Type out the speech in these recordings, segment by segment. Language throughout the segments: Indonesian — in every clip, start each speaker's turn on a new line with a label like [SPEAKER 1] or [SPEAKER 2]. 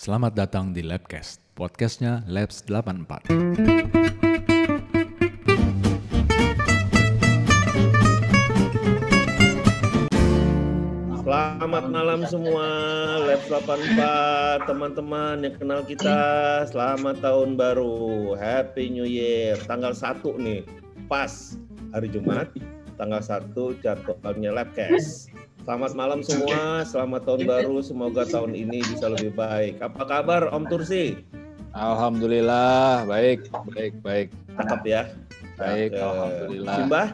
[SPEAKER 1] Selamat datang di Labcast, podcastnya Labs 84.
[SPEAKER 2] Selamat malam semua, Lab 84, teman-teman yang kenal kita. Selamat tahun baru, Happy New Year. Tanggal 1 nih, pas hari Jumat, tanggal 1 jadwalnya Labcast. Selamat malam semua, selamat tahun baru. Semoga tahun ini bisa lebih baik. Apa kabar Om Tursi?
[SPEAKER 3] Alhamdulillah, baik, baik, baik,
[SPEAKER 2] Cakep ya.
[SPEAKER 3] baik,
[SPEAKER 2] Cakep.
[SPEAKER 3] alhamdulillah.
[SPEAKER 2] Simbah?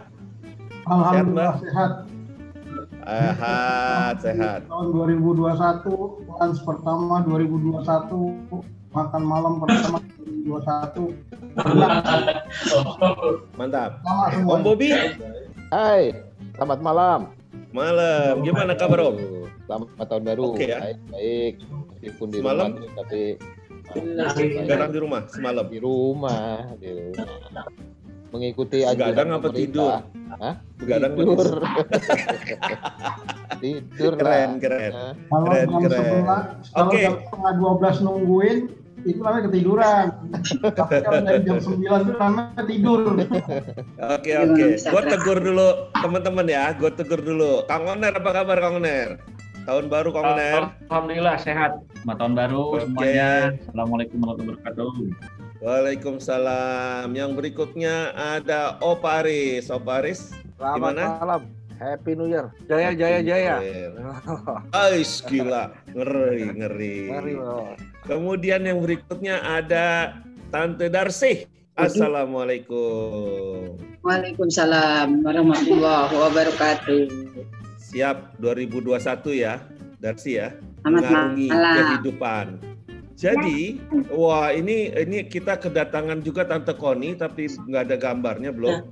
[SPEAKER 4] Alhamdulillah sehat.
[SPEAKER 2] Sehat, sehat.
[SPEAKER 4] Tahun 2021, lunch pertama 2021, makan malam pertama 2021.
[SPEAKER 2] Mantap. Om Bobi?
[SPEAKER 3] Hai, selamat malam.
[SPEAKER 2] Malam. Gimana kabar Om?
[SPEAKER 3] Selamat tahun baru.
[SPEAKER 2] Oke ya.
[SPEAKER 3] Baik, baik. Meskipun di
[SPEAKER 2] Semalam?
[SPEAKER 3] rumah tapi
[SPEAKER 2] Garang di rumah semalam.
[SPEAKER 3] di rumah, di rumah. Mengikuti
[SPEAKER 2] Begadang apa tidur?
[SPEAKER 3] Hah?
[SPEAKER 2] Begadang
[SPEAKER 3] tidur. tidur
[SPEAKER 2] Keren, keren. Keren, keren.
[SPEAKER 4] 11, kalau
[SPEAKER 2] Oke.
[SPEAKER 4] jam setengah 12 nungguin, itu namanya ketiduran. Tapi kalau dari jam 9 itu namanya tidur.
[SPEAKER 2] Oke oke, gue tegur dulu teman-teman ya, gue tegur dulu. Kang Oner apa kabar Kang Oner? Tahun baru Kang Oner.
[SPEAKER 5] Alhamdulillah sehat. Selamat tahun baru
[SPEAKER 2] Oke.
[SPEAKER 5] semuanya. Assalamualaikum warahmatullahi wabarakatuh.
[SPEAKER 2] Waalaikumsalam. Yang berikutnya ada Opa Aris. Opa Aris.
[SPEAKER 3] Selamat
[SPEAKER 2] Gimana?
[SPEAKER 3] malam. Happy New Year. Jaya, jaya, jaya.
[SPEAKER 2] Ais gila, ngeri ngeri.
[SPEAKER 3] Mari, Bro.
[SPEAKER 2] Kemudian yang berikutnya ada Tante Darsi. Assalamualaikum.
[SPEAKER 6] Waalaikumsalam warahmatullahi wabarakatuh.
[SPEAKER 2] Siap 2021 ya, Darsi ya.
[SPEAKER 6] Selamat
[SPEAKER 2] mengarungi
[SPEAKER 6] malam.
[SPEAKER 2] kehidupan. Jadi, wah ini ini kita kedatangan juga Tante Koni tapi nggak ada gambarnya belum.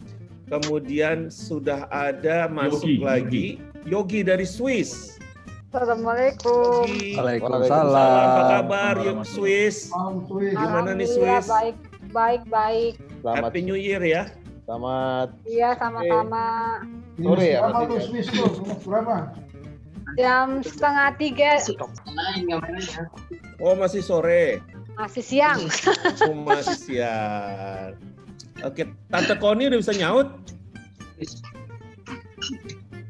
[SPEAKER 2] Kemudian sudah ada masuk
[SPEAKER 5] Yogi,
[SPEAKER 2] lagi Yogi dari Swiss.
[SPEAKER 7] Assalamualaikum.
[SPEAKER 3] Waalaikumsalam.
[SPEAKER 2] Apa kabar Yogi Swiss? Gimana nih, Swiss?
[SPEAKER 7] Baik, baik, baik.
[SPEAKER 3] Selamat,
[SPEAKER 2] Happy New Year ya.
[SPEAKER 3] selamat
[SPEAKER 7] Iya, sama-sama.
[SPEAKER 4] Minus
[SPEAKER 3] Sore ya,
[SPEAKER 4] berapa tuh? Swiss tuh? Berapa?
[SPEAKER 7] Jam setengah tiga.
[SPEAKER 2] Oh masih sore.
[SPEAKER 7] masih siang.
[SPEAKER 2] Oh, masih siang. Oke, Tante Koni udah bisa nyaut?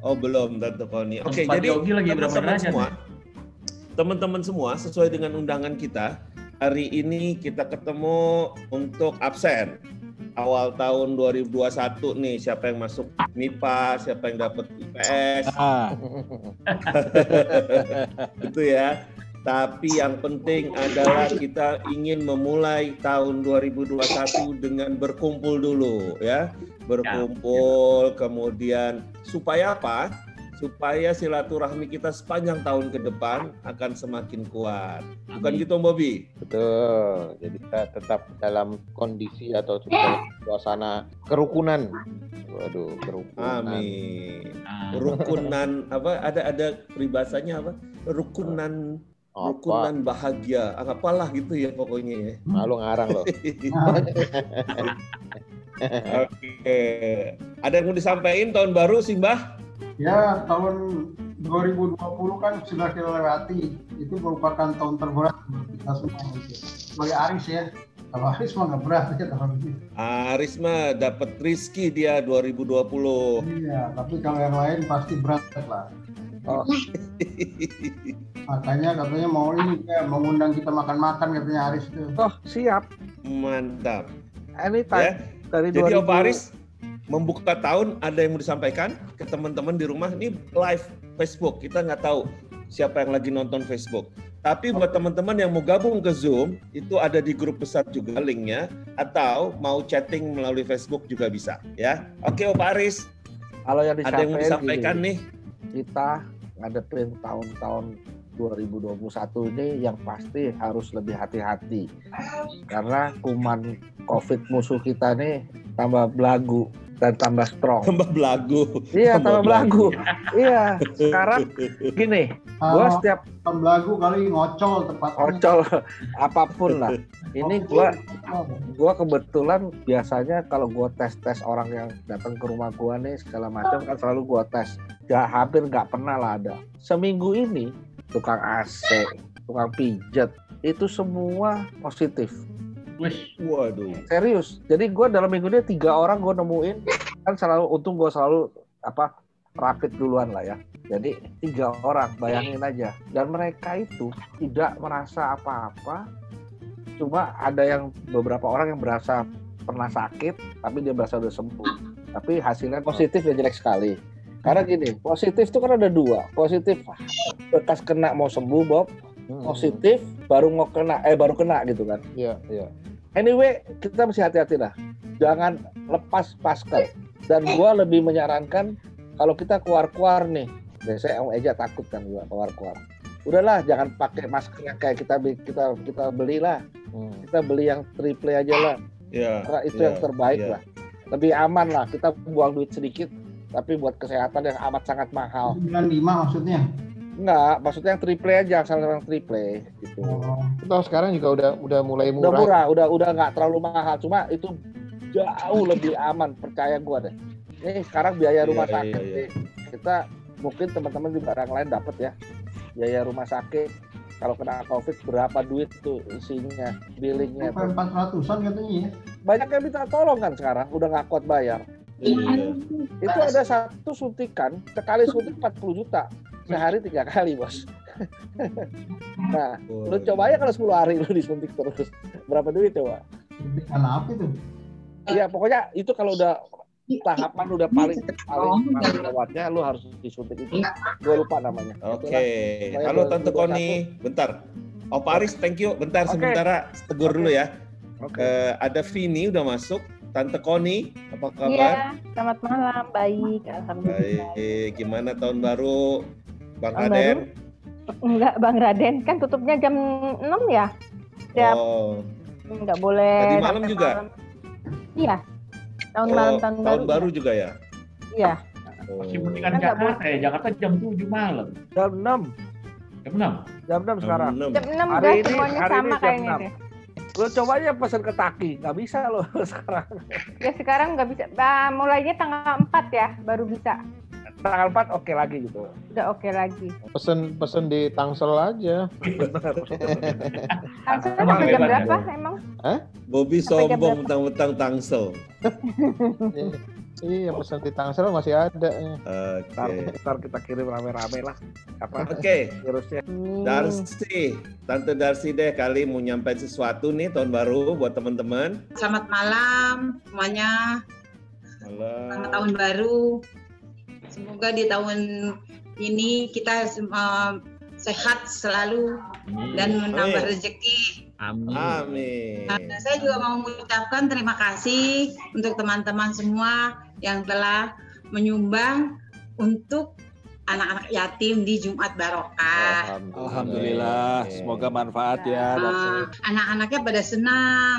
[SPEAKER 2] Oh belum Tante Koni. Oke,
[SPEAKER 5] Tempat
[SPEAKER 2] jadi
[SPEAKER 5] Yogi lagi berapa
[SPEAKER 2] teman-teman semua, teman-teman semua sesuai dengan undangan kita, hari ini kita ketemu untuk absen. Awal tahun 2021 nih, siapa yang masuk MIPA, siapa yang dapat IPS,
[SPEAKER 3] Ah,
[SPEAKER 2] itu ya. Tapi yang penting adalah kita ingin memulai tahun 2021 dengan berkumpul dulu ya. Berkumpul kemudian supaya apa? Supaya silaturahmi kita sepanjang tahun ke depan akan semakin kuat. Bukan
[SPEAKER 5] Amin.
[SPEAKER 2] gitu Om Bobi?
[SPEAKER 3] betul. Jadi kita tetap dalam kondisi atau suasana kerukunan. Waduh, kerukunan.
[SPEAKER 2] Amin.
[SPEAKER 5] Ah,
[SPEAKER 2] Rukunan apa ada ada peribahasanya apa? Rukunan
[SPEAKER 3] Apa?
[SPEAKER 2] rukunan bahagia. Ah, Apalah gitu ya pokoknya ya.
[SPEAKER 3] Malu ngarang loh.
[SPEAKER 2] Oke. Ada yang mau disampaikan tahun baru sih, Mbah?
[SPEAKER 4] Ya, tahun 2020 kan sudah kita lewati. Itu merupakan tahun terberat buat kita semua. Sebagai Aris ya. Kalau Aris mah nggak berat ya tahun ini.
[SPEAKER 2] Aris mah dapat rizki dia 2020.
[SPEAKER 4] Iya, tapi kalau yang lain pasti berat lah.
[SPEAKER 3] Oh.
[SPEAKER 4] Makanya katanya mau ini ya, mengundang kita makan-makan katanya Aris tuh.
[SPEAKER 3] Oh, siap.
[SPEAKER 2] Mantap.
[SPEAKER 3] Anytime.
[SPEAKER 2] Ya.
[SPEAKER 3] Dari
[SPEAKER 2] Jadi
[SPEAKER 3] 2000
[SPEAKER 2] Opa Aris membuka tahun ada yang mau disampaikan ke teman-teman di rumah. Ini live Facebook. Kita nggak tahu siapa yang lagi nonton Facebook. Tapi buat teman-teman yang mau gabung ke Zoom, itu ada di grup besar juga linknya. Atau mau chatting melalui Facebook juga bisa. Ya, Oke Opa Aris,
[SPEAKER 3] Kalau yang
[SPEAKER 2] ada yang mau disampaikan
[SPEAKER 3] gini,
[SPEAKER 2] nih.
[SPEAKER 3] kita ngadepin tahun-tahun 2021 ini yang pasti harus lebih hati-hati karena kuman COVID musuh kita nih tambah belagu dan tambah strong.
[SPEAKER 2] Tambah belagu.
[SPEAKER 3] iya,
[SPEAKER 2] tambah
[SPEAKER 3] tambah belagu. iya, sekarang gini, gua
[SPEAKER 4] Ah,
[SPEAKER 3] setiap
[SPEAKER 4] Om Lagu kali ngocol tepatnya.
[SPEAKER 3] ocol apa pun lah. Ini gua gua kebetulan biasanya kalau gua tes tes orang yang datang ke rumah gua nih segala macam kan selalu gua tes ya hampir nggak pernah lah ada seminggu ini tukang AC tukang pijet
[SPEAKER 8] itu semua positif.
[SPEAKER 2] Waduh.
[SPEAKER 8] Serius. Jadi gue dalam minggu ini tiga orang gue nemuin kan selalu untung gue selalu apa rapid duluan lah ya. Jadi tiga orang bayangin aja dan mereka itu tidak merasa apa-apa. Cuma ada yang beberapa orang yang berasa pernah sakit tapi dia berasa udah sembuh. Tapi hasilnya positif ya jelek sekali. Karena gini, positif itu kan ada dua. Positif bekas kena mau sembuh Bob, positif baru mau kena eh baru kena gitu kan.
[SPEAKER 9] Iya, iya.
[SPEAKER 8] Anyway, kita mesti hati-hati lah. Jangan lepas masker. Dan gua lebih menyarankan kalau kita keluar-keluar nih, biasanya Om Eja takut kan gua keluar-keluar. Udahlah, jangan pakai masker yang kayak kita kita kita belilah.
[SPEAKER 9] Hmm.
[SPEAKER 8] Kita beli yang triple aja lah.
[SPEAKER 2] Ya.
[SPEAKER 8] Karena itu
[SPEAKER 2] ya,
[SPEAKER 8] yang terbaik
[SPEAKER 2] ya.
[SPEAKER 8] lah. Lebih aman lah. Kita buang duit sedikit, tapi buat kesehatan yang amat sangat mahal.
[SPEAKER 4] 95 maksudnya.
[SPEAKER 8] Enggak, maksudnya yang triple aja, asal yang triple gitu.
[SPEAKER 4] Oh,
[SPEAKER 9] Toh sekarang juga udah udah mulai
[SPEAKER 8] udah
[SPEAKER 9] murah.
[SPEAKER 8] murah, udah udah nggak terlalu mahal, cuma itu jauh lebih aman, percaya gua deh. Ini sekarang biaya
[SPEAKER 2] Iya,
[SPEAKER 8] rumah
[SPEAKER 2] iya,
[SPEAKER 8] sakit
[SPEAKER 2] iya.
[SPEAKER 8] nih, kita mungkin teman-teman juga orang lain dapat ya biaya rumah sakit kalau kena covid berapa duit tuh isinya billingnya tuh.
[SPEAKER 4] 400-an katanya ya.
[SPEAKER 8] banyak yang minta tolong kan sekarang udah nggak kuat bayar
[SPEAKER 2] Iya.
[SPEAKER 8] itu ada satu suntikan sekali suntik 40 juta sehari tiga kali bos nah lu coba aja kalau 10 hari lu disuntik terus berapa duit coba
[SPEAKER 4] Karena apa itu?
[SPEAKER 8] Iya pokoknya itu kalau udah tahapan udah paling paling paling lewatnya lu harus disuntik itu. Gue lupa namanya.
[SPEAKER 2] Oke. Halo Tante Koni. Bentar. Oh Paris, thank you. Bentar
[SPEAKER 8] Oke.
[SPEAKER 2] sementara tegur dulu ya.
[SPEAKER 8] Oke.
[SPEAKER 2] Eh, ada Vini udah masuk. Tante Koni, apa kabar?
[SPEAKER 10] Iya, selamat malam. Baik, alhamdulillah.
[SPEAKER 2] Baik. Gimana tahun baru, Bang
[SPEAKER 10] Tahun
[SPEAKER 2] Raden?
[SPEAKER 10] Enggak, Bang Raden kan tutupnya jam 6 ya. Siap.
[SPEAKER 2] Oh,
[SPEAKER 10] Enggak boleh.
[SPEAKER 2] Tadi malam juga?
[SPEAKER 10] malam. Iya. Tahun
[SPEAKER 2] oh,
[SPEAKER 10] malam tahun,
[SPEAKER 2] tahun
[SPEAKER 10] baru.
[SPEAKER 2] baru juga ya?
[SPEAKER 10] Iya.
[SPEAKER 2] Oh.
[SPEAKER 5] masih mendingan
[SPEAKER 10] Kan
[SPEAKER 5] Jakarta ya. Jakarta jam 7 malam.
[SPEAKER 8] Jam 6,
[SPEAKER 5] Jam 6.
[SPEAKER 8] jam 6 sekarang.
[SPEAKER 10] Jam 6
[SPEAKER 8] Hari
[SPEAKER 10] udah
[SPEAKER 8] ini-
[SPEAKER 10] semuanya
[SPEAKER 8] hari
[SPEAKER 10] sama
[SPEAKER 8] ini jam
[SPEAKER 10] kayaknya
[SPEAKER 8] 6.
[SPEAKER 10] deh.
[SPEAKER 8] Lu coba aja pesen ke Taki, nggak bisa lo sekarang.
[SPEAKER 10] Ya sekarang nggak bisa. Bah, mulainya tanggal 4 ya, baru bisa.
[SPEAKER 8] Tanggal 4 oke lagi gitu.
[SPEAKER 10] Udah oke lagi.
[SPEAKER 9] Pesen pesen di Tangsel aja.
[SPEAKER 5] Emang
[SPEAKER 10] sampai jam berapa emang?
[SPEAKER 2] Bobby
[SPEAKER 10] Sampai jam
[SPEAKER 2] sombong mentang-mentang tangsel.
[SPEAKER 9] Iya, pesen di Tangsel masih ada. ya.
[SPEAKER 8] Ntar,
[SPEAKER 2] Oke.
[SPEAKER 8] ntar kita kirim rame-rame lah. Apa
[SPEAKER 2] Oke,
[SPEAKER 8] virusnya?
[SPEAKER 10] Hmm.
[SPEAKER 2] Darcy. Tante Darcy deh kali mau nyampein sesuatu nih tahun baru buat teman-teman.
[SPEAKER 6] Selamat malam semuanya.
[SPEAKER 2] Halo.
[SPEAKER 6] Selamat tahun baru. Semoga di tahun ini kita semua sehat selalu dan menambah rezeki.
[SPEAKER 5] Amin.
[SPEAKER 2] Amin.
[SPEAKER 6] Nah, saya juga mau mengucapkan terima kasih untuk teman-teman semua yang telah menyumbang untuk anak-anak yatim di Jumat Barokah.
[SPEAKER 1] Alhamdulillah, semoga manfaat ya.
[SPEAKER 6] Ah, anak-anaknya pada senang.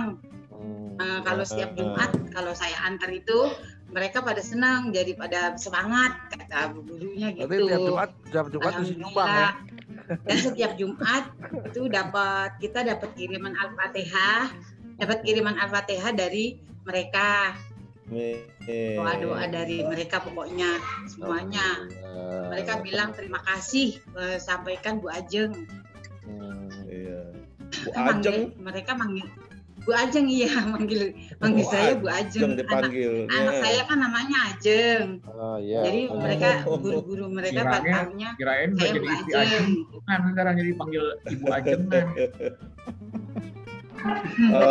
[SPEAKER 9] Hmm.
[SPEAKER 6] Eh, kalau setiap Jumat, kalau saya antar itu, mereka pada senang, jadi pada semangat, kata bu gurunya gitu.
[SPEAKER 8] Nanti tiap Jumat, jam Jumat mesti nyumbang ya.
[SPEAKER 6] Dan setiap Jumat itu dapat kita dapat kiriman Al-Fatihah, dapat kiriman Al-Fatihah dari mereka.
[SPEAKER 2] Amin.
[SPEAKER 6] Doa-doa dari mereka pokoknya semuanya. Mereka bilang terima kasih eh, sampaikan Bu Ajeng.
[SPEAKER 9] Hmm.
[SPEAKER 2] Iya. Bu Ajeng.
[SPEAKER 6] mereka manggil Bu Ajeng iya manggil manggil
[SPEAKER 2] Bu
[SPEAKER 6] saya Bu
[SPEAKER 2] Ajeng.
[SPEAKER 6] Anak, anak
[SPEAKER 2] Ya.
[SPEAKER 6] saya kan namanya Ajeng.
[SPEAKER 9] Oh iya.
[SPEAKER 6] Jadi
[SPEAKER 9] Oh.
[SPEAKER 6] mereka guru-guru mereka tahunya
[SPEAKER 5] Kirain
[SPEAKER 6] saya
[SPEAKER 5] jadi
[SPEAKER 6] Bu Ajeng.
[SPEAKER 5] Kan sekarang jadi panggil Ibu Ajeng kan.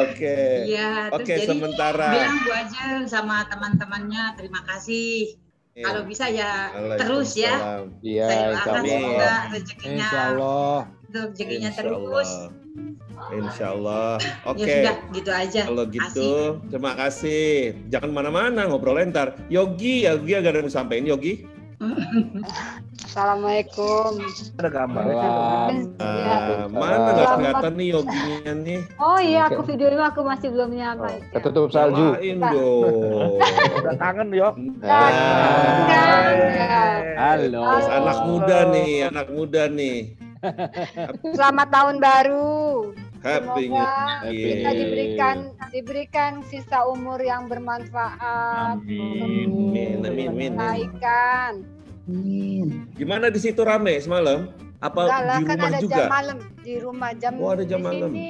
[SPEAKER 2] Oke.
[SPEAKER 6] Iya, terus
[SPEAKER 2] Oke,
[SPEAKER 6] jadi
[SPEAKER 2] sementara.
[SPEAKER 6] bilang Bu Ajeng sama teman-temannya terima kasih.
[SPEAKER 2] Iya.
[SPEAKER 6] Kalau bisa ya terus ya.
[SPEAKER 9] Iya,
[SPEAKER 6] Saya doakan
[SPEAKER 9] Allah.
[SPEAKER 6] semoga rezekinya
[SPEAKER 1] Insya Allah.
[SPEAKER 6] rezekinya terus.
[SPEAKER 2] Insya Allah. Oke.
[SPEAKER 6] Ya sudah gitu aja.
[SPEAKER 2] Kalau gitu, terima kasih. Jangan mana-mana ngobrol ntar. Yogi, Yogi agak ada yang sampein. Yogi.
[SPEAKER 7] Assalamualaikum.
[SPEAKER 8] Ada.
[SPEAKER 1] Salam.
[SPEAKER 7] Ya.
[SPEAKER 2] Ah, mana nggak kelihatan nih Yoginya nih?
[SPEAKER 7] Oh iya, aku videonya aku masih belum nyampe.
[SPEAKER 9] Ketutup salju.
[SPEAKER 2] Dong.
[SPEAKER 8] Udah kangen yo.
[SPEAKER 2] Ah.
[SPEAKER 1] Halo.
[SPEAKER 2] Anak muda nih, anak muda nih.
[SPEAKER 7] Selamat tahun baru.
[SPEAKER 2] Happy New
[SPEAKER 7] Semoga
[SPEAKER 1] Happy
[SPEAKER 7] kita
[SPEAKER 2] Year.
[SPEAKER 7] diberikan diberikan sisa umur yang bermanfaat,
[SPEAKER 2] Amin, amin, amin.
[SPEAKER 7] kebaikan.
[SPEAKER 2] Gimana di situ rame semalam? Apa
[SPEAKER 7] Enggak lah,
[SPEAKER 2] di
[SPEAKER 7] kan
[SPEAKER 2] rumah
[SPEAKER 7] ada
[SPEAKER 2] juga?
[SPEAKER 7] jam malam di rumah jam
[SPEAKER 2] Oh, ada jam
[SPEAKER 7] di
[SPEAKER 2] malam.
[SPEAKER 7] sini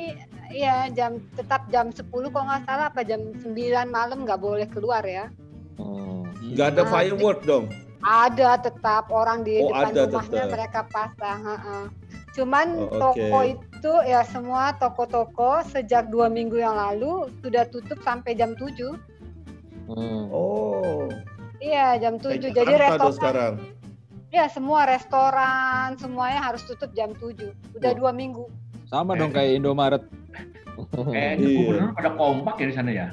[SPEAKER 7] iya jam tetap jam 10 kalau nggak salah apa jam 9 malam nggak boleh keluar ya.
[SPEAKER 9] Hmm.
[SPEAKER 2] Nggak ada
[SPEAKER 7] Ah,
[SPEAKER 2] firework dong.
[SPEAKER 7] Ada tetap orang di
[SPEAKER 2] Oh,
[SPEAKER 7] depan
[SPEAKER 2] ada
[SPEAKER 7] rumahnya
[SPEAKER 2] tetap.
[SPEAKER 7] mereka pasang. heeh. Cuman
[SPEAKER 2] Oh, oke.
[SPEAKER 7] toko itu ya semua toko-toko sejak dua minggu yang lalu sudah tutup sampai jam 7
[SPEAKER 9] Hmm.
[SPEAKER 2] Oh.
[SPEAKER 7] Iya jam 7
[SPEAKER 2] Kayak
[SPEAKER 7] Jadi restoran
[SPEAKER 2] sekarang.
[SPEAKER 7] ya semua restoran semuanya harus tutup jam 7 Udah
[SPEAKER 1] Oh.
[SPEAKER 7] dua minggu.
[SPEAKER 1] Sama dong kayak Indomaret.
[SPEAKER 5] Eh,
[SPEAKER 2] Iya.
[SPEAKER 5] pada kompak ya di sana ya.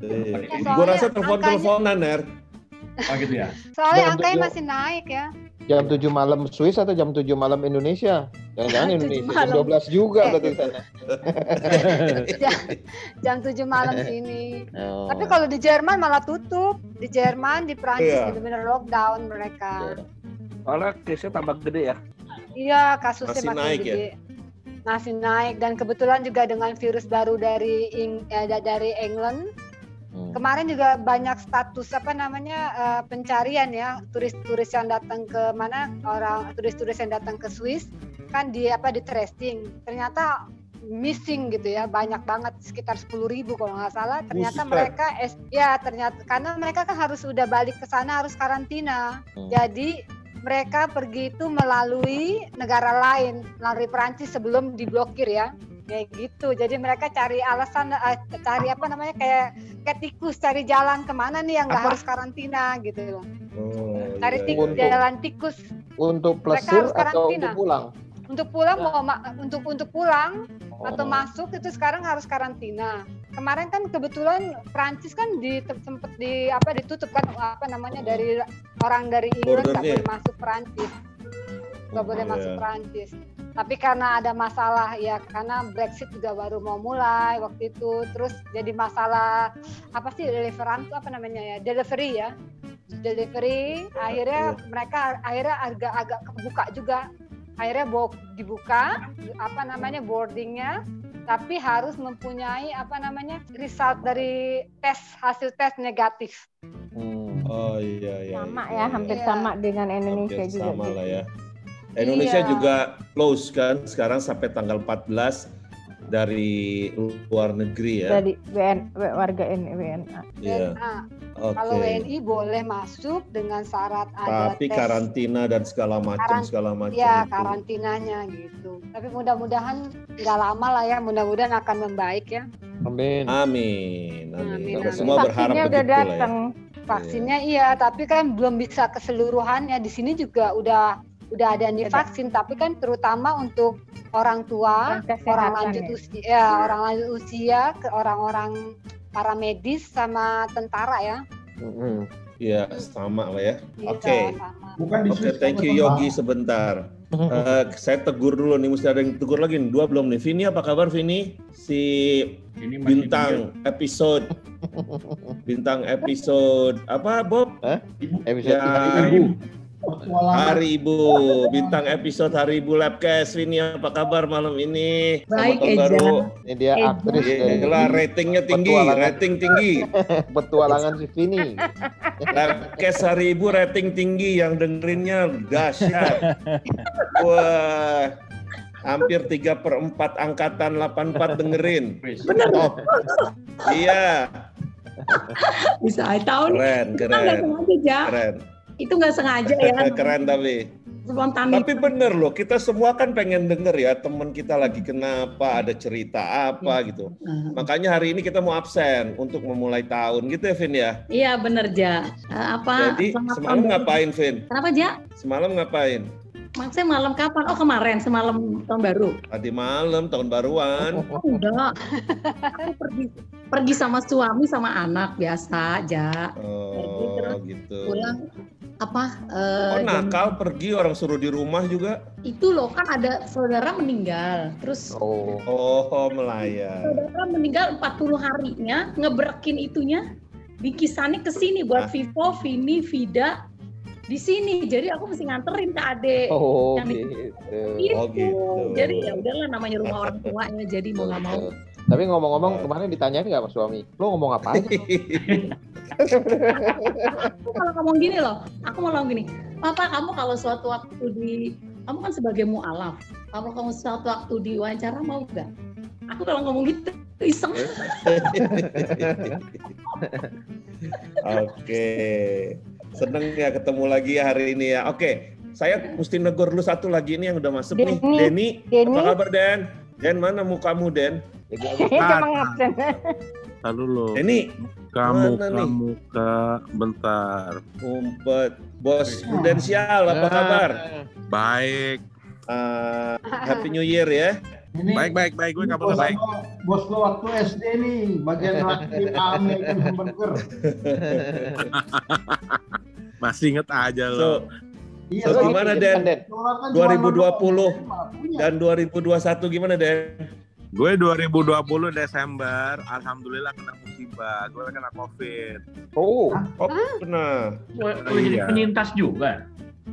[SPEAKER 2] Iya.
[SPEAKER 7] Ya,
[SPEAKER 2] Gua
[SPEAKER 7] soalnya
[SPEAKER 2] rasa telepon-teleponan, Ner.
[SPEAKER 5] Oh gitu ya.
[SPEAKER 7] Soalnya
[SPEAKER 9] Jam
[SPEAKER 7] angkanya
[SPEAKER 9] tujuh.
[SPEAKER 7] masih naik ya.
[SPEAKER 9] Jam 7 malam Swiss atau jam 7 malam Indonesia? Jangan-jangan
[SPEAKER 7] Jam
[SPEAKER 9] Indonesia
[SPEAKER 7] 7
[SPEAKER 9] jam
[SPEAKER 7] malam.
[SPEAKER 9] 12 juga
[SPEAKER 7] Eh.
[SPEAKER 9] berarti sana.
[SPEAKER 7] jam, jam 7 malam sini.
[SPEAKER 9] Oh.
[SPEAKER 7] Tapi kalau di Jerman malah tutup. Di Jerman, di Prancis
[SPEAKER 2] Iya.
[SPEAKER 7] benar-benar lockdown mereka.
[SPEAKER 8] Soalnya case-nya tambah gede ya.
[SPEAKER 7] Iya, kasusnya
[SPEAKER 2] Masih
[SPEAKER 7] makin
[SPEAKER 2] naik ya?
[SPEAKER 7] gede. Masih naik dan kebetulan juga dengan virus baru dari Ing- eh, da- dari England.
[SPEAKER 9] Hmm.
[SPEAKER 7] Kemarin juga banyak status apa namanya eh, pencarian ya turis-turis yang datang ke mana orang turis-turis yang datang ke Swiss kan di apa di tracing ternyata missing gitu ya banyak banget sekitar 10.000 ribu kalau nggak salah ternyata
[SPEAKER 2] Buset.
[SPEAKER 7] mereka es ya ternyata karena mereka kan harus udah balik ke sana harus karantina
[SPEAKER 9] Hmm.
[SPEAKER 7] jadi mereka pergi itu melalui negara lain melalui Perancis sebelum diblokir ya kayak gitu. Jadi mereka cari alasan eh, cari apa namanya kayak kayak tikus cari jalan ke mana nih yang nggak harus karantina gitu loh.
[SPEAKER 2] Oh,
[SPEAKER 7] cari
[SPEAKER 2] iya,
[SPEAKER 7] tik-
[SPEAKER 2] iya.
[SPEAKER 7] Jalan tikus.
[SPEAKER 9] Untuk plesir atau untuk pulang?
[SPEAKER 7] untuk pulang mau ma- untuk untuk pulang atau
[SPEAKER 9] Oh.
[SPEAKER 7] masuk itu sekarang harus karantina. Kemarin kan kebetulan Prancis kan di sempet di apa ditutup kan apa namanya dari orang dari Inggris nggak boleh masuk Prancis nggak boleh
[SPEAKER 2] Oh,
[SPEAKER 7] masuk
[SPEAKER 2] iya.
[SPEAKER 7] Prancis tapi karena ada masalah ya karena Brexit juga baru mau mulai waktu itu terus jadi masalah apa sih deliveran tuh apa namanya ya delivery ya delivery akhirnya mereka akhirnya agak agak kebuka juga akhirnya dibuka apa namanya boardingnya tapi harus mempunyai apa namanya result dari tes hasil tes negatif
[SPEAKER 9] Hmm.
[SPEAKER 2] Oh iya iya.
[SPEAKER 10] Sama
[SPEAKER 2] iya,
[SPEAKER 10] ya,
[SPEAKER 2] iya.
[SPEAKER 10] hampir
[SPEAKER 7] Iya.
[SPEAKER 10] sama dengan Indonesia
[SPEAKER 2] Hampir
[SPEAKER 10] juga.
[SPEAKER 2] sama
[SPEAKER 10] gitu.
[SPEAKER 2] lah ya. Indonesia
[SPEAKER 7] Iya.
[SPEAKER 2] juga close kan sekarang sampai tanggal 14 dari luar negeri ya.
[SPEAKER 10] Dari WN, warga N- WNA.
[SPEAKER 2] Iya. Oke.
[SPEAKER 7] kalau WNI boleh masuk dengan syarat ada
[SPEAKER 2] Tapi
[SPEAKER 7] tes
[SPEAKER 2] karantina dan segala macam
[SPEAKER 7] Karan-
[SPEAKER 2] segala macam
[SPEAKER 7] ya
[SPEAKER 2] itu.
[SPEAKER 7] karantinanya gitu tapi mudah-mudahan nggak lama lah ya mudah-mudahan akan membaik ya
[SPEAKER 9] Amin.
[SPEAKER 2] Amin. Amin.
[SPEAKER 7] Amin,
[SPEAKER 2] Kita
[SPEAKER 7] amin.
[SPEAKER 2] semua berharap
[SPEAKER 10] Vaksinnya
[SPEAKER 2] begitu
[SPEAKER 10] udah
[SPEAKER 2] lah ya.
[SPEAKER 10] datang.
[SPEAKER 7] vaksinnya iya tapi kan belum bisa keseluruhannya di sini juga udah udah ada yang divaksin tapi kan terutama untuk orang tua
[SPEAKER 10] Orang kesehatan
[SPEAKER 7] orang lanjut
[SPEAKER 10] ya.
[SPEAKER 7] usia ya, orang lanjut usia ke orang-orang para medis sama tentara ya
[SPEAKER 9] Mm-mm.
[SPEAKER 2] Iya, sama lah ya.
[SPEAKER 7] Iya,
[SPEAKER 2] Oke.
[SPEAKER 4] di
[SPEAKER 2] Oke,
[SPEAKER 4] Swiss,
[SPEAKER 2] thank you. Yogi sebentar. Eh, saya tegur dulu nih, mesti ada yang tegur lagi nih. Dua belum nih. Vini apa kabar Vini? Si
[SPEAKER 5] Ini
[SPEAKER 2] bintang episode bintang episode apa Bob?
[SPEAKER 9] Episode
[SPEAKER 2] Ya,
[SPEAKER 9] ibu.
[SPEAKER 4] Petualangan.
[SPEAKER 2] Hari Ibu, bintang episode Hari Ibu Labcast. Vini apa kabar malam ini?
[SPEAKER 11] Baik, Eja.
[SPEAKER 2] baru.
[SPEAKER 9] Ini dia
[SPEAKER 11] Eh,
[SPEAKER 9] aktris dari
[SPEAKER 2] Gila, ratingnya tinggi,
[SPEAKER 9] Petualangan.
[SPEAKER 2] rating tinggi.
[SPEAKER 9] petualangan si Vini.
[SPEAKER 2] Labcast Hari Ibu rating tinggi, yang dengerinnya dahsyat. Wah, hampir 3 per 4 angkatan 84 dengerin.
[SPEAKER 5] Wis.
[SPEAKER 2] Top. Iya,
[SPEAKER 11] Bisa tahun
[SPEAKER 2] keren, keren, keren.
[SPEAKER 11] Itu nggak sengaja ya.
[SPEAKER 2] Keren tapi.
[SPEAKER 11] Spontan
[SPEAKER 2] Tapi bener loh, kita semua kan pengen denger ya teman kita lagi kenapa, ada cerita apa gitu. Makanya hari ini kita mau absen untuk memulai tahun gitu ya Vin ya.
[SPEAKER 11] Iya bener ja. Eh, apa?
[SPEAKER 2] Jadi semalam ngapain Vin?
[SPEAKER 11] Kenapa ja?
[SPEAKER 2] Semalam ngapain?
[SPEAKER 11] Maksudnya malam kapan? Oh kemarin semalam tahun baru.
[SPEAKER 2] Tadi malam tahun baruan.
[SPEAKER 11] Oh, enggak. Aku pergi pergi sama suami sama anak biasa ja.
[SPEAKER 2] Oh gitu.
[SPEAKER 11] Pulang apa? eh,
[SPEAKER 2] Oh
[SPEAKER 11] jam-
[SPEAKER 2] nakal pergi orang suruh di rumah juga.
[SPEAKER 11] itu loh kan ada saudara meninggal. Terus
[SPEAKER 9] Oh.
[SPEAKER 2] Oh melayang.
[SPEAKER 11] saudara meninggal 40 harinya ngebrekin itunya bingkisannya ke sini buat
[SPEAKER 2] Ah.
[SPEAKER 11] Vivo, Vini, Vida di sini. Jadi aku mesti nganterin ke adek.
[SPEAKER 9] Oh
[SPEAKER 11] Yang di-
[SPEAKER 9] gitu.
[SPEAKER 11] Gitu.
[SPEAKER 2] Oh gitu.
[SPEAKER 11] Jadi ya udahlah namanya rumah orang tuanya jadi mau nggak mau.
[SPEAKER 9] Tapi ngomong-ngomong kemarin ditanyain nggak sama suami? Lo ngomong apa aja?
[SPEAKER 11] Aku kalau ngomong gini loh, aku mau ngomong gini, Papa kamu kalau suatu waktu di kamu kan sebagai mualaf. Kalau kamu suatu waktu diwawancara mau nggak? Aku kalau ngomong gitu iseng.
[SPEAKER 2] Oke. Seneng ya ketemu lagi hari ini ya. Oke, saya mesti negor dulu satu lagi ini yang udah masuk nih.
[SPEAKER 10] Denny.
[SPEAKER 2] Denny,
[SPEAKER 10] Denny.
[SPEAKER 2] apa kabar Den? Den mana mukamu Den?
[SPEAKER 10] Cuma ngabsen.
[SPEAKER 12] Lalu lo.
[SPEAKER 2] Denny,
[SPEAKER 12] Kamu,
[SPEAKER 2] mana nih?
[SPEAKER 12] kamu, kak, bentar.
[SPEAKER 2] Ngumpet. Bos prudensial apa
[SPEAKER 12] Ya.
[SPEAKER 2] kabar?
[SPEAKER 12] Baik.
[SPEAKER 2] Ah, Happy New Year ya.
[SPEAKER 4] Ini
[SPEAKER 12] Baik, baik, baik. Gue kabar baik.
[SPEAKER 4] bos gua waktu SD nih, bagian laki Ame kan burger.
[SPEAKER 12] Masih inget aja
[SPEAKER 2] So,
[SPEAKER 12] lo.
[SPEAKER 4] Iya,
[SPEAKER 2] so
[SPEAKER 4] so,
[SPEAKER 2] gimana Den?
[SPEAKER 4] Kan cuma
[SPEAKER 2] 2020
[SPEAKER 4] punya.
[SPEAKER 2] dan 2021 gimana Den?
[SPEAKER 12] Gue 2020 Desember, alhamdulillah kena musibah. Gue kena COVID.
[SPEAKER 9] Oh,
[SPEAKER 2] Oh.
[SPEAKER 5] Lo lo jadi
[SPEAKER 12] Iya.
[SPEAKER 5] penyintas juga.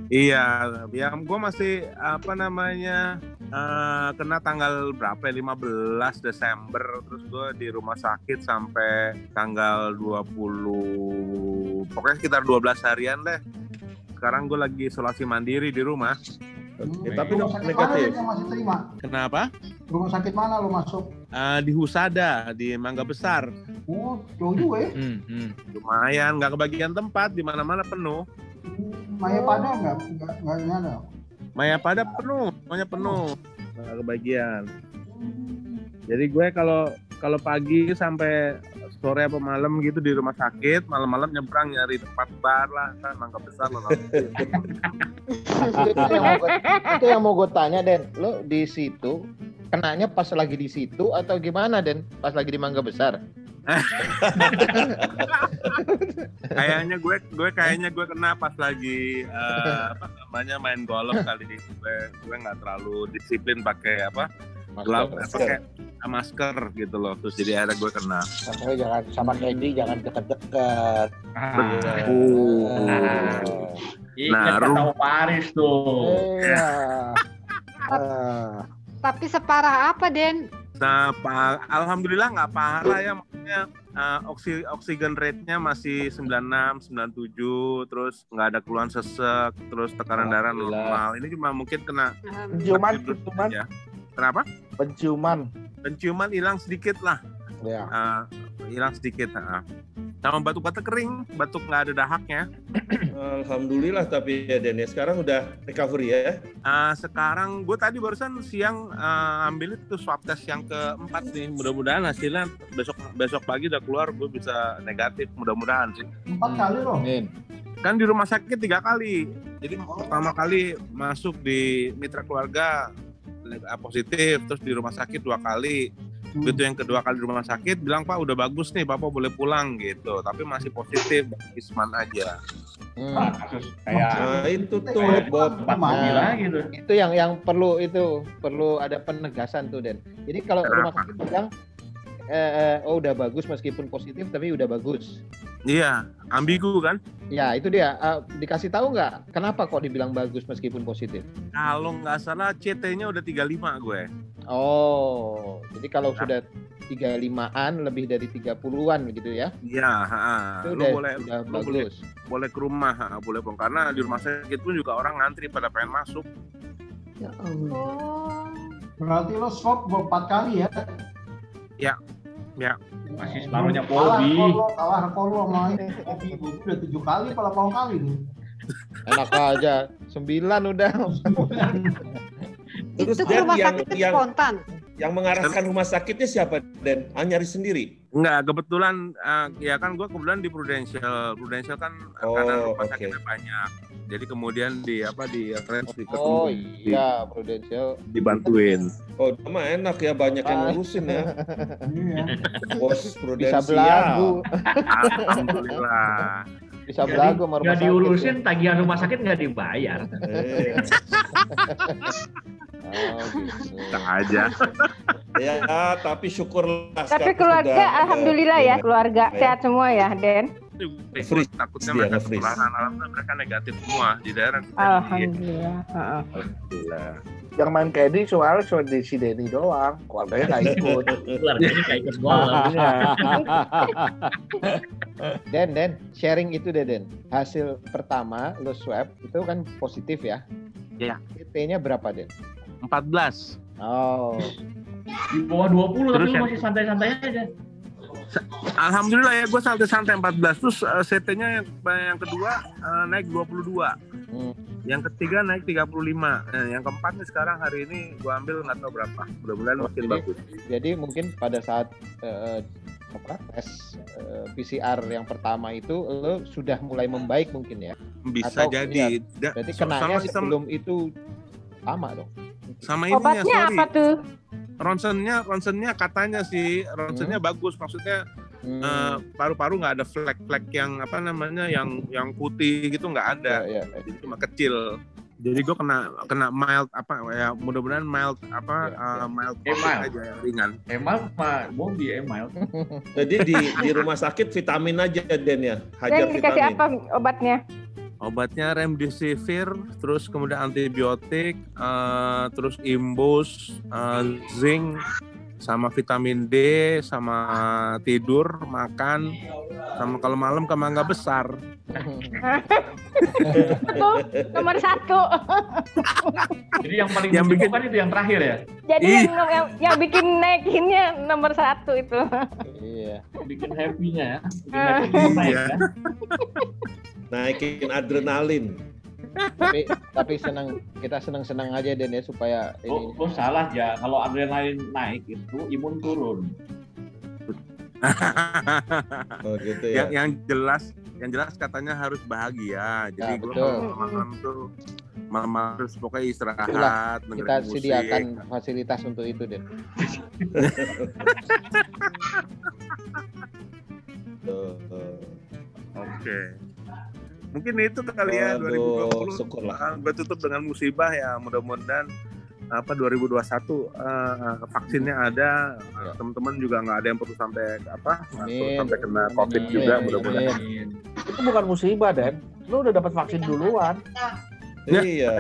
[SPEAKER 12] Iya, ya gue masih apa namanya eh, kena tanggal berapa? ya? 15 Desember, terus gue di rumah sakit sampai tanggal 20, pokoknya sekitar 12 harian deh. Sekarang gue lagi isolasi mandiri di rumah.
[SPEAKER 2] Oke,
[SPEAKER 4] Hmm.
[SPEAKER 2] tapi
[SPEAKER 4] Rumah sakit mana
[SPEAKER 2] negatif.
[SPEAKER 4] yang masih terima?
[SPEAKER 12] Kenapa?
[SPEAKER 4] Rumah sakit mana lo masuk?
[SPEAKER 12] Eh, di Husada, di Mangga Besar.
[SPEAKER 4] Oh, jauh juga ya.
[SPEAKER 1] Hmm, hmm.
[SPEAKER 12] Lumayan, nggak kebagian tempat, di mana-mana penuh.
[SPEAKER 4] Maya pada enggak? Enggak, enggak ini ada.
[SPEAKER 12] Maya pada penuh, semuanya penuh. Nggak kebagian. Jadi gue kalau kalau pagi sampai sore apa malam gitu di rumah sakit, malam-malam nyebrang nyari tempat bar lah, kan mangga besar lah.
[SPEAKER 9] itu, itu yang mau gue, itu yang mau gue tanya Den, lo di situ kenanya pas lagi di situ atau gimana Den? Pas lagi di Mangga Besar?
[SPEAKER 12] Kayaknya gue gue kayaknya gue kena pas lagi eh, apa namanya main golf kali ini. Gue gue nggak terlalu disiplin pakai apa glove, eh,
[SPEAKER 2] Masker.
[SPEAKER 12] pakai masker gitu loh. Terus jadi akhirnya gue kena.
[SPEAKER 3] Makanya jangan sama Candy jangan deket-deket.
[SPEAKER 5] Ah, ingat
[SPEAKER 12] Nah, rum-
[SPEAKER 5] Om Paris tuh.
[SPEAKER 3] Iya. Ah.
[SPEAKER 7] Tapi separah apa, Den?
[SPEAKER 12] Nah, pa- alhamdulillah nggak parah ya, maksudnya eh, oksi oksigen rate-nya masih 96, 97, terus nggak ada keluhan sesek, terus tekanan darah normal. Ini cuma mungkin kena
[SPEAKER 3] Penciuman, penciuman,
[SPEAKER 12] aja. Kenapa?
[SPEAKER 3] penciuman.
[SPEAKER 12] Penciuman hilang sedikit lah,
[SPEAKER 3] Ya.
[SPEAKER 12] Eh, hilang sedikit. ah. Sama batuk-batuk kering, batuk nggak ada dahaknya.
[SPEAKER 2] Alhamdulillah tapi ya Den ya sekarang udah recovery ya.
[SPEAKER 12] Eh, sekarang gue tadi barusan siang eh, ambil itu swab test yang keempat nih. Mudah-mudahan hasilnya besok besok pagi udah keluar, gue bisa negatif. Mudah-mudahan sih.
[SPEAKER 4] Empat kali loh.
[SPEAKER 9] Amin.
[SPEAKER 12] kan di rumah sakit tiga kali jadi pertama kali masuk di mitra keluarga neg- positif terus di rumah sakit dua kali begitu yang kedua kali di rumah sakit bilang pak udah bagus nih bapak boleh pulang gitu tapi masih positif isman aja
[SPEAKER 5] Ah, kasus kayak
[SPEAKER 2] Nah itu tuh
[SPEAKER 4] Kayak
[SPEAKER 2] Bob.
[SPEAKER 3] Nah.
[SPEAKER 5] gitu.
[SPEAKER 9] Itu yang yang perlu itu perlu ada penegasan tuh Den. Jadi kalau rumah sakit bilang eh, eh, oh udah bagus meskipun positif tapi udah bagus.
[SPEAKER 12] iya ambigu kan
[SPEAKER 9] Ya itu dia. Eh, dikasih tahu nggak kenapa kok dibilang bagus meskipun positif?
[SPEAKER 12] kalau nggak salah CT-nya udah 35 gue
[SPEAKER 9] Oh, jadi kalau sudah 35-an lebih dari 30-an begitu ya.
[SPEAKER 12] iya
[SPEAKER 9] Itu
[SPEAKER 12] lu
[SPEAKER 9] udah,
[SPEAKER 12] boleh
[SPEAKER 9] udah
[SPEAKER 12] lu boleh
[SPEAKER 9] bagus.
[SPEAKER 12] boleh ke rumah ha, boleh pulang karena di rumah sakit pun juga orang ngantri pada pengen masuk
[SPEAKER 11] Ya Allah.
[SPEAKER 7] Oh.
[SPEAKER 4] Berarti lo swab empat kali ya.
[SPEAKER 5] Masih separuhnya
[SPEAKER 4] Kalah
[SPEAKER 5] Polbi.
[SPEAKER 4] Kalah Polo sama ini. Kopi gue udah tujuh kali, delapan kali tuh.
[SPEAKER 9] Enak aja. 9 udah.
[SPEAKER 2] Terus
[SPEAKER 7] Itu ke
[SPEAKER 2] Dan
[SPEAKER 7] rumah
[SPEAKER 2] yang
[SPEAKER 7] sakit
[SPEAKER 2] yang
[SPEAKER 7] spontan.
[SPEAKER 2] yang mengarahkan rumah sakitnya siapa Den? Ah, nyari sendiri.
[SPEAKER 12] Enggak, kebetulan eh, ya kan gue kebetulan di Prudential. Prudential kan
[SPEAKER 2] Oh,
[SPEAKER 12] karena rumah
[SPEAKER 2] oke.
[SPEAKER 12] sakitnya banyak. Jadi kemudian di apa di arrange di
[SPEAKER 9] Oh
[SPEAKER 12] ketemu,
[SPEAKER 9] iya, Prudential.
[SPEAKER 12] dibantuin.
[SPEAKER 2] Oh, mah enak ya banyak yang
[SPEAKER 9] Ah.
[SPEAKER 2] ngurusin ya.
[SPEAKER 4] Iya.
[SPEAKER 2] Bos
[SPEAKER 9] Bisa
[SPEAKER 2] prudensial.
[SPEAKER 9] belagu.
[SPEAKER 12] Alhamdulillah.
[SPEAKER 9] Bisa
[SPEAKER 5] Jadi
[SPEAKER 9] belagu sama rumah sakit.
[SPEAKER 5] diurusin tagihan rumah sakit nggak dibayar.
[SPEAKER 9] Oh, gitu.
[SPEAKER 12] Aja.
[SPEAKER 2] ya, tapi syukurlah.
[SPEAKER 10] Tapi keluarga,
[SPEAKER 2] sudah,
[SPEAKER 10] alhamdulillah ya, keluarga
[SPEAKER 2] Ya.
[SPEAKER 10] sehat semua ya, Den.
[SPEAKER 2] Freeze
[SPEAKER 12] takutnya
[SPEAKER 2] dia,
[SPEAKER 12] mereka ketularan. Alhamdulillah mereka negatif semua di daerah.
[SPEAKER 10] Alhamdulillah. Heeh.
[SPEAKER 12] Alhamdulillah.
[SPEAKER 3] Yang main Candy soalnya cuma di si Denny doang. Keluarganya nggak ikut.
[SPEAKER 5] Keluarganya kayak ikut.
[SPEAKER 3] Iya.
[SPEAKER 9] Den, Den, sharing itu deh Den. Hasil pertama lo swab itu kan positif ya.
[SPEAKER 12] Ya.
[SPEAKER 9] CT-nya berapa, Den?
[SPEAKER 12] 14.
[SPEAKER 9] Oh.
[SPEAKER 5] Di bawah 20 tapi
[SPEAKER 12] Terus
[SPEAKER 5] lu
[SPEAKER 12] yang-
[SPEAKER 5] masih santai-santai aja.
[SPEAKER 12] Alhamdulillah ya gue santai-santai 14 terus eh, CT-nya yang, yang kedua eh, naik 22.
[SPEAKER 9] Hmm.
[SPEAKER 12] Yang ketiga naik 35. Nah, yang keempat nih sekarang hari ini gue ambil nggak tahu berapa. Mudah-mudahan makin
[SPEAKER 9] jadi-
[SPEAKER 12] bagus.
[SPEAKER 9] Jadi mungkin pada saat eh, apa tes eh, PCR yang pertama itu lo sudah mulai membaik mungkin ya?
[SPEAKER 12] Bisa
[SPEAKER 9] Atau-
[SPEAKER 12] jadi. Da-
[SPEAKER 9] Berarti
[SPEAKER 12] so-
[SPEAKER 9] kenanya
[SPEAKER 12] sama-
[SPEAKER 9] sebelum itu lama dong.
[SPEAKER 12] Sama ininya
[SPEAKER 10] Obatnya
[SPEAKER 12] sorry.
[SPEAKER 10] apa tuh?
[SPEAKER 12] Ronsennya ronsennya katanya sih ronsennya bagus maksudnya
[SPEAKER 9] Hmm.
[SPEAKER 12] eh, paru-paru nggak ada flek-flek yang apa namanya yang yang putih gitu nggak ada.
[SPEAKER 9] Ya, ya.
[SPEAKER 12] Jadi cuma kecil. Jadi gue kena kena mild apa ya mudah-mudahan mild apa
[SPEAKER 9] Ya,
[SPEAKER 12] eh, mild
[SPEAKER 5] Eh,
[SPEAKER 12] COVID
[SPEAKER 5] mild.
[SPEAKER 12] aja ringan.
[SPEAKER 5] Emal mah Bobby Emal.
[SPEAKER 2] Jadi di di rumah sakit vitamin aja Den ya, hajar
[SPEAKER 10] Yang dikasih
[SPEAKER 2] vitamin.
[SPEAKER 10] apa obatnya?
[SPEAKER 12] Obatnya remdesivir, terus kemudian antibiotik, eh, terus imbus, eh, zinc, sama vitamin D, sama tidur, makan, sama kalau malam ke mangga besar.
[SPEAKER 10] Itu nomor satu.
[SPEAKER 5] Jadi yang paling
[SPEAKER 12] Yang bikin-
[SPEAKER 5] kan itu yang terakhir ya.
[SPEAKER 10] Jadi yang, yang, yang bikin naikinnya nomor satu itu.
[SPEAKER 9] Iya.
[SPEAKER 5] Bikin happy-nya ya. Bikin
[SPEAKER 10] Ah.
[SPEAKER 5] happy naik
[SPEAKER 12] Iya.
[SPEAKER 2] Naikin adrenalin.
[SPEAKER 9] tapi tapi senang kita senang-senang aja Den ya supaya
[SPEAKER 5] Lo,
[SPEAKER 9] ini
[SPEAKER 5] lo salah ya. Kalau adrenalin naik itu imun turun.
[SPEAKER 2] Oh gitu
[SPEAKER 12] yang,
[SPEAKER 2] ya.
[SPEAKER 12] yang jelas, yang jelas katanya harus bahagia. Jadi
[SPEAKER 9] Ya,
[SPEAKER 12] gue malam tuh malam harus pokoknya istirahat,
[SPEAKER 9] Itulah, kita
[SPEAKER 12] musik.
[SPEAKER 9] sediakan fasilitas untuk itu Den.
[SPEAKER 2] Tuh, tuh.
[SPEAKER 12] Mungkin itu kali ya
[SPEAKER 2] Waduh,
[SPEAKER 12] 2020.
[SPEAKER 2] syukurlah.
[SPEAKER 12] Ah, gue tutup dengan musibah ya. Mudah-mudahan apa 2021 eh, vaksinnya ada.
[SPEAKER 9] Ya.
[SPEAKER 12] Teman-teman juga nggak ada yang perlu sampai apa nggak perlu
[SPEAKER 9] Amin.
[SPEAKER 12] sampai kena covid
[SPEAKER 9] amin,
[SPEAKER 12] juga mudah-mudahan.
[SPEAKER 8] Itu bukan musibah, Den. Lu udah dapat vaksin duluan.
[SPEAKER 12] Ya,
[SPEAKER 2] Iya.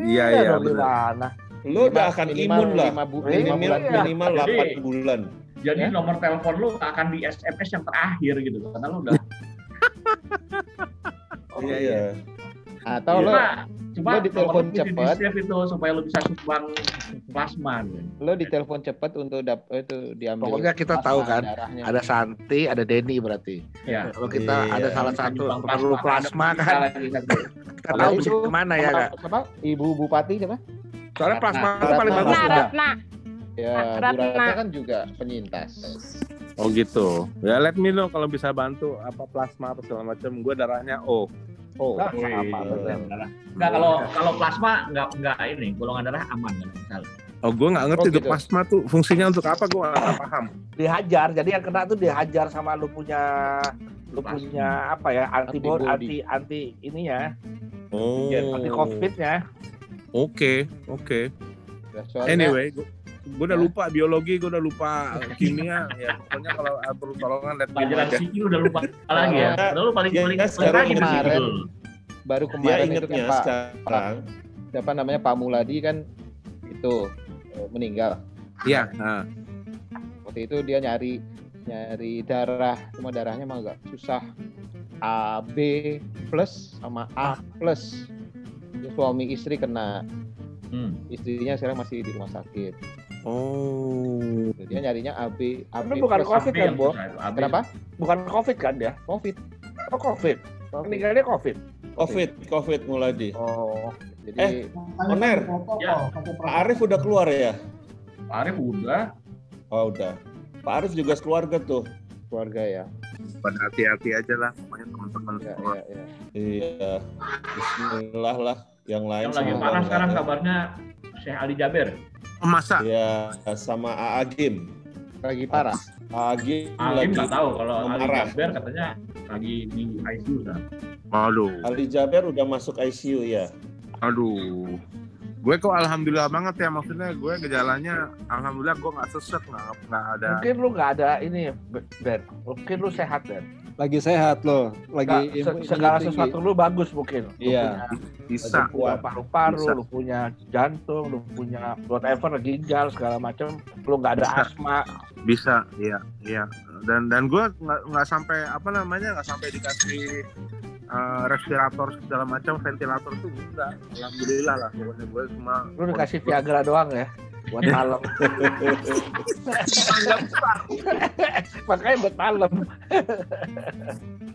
[SPEAKER 12] Iya iya benar.
[SPEAKER 8] gimana?
[SPEAKER 2] Lu udah akan
[SPEAKER 9] Minimal
[SPEAKER 2] imun lah.
[SPEAKER 9] lima bu-
[SPEAKER 8] Iya.
[SPEAKER 9] lima
[SPEAKER 2] Minimal, minimal
[SPEAKER 5] Jadi-
[SPEAKER 2] 8 bulan.
[SPEAKER 5] Jadi
[SPEAKER 9] Ya.
[SPEAKER 5] nomor telepon lu akan di SMS yang terakhir gitu karena lu udah
[SPEAKER 2] Iya, iya.
[SPEAKER 9] Atau
[SPEAKER 2] Iya.
[SPEAKER 9] lo
[SPEAKER 5] cuma
[SPEAKER 9] lo ditelepon cepet.
[SPEAKER 5] di-save itu supaya lu bisa sumbang plasma
[SPEAKER 9] lo ditelepon cepet untuk dap itu diambil
[SPEAKER 8] Pokoknya kita
[SPEAKER 9] plasma
[SPEAKER 8] tahu kan,
[SPEAKER 9] darahnya.
[SPEAKER 8] Ada Santi, ada Denny berarti.
[SPEAKER 5] Ya.
[SPEAKER 8] Kalau kita
[SPEAKER 2] Iya.
[SPEAKER 8] ada salah satu perlu plasma
[SPEAKER 5] ada
[SPEAKER 8] kan,
[SPEAKER 5] lagi kan.
[SPEAKER 8] kita tahu
[SPEAKER 9] itu
[SPEAKER 8] mesti ke mana
[SPEAKER 9] ya
[SPEAKER 8] kak.
[SPEAKER 9] siapa? Ibu Bupati siapa?
[SPEAKER 8] Soalnya plasma paling bagus
[SPEAKER 10] Ratna,
[SPEAKER 8] udah.
[SPEAKER 10] Ratna.
[SPEAKER 9] Ya, Bu.
[SPEAKER 10] Ratna
[SPEAKER 9] kan juga penyintas.
[SPEAKER 12] Oh gitu. Ya let me know kalau bisa bantu apa plasma apa segala macam. Gue darahnya O. O.
[SPEAKER 8] Nah, bener.
[SPEAKER 5] darah. Enggak kalau kalau plasma enggak enggak ini golongan darah aman kan misalnya.
[SPEAKER 12] Oh gue nggak ngerti
[SPEAKER 9] Oh,
[SPEAKER 12] tuh
[SPEAKER 9] gitu.
[SPEAKER 12] plasma tuh fungsinya untuk apa gue nggak paham.
[SPEAKER 8] Dihajar, jadi yang kena tuh dihajar sama lu punya lu
[SPEAKER 5] Plasma.
[SPEAKER 8] punya apa ya antibody
[SPEAKER 9] Antibody.
[SPEAKER 8] anti anti ininya
[SPEAKER 12] Oh.
[SPEAKER 8] anti covidnya
[SPEAKER 12] Oke oke.
[SPEAKER 9] Ya, soalnya
[SPEAKER 12] Anyway, gue udah
[SPEAKER 9] Ya.
[SPEAKER 12] lupa biologi, gue udah lupa kimia. ya pokoknya kalau ada perlu tolongan know
[SPEAKER 5] Pelajaran
[SPEAKER 12] aja.
[SPEAKER 5] sipil udah lupa lagi ya. Padahal lu paling
[SPEAKER 2] Dia
[SPEAKER 5] paling
[SPEAKER 2] sekarang
[SPEAKER 9] kemarin baru kemarin itu kan Pak
[SPEAKER 2] sekarang.
[SPEAKER 9] siapa namanya Pak Muladi kan itu eh, meninggal.
[SPEAKER 12] Iya. Nah.
[SPEAKER 9] Waktu itu dia nyari nyari darah, cuma darahnya mah agak susah. AB plus sama A plus. Suami istri kena,
[SPEAKER 5] Hmm.
[SPEAKER 9] istrinya sekarang masih di rumah sakit.
[SPEAKER 12] Oh.
[SPEAKER 9] Dia nyarinya AB AB
[SPEAKER 8] Tapi bukan. COVID kan, Bo?
[SPEAKER 9] Kenapa?
[SPEAKER 8] bukan covid kan dia
[SPEAKER 9] Covid.
[SPEAKER 8] oh covid meninggalnya covid
[SPEAKER 2] Covid, Covid mulai
[SPEAKER 8] oh
[SPEAKER 9] Jadi
[SPEAKER 2] Oner,
[SPEAKER 5] Ya.
[SPEAKER 2] Pak Arif udah keluar ya?
[SPEAKER 5] Pak Arif udah.
[SPEAKER 2] Oh udah. Pak Arif juga sekeluarga tuh.
[SPEAKER 9] keluarga ya.
[SPEAKER 12] Pada hati-hati aja lah, pokoknya teman-teman
[SPEAKER 9] Ya,
[SPEAKER 12] semua.
[SPEAKER 9] ya, ya.
[SPEAKER 2] Iya. Bismillah lah. Yang lain
[SPEAKER 5] Yang lagi
[SPEAKER 2] nggak
[SPEAKER 5] sekarang kabarnya Syekh Ali Jaber.
[SPEAKER 12] Masa?
[SPEAKER 2] Iya, sama AA Gim.
[SPEAKER 9] Lagi parah.
[SPEAKER 2] AA Gim
[SPEAKER 5] Ali
[SPEAKER 2] lagi
[SPEAKER 5] nggak tahu kalau Ali. Jaber katanya lagi di ICU kan.
[SPEAKER 12] Aduh.
[SPEAKER 2] Ali Jaber udah masuk ICU ya.
[SPEAKER 12] Aduh. Gue kok alhamdulillah banget ya maksudnya gue gejalanya alhamdulillah gue nggak sesek nggak nggak ada.
[SPEAKER 8] mungkin lu nggak ada ini Ben mungkin lu sehat Ben
[SPEAKER 1] Lagi sehat loh, lagi
[SPEAKER 8] Nggak, se- segala
[SPEAKER 1] tinggi.
[SPEAKER 8] sesuatu lu bagus mungkin Lu
[SPEAKER 1] Iya.
[SPEAKER 12] Bisa.
[SPEAKER 8] punya, lu punya paru-paru lu punya jantung lu punya whatever ginjal segala macam lu nggak ada
[SPEAKER 12] Bisa.
[SPEAKER 8] asma
[SPEAKER 12] Bisa, iya, iya. Dan dan gue nggak nggak sampai apa namanya nggak sampai dikasih eh, respirator segala macam ventilator tuh enggak alhamdulillah lah pokoknya gue cuma
[SPEAKER 8] Lu dikasih Viagra doang ya buat malam. Makanya buat malam.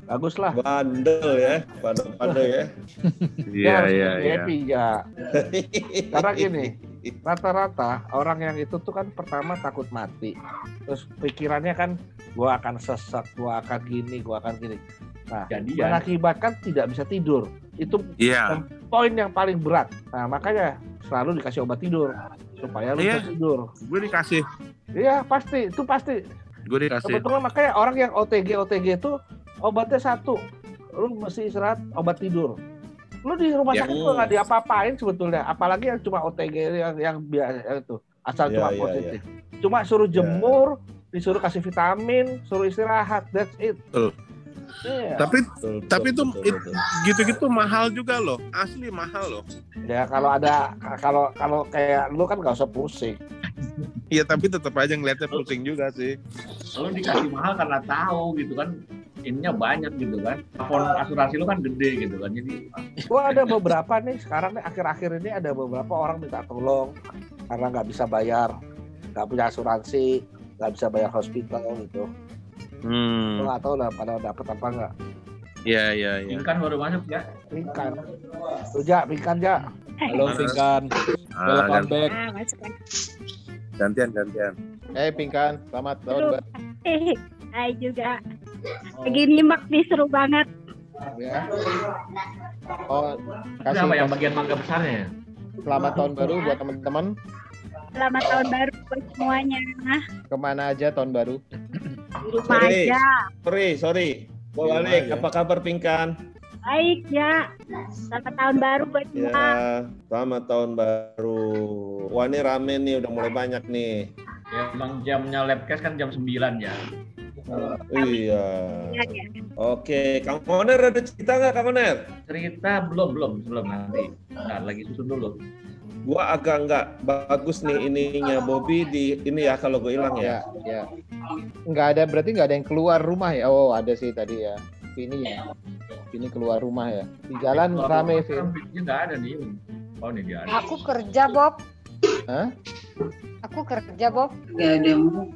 [SPEAKER 8] Bagus lah.
[SPEAKER 2] Bandel ya, bandel-bandel ya.
[SPEAKER 12] iya iya iya
[SPEAKER 8] happy ya. Karena gini, rata-rata orang yang itu tuh kan pertama takut mati. Terus pikirannya kan gua akan sesat, gua akan gini, gua akan gini. Nah,
[SPEAKER 5] Jadian.
[SPEAKER 8] mengakibatkan tidak bisa tidur. Itu
[SPEAKER 12] Iya.
[SPEAKER 8] poin yang paling berat. Nah, makanya selalu dikasih obat tidur supaya lu
[SPEAKER 12] Iya.
[SPEAKER 8] bisa tidur.
[SPEAKER 12] gue dikasih
[SPEAKER 8] Iya, pasti, itu pasti.
[SPEAKER 12] gue dikasih
[SPEAKER 8] Kebetulan makanya orang yang OTG OTG itu obatnya satu, lu mesti istirahat obat tidur. Lu di rumah
[SPEAKER 2] Ya.
[SPEAKER 8] sakit juga nggak diapa-apain sebetulnya, apalagi yang cuma OTG yang yang biasa itu asal
[SPEAKER 2] Ya,
[SPEAKER 8] cuma
[SPEAKER 2] ya,
[SPEAKER 8] positif. Cuma suruh
[SPEAKER 2] Ya.
[SPEAKER 8] jemur, disuruh kasih vitamin, suruh istirahat, that's it.
[SPEAKER 12] Betul.
[SPEAKER 8] Iya.
[SPEAKER 12] tapi
[SPEAKER 2] Betul,
[SPEAKER 12] tapi itu
[SPEAKER 2] betul,
[SPEAKER 12] gitu-gitu mahal juga loh asli mahal loh
[SPEAKER 8] Ya kalau ada kalau kalau kayak lu kan nggak usah pusing.
[SPEAKER 12] Iya tapi tetap aja ngeliatnya pusing juga sih
[SPEAKER 5] Lu dikasih mahal karena tahu gitu kan. Ininya banyak gitu kan. Telepon asuransi lu kan gede gitu kan. Jadi
[SPEAKER 8] Gua ada beberapa nih sekarang nih akhir-akhir ini ada beberapa orang minta tolong karena nggak bisa bayar, nggak punya asuransi, nggak bisa bayar hospital gitu.
[SPEAKER 12] Hmm
[SPEAKER 8] nggak tahu lah pada dapat apa nggak.
[SPEAKER 12] iya iya iya
[SPEAKER 5] kan baru masuk ya.
[SPEAKER 8] Pingkan. Tuh Ja, pingkan Ja.
[SPEAKER 1] Halo Pingkan,
[SPEAKER 12] Ah,
[SPEAKER 1] welcome back.
[SPEAKER 13] Ah,
[SPEAKER 12] gantian gantian
[SPEAKER 9] Eh Pingkan, selamat tahun baru.
[SPEAKER 13] Eh, Hai juga. Lagi nyimak nih seru banget.
[SPEAKER 9] Ya. Oh, kasih,
[SPEAKER 5] apa yang bagian mangga besarnya ya?
[SPEAKER 9] selamat tahun baru buat teman-teman.
[SPEAKER 13] Selamat tahun baru buat semuanya.
[SPEAKER 9] Ke mana aja tahun baru?
[SPEAKER 13] Di rumah
[SPEAKER 2] Sorry,
[SPEAKER 13] aja.
[SPEAKER 2] sorry, sorry.
[SPEAKER 12] Rumah
[SPEAKER 2] balik.
[SPEAKER 12] aja.
[SPEAKER 2] Apa kabar Pingkan?
[SPEAKER 13] Baik ya. Selamat tahun baru buat semua.
[SPEAKER 2] Ya, selamat tahun baru. Wah ini rame nih, udah mulai banyak nih.
[SPEAKER 5] Ya, emang jamnya labcast kan jam 9 ya.
[SPEAKER 2] Iya.
[SPEAKER 13] Ya, ya.
[SPEAKER 2] Oke, Kang Moner ada cerita nggak Kang Moner?
[SPEAKER 5] Cerita belum belum belum nanti. Nah, lagi susun dulu.
[SPEAKER 2] Gua agak nggak bagus nih ininya Bobby di ini ya kalau gue hilang ya.
[SPEAKER 9] Ya, ya. Nggak ada berarti nggak ada yang keluar rumah ya? Oh ada sih tadi ya. Ini ya. Ini keluar rumah ya. Di jalan rame Vin.
[SPEAKER 5] Ini nggak ada nih. Oh ini dia ada.
[SPEAKER 7] Aku kerja Bob.
[SPEAKER 9] Hah?
[SPEAKER 7] Aku kerja Bob.
[SPEAKER 6] Gak ada.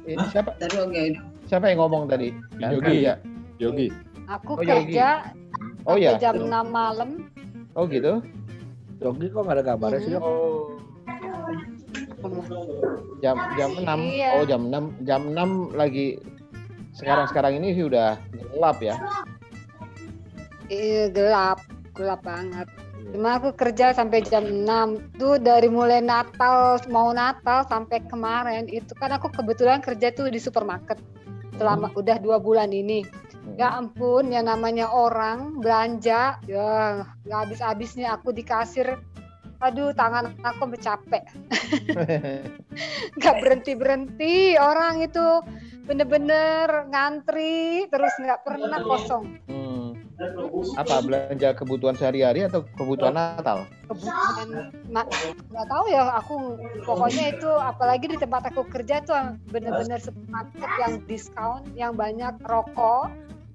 [SPEAKER 9] Eh, siapa?
[SPEAKER 6] Tadi gak ada.
[SPEAKER 9] Siapa yang ngomong tadi? Yang
[SPEAKER 1] Yogi.
[SPEAKER 9] kerja.
[SPEAKER 1] Yogi.
[SPEAKER 7] Aku
[SPEAKER 9] Oh, Yogi.
[SPEAKER 7] kerja
[SPEAKER 9] Oh
[SPEAKER 7] sampai
[SPEAKER 9] ya.
[SPEAKER 7] jam 6 malam.
[SPEAKER 9] Oh gitu.
[SPEAKER 8] Yogi kok nggak ada gambarnya sih?
[SPEAKER 9] Oh. Jam jam 6.
[SPEAKER 7] Iya.
[SPEAKER 9] Oh jam 6. Jam 6 lagi sekarang-sekarang ini sih udah gelap ya.
[SPEAKER 7] Iya, gelap, gelap banget. Cuma aku kerja sampai jam 6 tuh dari mulai Natal mau Natal sampai kemarin itu kan aku kebetulan kerja tuh di supermarket selama udah dua bulan ini. Ya ampun, yang namanya orang belanja, ya nggak habis-habisnya aku di kasir. Aduh, tangan aku capek. Nggak berhenti-berhenti orang itu bener-bener ngantri terus nggak pernah kosong.
[SPEAKER 9] Hmm. Apa belanja kebutuhan sehari-hari atau kebutuhan Natal?
[SPEAKER 7] kebutuhan nggak tahu ya aku pokoknya itu apalagi di tempat aku kerja tuh bener-bener supermarket yang diskon yang banyak rokok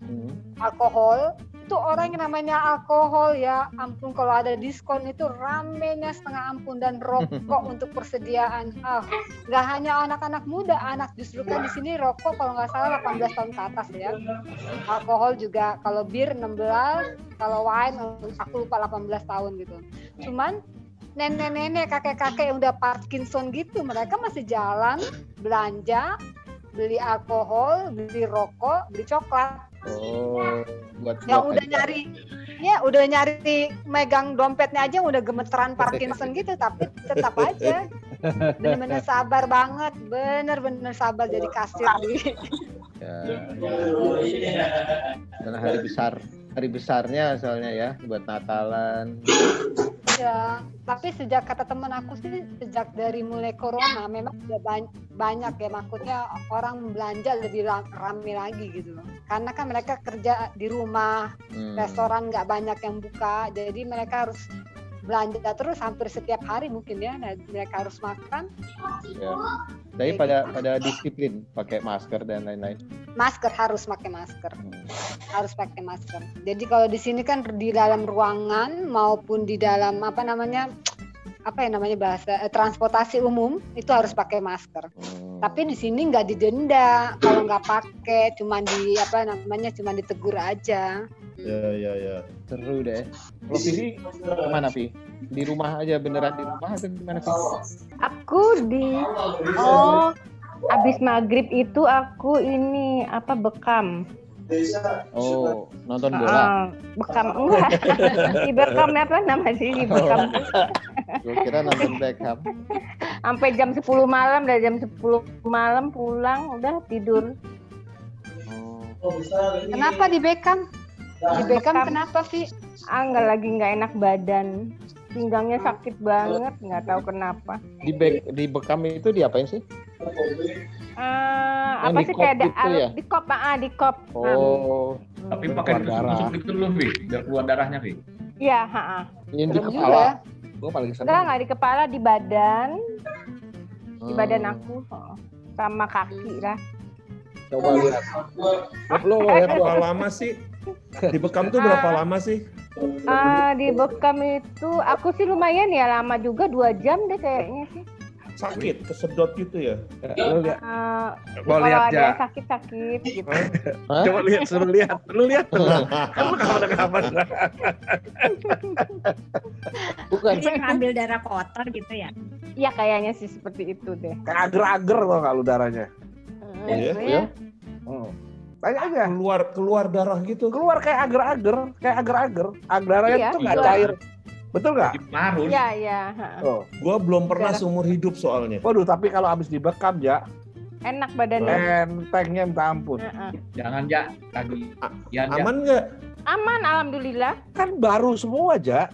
[SPEAKER 9] Hmm.
[SPEAKER 7] alkohol. Itu orang yang namanya alkohol ya. Ampun kalau ada diskon itu ramenya setengah ampun dan rokok untuk persediaan. Ah nggak hanya anak-anak muda anak justru kan di sini rokok kalau nggak salah 18 tahun ke atas ya. Alkohol juga kalau bir 16 kalau wine aku lupa 18 tahun gitu. Cuman nenek-nenek kakek-kakek yang udah Parkinson gitu mereka masih jalan belanja beli alkohol beli rokok beli coklat
[SPEAKER 9] Oh, buat
[SPEAKER 7] yang udah
[SPEAKER 9] aja.
[SPEAKER 7] nyari ya udah nyari megang dompetnya aja udah gemeteran Parkinson gitu tapi tetap aja bener-bener sabar banget bener-bener sabar jadi kasir di
[SPEAKER 9] Ya. Karena hari besar, hari besarnya soalnya ya buat Natalan.
[SPEAKER 7] Ya tapi sejak kata temen aku sih sejak dari mulai corona memang udah ban- banyak ya maksudnya orang belanja lebih ra- rame lagi gitu loh karena kan mereka kerja di rumah
[SPEAKER 9] Hmm.
[SPEAKER 7] restoran nggak banyak yang buka jadi mereka harus belanja terus hampir setiap hari mungkin ya nah, mereka harus makan.
[SPEAKER 9] Ya. Tapi pada pada disiplin pakai masker dan lain-lain.
[SPEAKER 7] masker harus pakai masker. Harus pakai masker. Jadi kalau di sini kan di dalam ruangan maupun di dalam apa namanya apa ya namanya bahasa eh, transportasi umum itu harus pakai masker tapi di sini nggak didenda kalau nggak pakai cuman di apa namanya cuman ditegur aja
[SPEAKER 2] Ya, ya, ya.
[SPEAKER 9] Seru deh. Kalau Vivi ke mana Vi? Di rumah aja beneran di rumah atau gimana Vi?
[SPEAKER 10] Aku di oh abis maghrib itu aku ini apa bekam.
[SPEAKER 9] Oh nonton bola.
[SPEAKER 10] Ah, bekam enggak. di bekam apa nama sih di bekam.
[SPEAKER 9] Gue kira nonton Beckham.
[SPEAKER 10] Sampai jam 10 malam dari jam 10 malam pulang udah tidur.
[SPEAKER 7] kenapa di Beckham di Beckham kenapa sih
[SPEAKER 10] Ah nggak lagi nggak enak badan. Pinggangnya sakit banget, nggak tahu kenapa.
[SPEAKER 9] Di Be di Beckham itu diapain sih?
[SPEAKER 10] Eh,
[SPEAKER 9] Yang
[SPEAKER 10] apa
[SPEAKER 9] di
[SPEAKER 10] sih kayak ada
[SPEAKER 9] gitu ya?
[SPEAKER 10] di kop ah di kop.
[SPEAKER 9] Oh.
[SPEAKER 5] Tapi pakai tusuk-tusuk gitu loh, Vi. Biar keluar darahnya, Vi.
[SPEAKER 10] Iya, ha
[SPEAKER 9] Yang di kepala.
[SPEAKER 10] juga.
[SPEAKER 8] Gue paling
[SPEAKER 10] Enggak, nggak di kepala, di badan. Di badan
[SPEAKER 9] Hmm.
[SPEAKER 10] aku. oh. Sama kaki lah.
[SPEAKER 8] Coba lihat.
[SPEAKER 2] Lo berapa lama sih? Di bekam tuh berapa
[SPEAKER 10] Ah.
[SPEAKER 2] lama sih?
[SPEAKER 10] Ah, di bekam itu aku sih lumayan ya lama juga dua jam deh kayaknya sih.
[SPEAKER 2] Sakit, kesedot gitu ya?
[SPEAKER 8] Lu lihat.
[SPEAKER 10] Ah,
[SPEAKER 8] Mau
[SPEAKER 10] kalau
[SPEAKER 8] lihat,
[SPEAKER 10] ada
[SPEAKER 8] Ja?
[SPEAKER 10] yang sakit-sakit gitu.
[SPEAKER 8] Coba lihat, suruh lihat. Lu lihat tuh. Kan lu kapan-kapan.
[SPEAKER 9] Bukan.
[SPEAKER 13] Dia ngambil darah kotor gitu ya.
[SPEAKER 10] Iya kayaknya sih seperti itu deh.
[SPEAKER 8] Kayak ager-ager gak lu darahnya.
[SPEAKER 2] Oh, iya?
[SPEAKER 8] Iya. Hmm. Tanya aja.
[SPEAKER 2] Keluar keluar darah gitu.
[SPEAKER 8] Keluar kayak ager-ager, kayak ager-ager. Ag- Darahnya
[SPEAKER 10] Iya,
[SPEAKER 8] tuh nggak
[SPEAKER 10] iya.
[SPEAKER 8] cair. Betul nggak?
[SPEAKER 5] Marus.
[SPEAKER 10] Iya, iya.
[SPEAKER 8] Oh.
[SPEAKER 2] Gua belum pernah
[SPEAKER 8] Darah.
[SPEAKER 2] seumur hidup soalnya.
[SPEAKER 8] Waduh, tapi kalau habis dibekam ya,
[SPEAKER 10] Enak badannya.
[SPEAKER 8] entengnya minta ampun.
[SPEAKER 10] Heeh.
[SPEAKER 5] Jangan, Ja. Lagi. Ya, Ja.
[SPEAKER 2] Aman nggak?
[SPEAKER 10] Aman alhamdulillah.
[SPEAKER 8] Kan baru semua aja.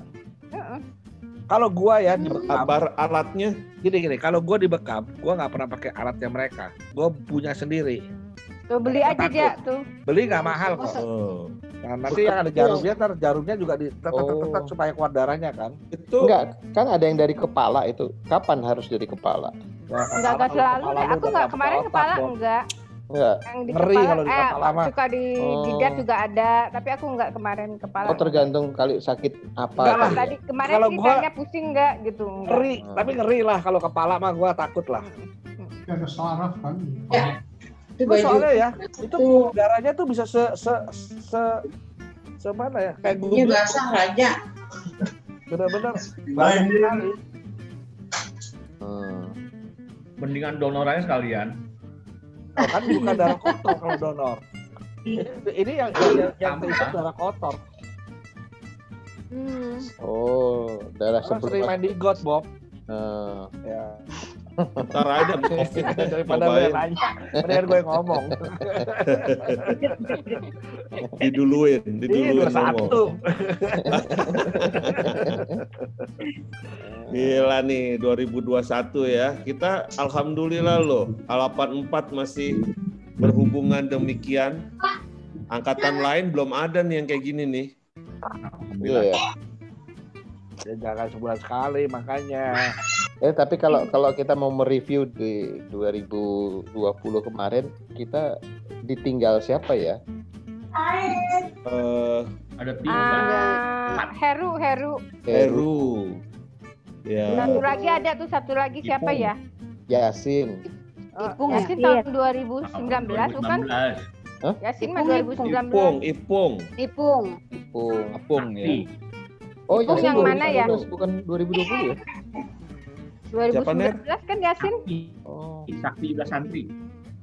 [SPEAKER 10] Heeh.
[SPEAKER 8] Kalau gua ya dibekam,
[SPEAKER 2] Kabar alatnya?
[SPEAKER 8] gini gini, kalau gua dibekam, gua nggak pernah pakai alatnya mereka. Gua punya sendiri.
[SPEAKER 10] Tuh beli aja
[SPEAKER 8] Takut.
[SPEAKER 10] aja tuh.
[SPEAKER 8] Beli nggak mahal kok.
[SPEAKER 2] Oh.
[SPEAKER 8] Nah, nanti yang ada jarumnya, ntar jarumnya juga ditetet-tetet
[SPEAKER 9] Oh.
[SPEAKER 8] supaya keluar darahnya kan.
[SPEAKER 2] Itu
[SPEAKER 9] Enggak, kan ada yang dari kepala itu. Kapan harus dari kepala?
[SPEAKER 8] Ya,
[SPEAKER 10] Enggak enggak selalu
[SPEAKER 8] kepala
[SPEAKER 10] deh. Aku enggak kemarin
[SPEAKER 8] otak,
[SPEAKER 10] kepala enggak.
[SPEAKER 9] Enggak.
[SPEAKER 10] Yang di
[SPEAKER 8] Ngeri
[SPEAKER 10] kepala
[SPEAKER 8] kalau di
[SPEAKER 10] eh
[SPEAKER 8] kepala mah.
[SPEAKER 10] suka di
[SPEAKER 9] Oh.
[SPEAKER 10] jidat juga ada, tapi aku enggak kemarin kepala.
[SPEAKER 9] Oh tergantung kali sakit apa.
[SPEAKER 8] Enggak lah.
[SPEAKER 9] ya?
[SPEAKER 10] Tadi kemarin
[SPEAKER 8] Kalau
[SPEAKER 10] sih
[SPEAKER 8] gua-
[SPEAKER 10] pusing enggak gitu. Enggak.
[SPEAKER 8] Ngeri, tapi ngeri lah kalau kepala mah gua takut lah.
[SPEAKER 4] Ada saraf kan.
[SPEAKER 8] Itu soalnya ya, itu darahnya tuh bisa se se se se mana ya? Kayak gue
[SPEAKER 6] Ini basah raja.
[SPEAKER 8] banyak sekali.
[SPEAKER 9] Hmm.
[SPEAKER 5] Mendingan donor aja sekalian.
[SPEAKER 8] Oh, kan bukan darah kotor kalau donor. Ini yang yang, yang terisi darah kotor.
[SPEAKER 7] Hmm.
[SPEAKER 9] Oh, darah sebelum
[SPEAKER 8] sering main di got, Bob.
[SPEAKER 9] Nah,
[SPEAKER 8] Ya.
[SPEAKER 2] Ntar aja covid
[SPEAKER 8] Daripada gue yang nanya, mendingan gue yang ngomong.
[SPEAKER 2] diduluin, diduluin
[SPEAKER 8] dua
[SPEAKER 2] ngomong.
[SPEAKER 8] satu.
[SPEAKER 2] Gila nih 2021 ya. Kita alhamdulillah loh. Al84 masih berhubungan demikian. Angkatan lain belum ada nih yang kayak gini nih.
[SPEAKER 9] iya ya.
[SPEAKER 8] Ya jangan sebulan sekali makanya.
[SPEAKER 9] Eh tapi kalau kalau kita mau mereview di 2020 kemarin, kita ditinggal siapa ya?
[SPEAKER 2] Eh
[SPEAKER 5] Ada kan?
[SPEAKER 10] Ah, Heru, Heru.
[SPEAKER 2] Heru. Ya.
[SPEAKER 10] Satu lagi ada tuh satu lagi siapa ya?
[SPEAKER 9] Yasin.
[SPEAKER 10] Oh,
[SPEAKER 7] Ipung ya?
[SPEAKER 10] Yasin tahun 2019 bukan?
[SPEAKER 5] 2016.
[SPEAKER 10] Yasin mah
[SPEAKER 7] Ipung,
[SPEAKER 2] Ipung,
[SPEAKER 10] 2019.
[SPEAKER 2] Ipung.
[SPEAKER 7] Ipung
[SPEAKER 9] Ipung.
[SPEAKER 1] Apung ya.
[SPEAKER 9] Oh,
[SPEAKER 10] Ipung
[SPEAKER 9] Yasin
[SPEAKER 10] yang mana ya?
[SPEAKER 9] 2019, bukan 2020 ya?
[SPEAKER 10] 2019 kan Yasin?
[SPEAKER 9] Oh,
[SPEAKER 5] Sakti juga santri.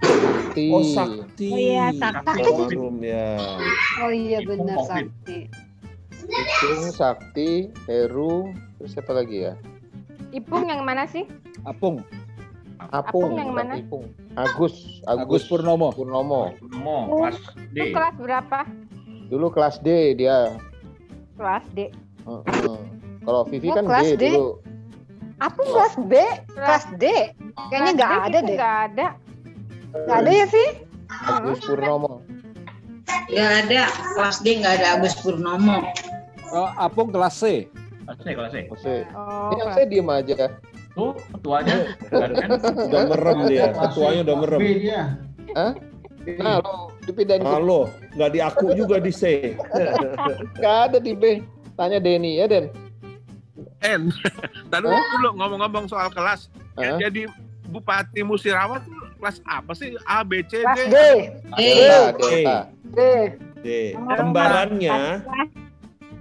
[SPEAKER 9] Sakti.
[SPEAKER 2] Oh Sakti.
[SPEAKER 13] Oh iya, Sakti.
[SPEAKER 2] Almarhum ya.
[SPEAKER 7] oh iya benar sakti
[SPEAKER 9] Ipung, Sakti, Heru, terus siapa lagi ya?
[SPEAKER 10] Ipung yang mana sih?
[SPEAKER 1] Apung.
[SPEAKER 9] Apung,
[SPEAKER 10] Apung yang mana?
[SPEAKER 9] Ipung. Agus,
[SPEAKER 1] Agus
[SPEAKER 9] Agus
[SPEAKER 1] Purnomo.
[SPEAKER 9] Purnomo.
[SPEAKER 5] Purnomo, kelas D.
[SPEAKER 10] Itu kelas berapa?
[SPEAKER 9] Dulu kelas D dia.
[SPEAKER 10] Kelas D.
[SPEAKER 9] Heeh. Kalau Vivi
[SPEAKER 7] Oh,
[SPEAKER 9] kan
[SPEAKER 7] kelas
[SPEAKER 9] D,
[SPEAKER 7] D.
[SPEAKER 9] dulu.
[SPEAKER 7] Aku kelas B kelas D kayaknya nggak ada deh
[SPEAKER 10] Enggak ada.
[SPEAKER 7] nggak ada ya Vi
[SPEAKER 9] Agus Purnomo.
[SPEAKER 6] Nggak ada kelas D nggak ada Agus Purnomo.
[SPEAKER 1] Oh, Apung kelas C.
[SPEAKER 5] Kelas C, kelas C.
[SPEAKER 9] Masih.
[SPEAKER 10] Oh,
[SPEAKER 9] Ini yang
[SPEAKER 10] kelas-
[SPEAKER 9] saya diem aja.
[SPEAKER 5] Tuh, ketuanya. kan?
[SPEAKER 2] Udah merem dia, ketuanya udah merem.
[SPEAKER 4] B dia.
[SPEAKER 9] Hah? Nah, lo dipindahin
[SPEAKER 2] Halo, nggak diaku juga di C.
[SPEAKER 9] Nggak ada di B. Tanya Denny ya, Den.
[SPEAKER 12] En, tadi dulu ngomong-ngomong soal kelas, yang
[SPEAKER 9] Hah?
[SPEAKER 12] jadi Bupati Musirawa tuh kelas apa sih? A, B, C,
[SPEAKER 7] Kelas
[SPEAKER 12] D?
[SPEAKER 7] D.
[SPEAKER 9] Delta,
[SPEAKER 2] D.
[SPEAKER 9] Delta.
[SPEAKER 7] D.
[SPEAKER 2] D. Kembarannya,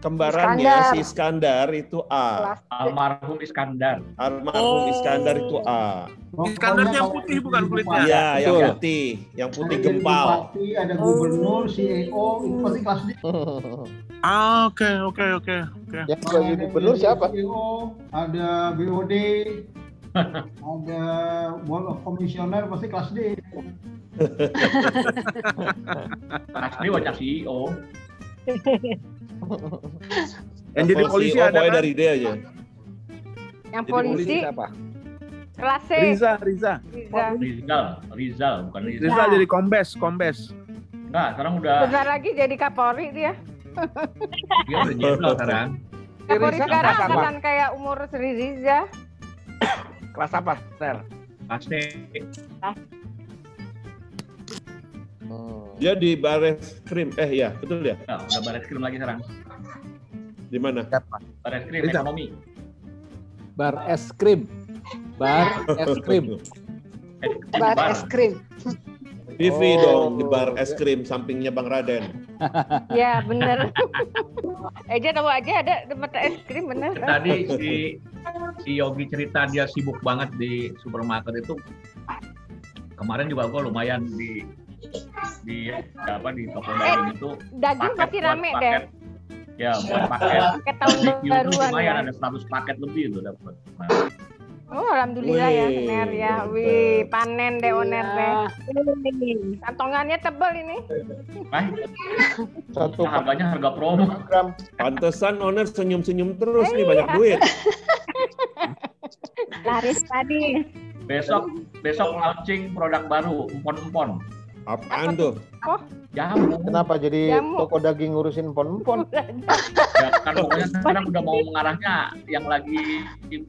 [SPEAKER 2] kembarannya
[SPEAKER 7] Iskandar.
[SPEAKER 2] si Iskandar itu A.
[SPEAKER 5] Almarhum Iskandar.
[SPEAKER 2] Almarhum Iskandar itu A.
[SPEAKER 12] Iskandarnya yang putih bukan kulitnya?
[SPEAKER 2] Iya, yang putih, yang putih
[SPEAKER 4] Ada jadi
[SPEAKER 2] gempal.
[SPEAKER 4] Bupati, ada gubernur, CEO, itu pasti kelas D.
[SPEAKER 12] Ah, Oke, oke, oke, oke.
[SPEAKER 9] Yang jadi gubernur siapa?
[SPEAKER 4] CEO, ada BOD, ada Board of Commissioner, pasti kelas D.
[SPEAKER 5] Kelas D wajah CEO.
[SPEAKER 12] Yang jadi polisi
[SPEAKER 2] CEO
[SPEAKER 12] ada kan?
[SPEAKER 2] dari D aja.
[SPEAKER 10] Yang
[SPEAKER 9] Jadi polisi
[SPEAKER 10] polisi
[SPEAKER 9] siapa?
[SPEAKER 10] kelas C.
[SPEAKER 12] Riza, Riza.
[SPEAKER 10] Riza.
[SPEAKER 5] Rizal, Rizal bukan Rizal.
[SPEAKER 12] Riza jadi kombes, kombes.
[SPEAKER 5] Enggak, sekarang udah
[SPEAKER 10] Bentar lagi jadi Kapolri dia.
[SPEAKER 5] dia udah jenderal sekarang.
[SPEAKER 10] Kapolri
[SPEAKER 8] Riza
[SPEAKER 10] sekarang angkatan kayak umur Sri Riza.
[SPEAKER 8] Kelas apa, Ter?
[SPEAKER 5] Kelas.
[SPEAKER 9] Hmm.
[SPEAKER 2] Dia di Bares Krim. Eh ya, betul ya?
[SPEAKER 5] Nah, udah baris krim lagi sekarang.
[SPEAKER 2] Di mana?
[SPEAKER 5] Baris krim
[SPEAKER 12] Rizal.
[SPEAKER 5] ekonomi.
[SPEAKER 1] Bar es krim. Bar es krim.
[SPEAKER 5] Eh,
[SPEAKER 7] bar
[SPEAKER 5] bar.
[SPEAKER 7] es krim.
[SPEAKER 2] TV
[SPEAKER 9] Oh.
[SPEAKER 2] dong di bar es krim sampingnya Bang Raden.
[SPEAKER 10] Ya bener. Eja tahu aja ada tempat es krim bener.
[SPEAKER 5] Tadi si si Yogi cerita dia sibuk banget di supermarket itu. Kemarin juga gua lumayan di di apa di toko daging itu
[SPEAKER 10] Daging pasti rame
[SPEAKER 5] paket.
[SPEAKER 10] deh.
[SPEAKER 5] Ya, buat paket.
[SPEAKER 10] Paket tahun baruan
[SPEAKER 5] lumayan
[SPEAKER 10] ya.
[SPEAKER 5] ada 100 paket lebih itu dapat. Nah,
[SPEAKER 10] Oh alhamdulillah ya
[SPEAKER 2] Wih,
[SPEAKER 10] Ner ya.
[SPEAKER 2] mantap.
[SPEAKER 10] Wih panen deh Oner deh.
[SPEAKER 7] Iya.
[SPEAKER 10] Kantongannya tebel ini.
[SPEAKER 5] eh,
[SPEAKER 9] Satu
[SPEAKER 5] harganya harga promo.
[SPEAKER 2] Pantesan owner senyum-senyum terus nih
[SPEAKER 10] Iya.
[SPEAKER 2] banyak duit.
[SPEAKER 13] Laris tadi.
[SPEAKER 5] Besok besok launching produk baru, empon-empon.
[SPEAKER 2] Apaan tuh?
[SPEAKER 5] Jamu.
[SPEAKER 9] Kenapa jadi
[SPEAKER 10] Jamu.
[SPEAKER 9] toko daging ngurusin pon-pon?
[SPEAKER 5] Ya, kan pokoknya sekarang udah mau mengarahnya yang lagi di-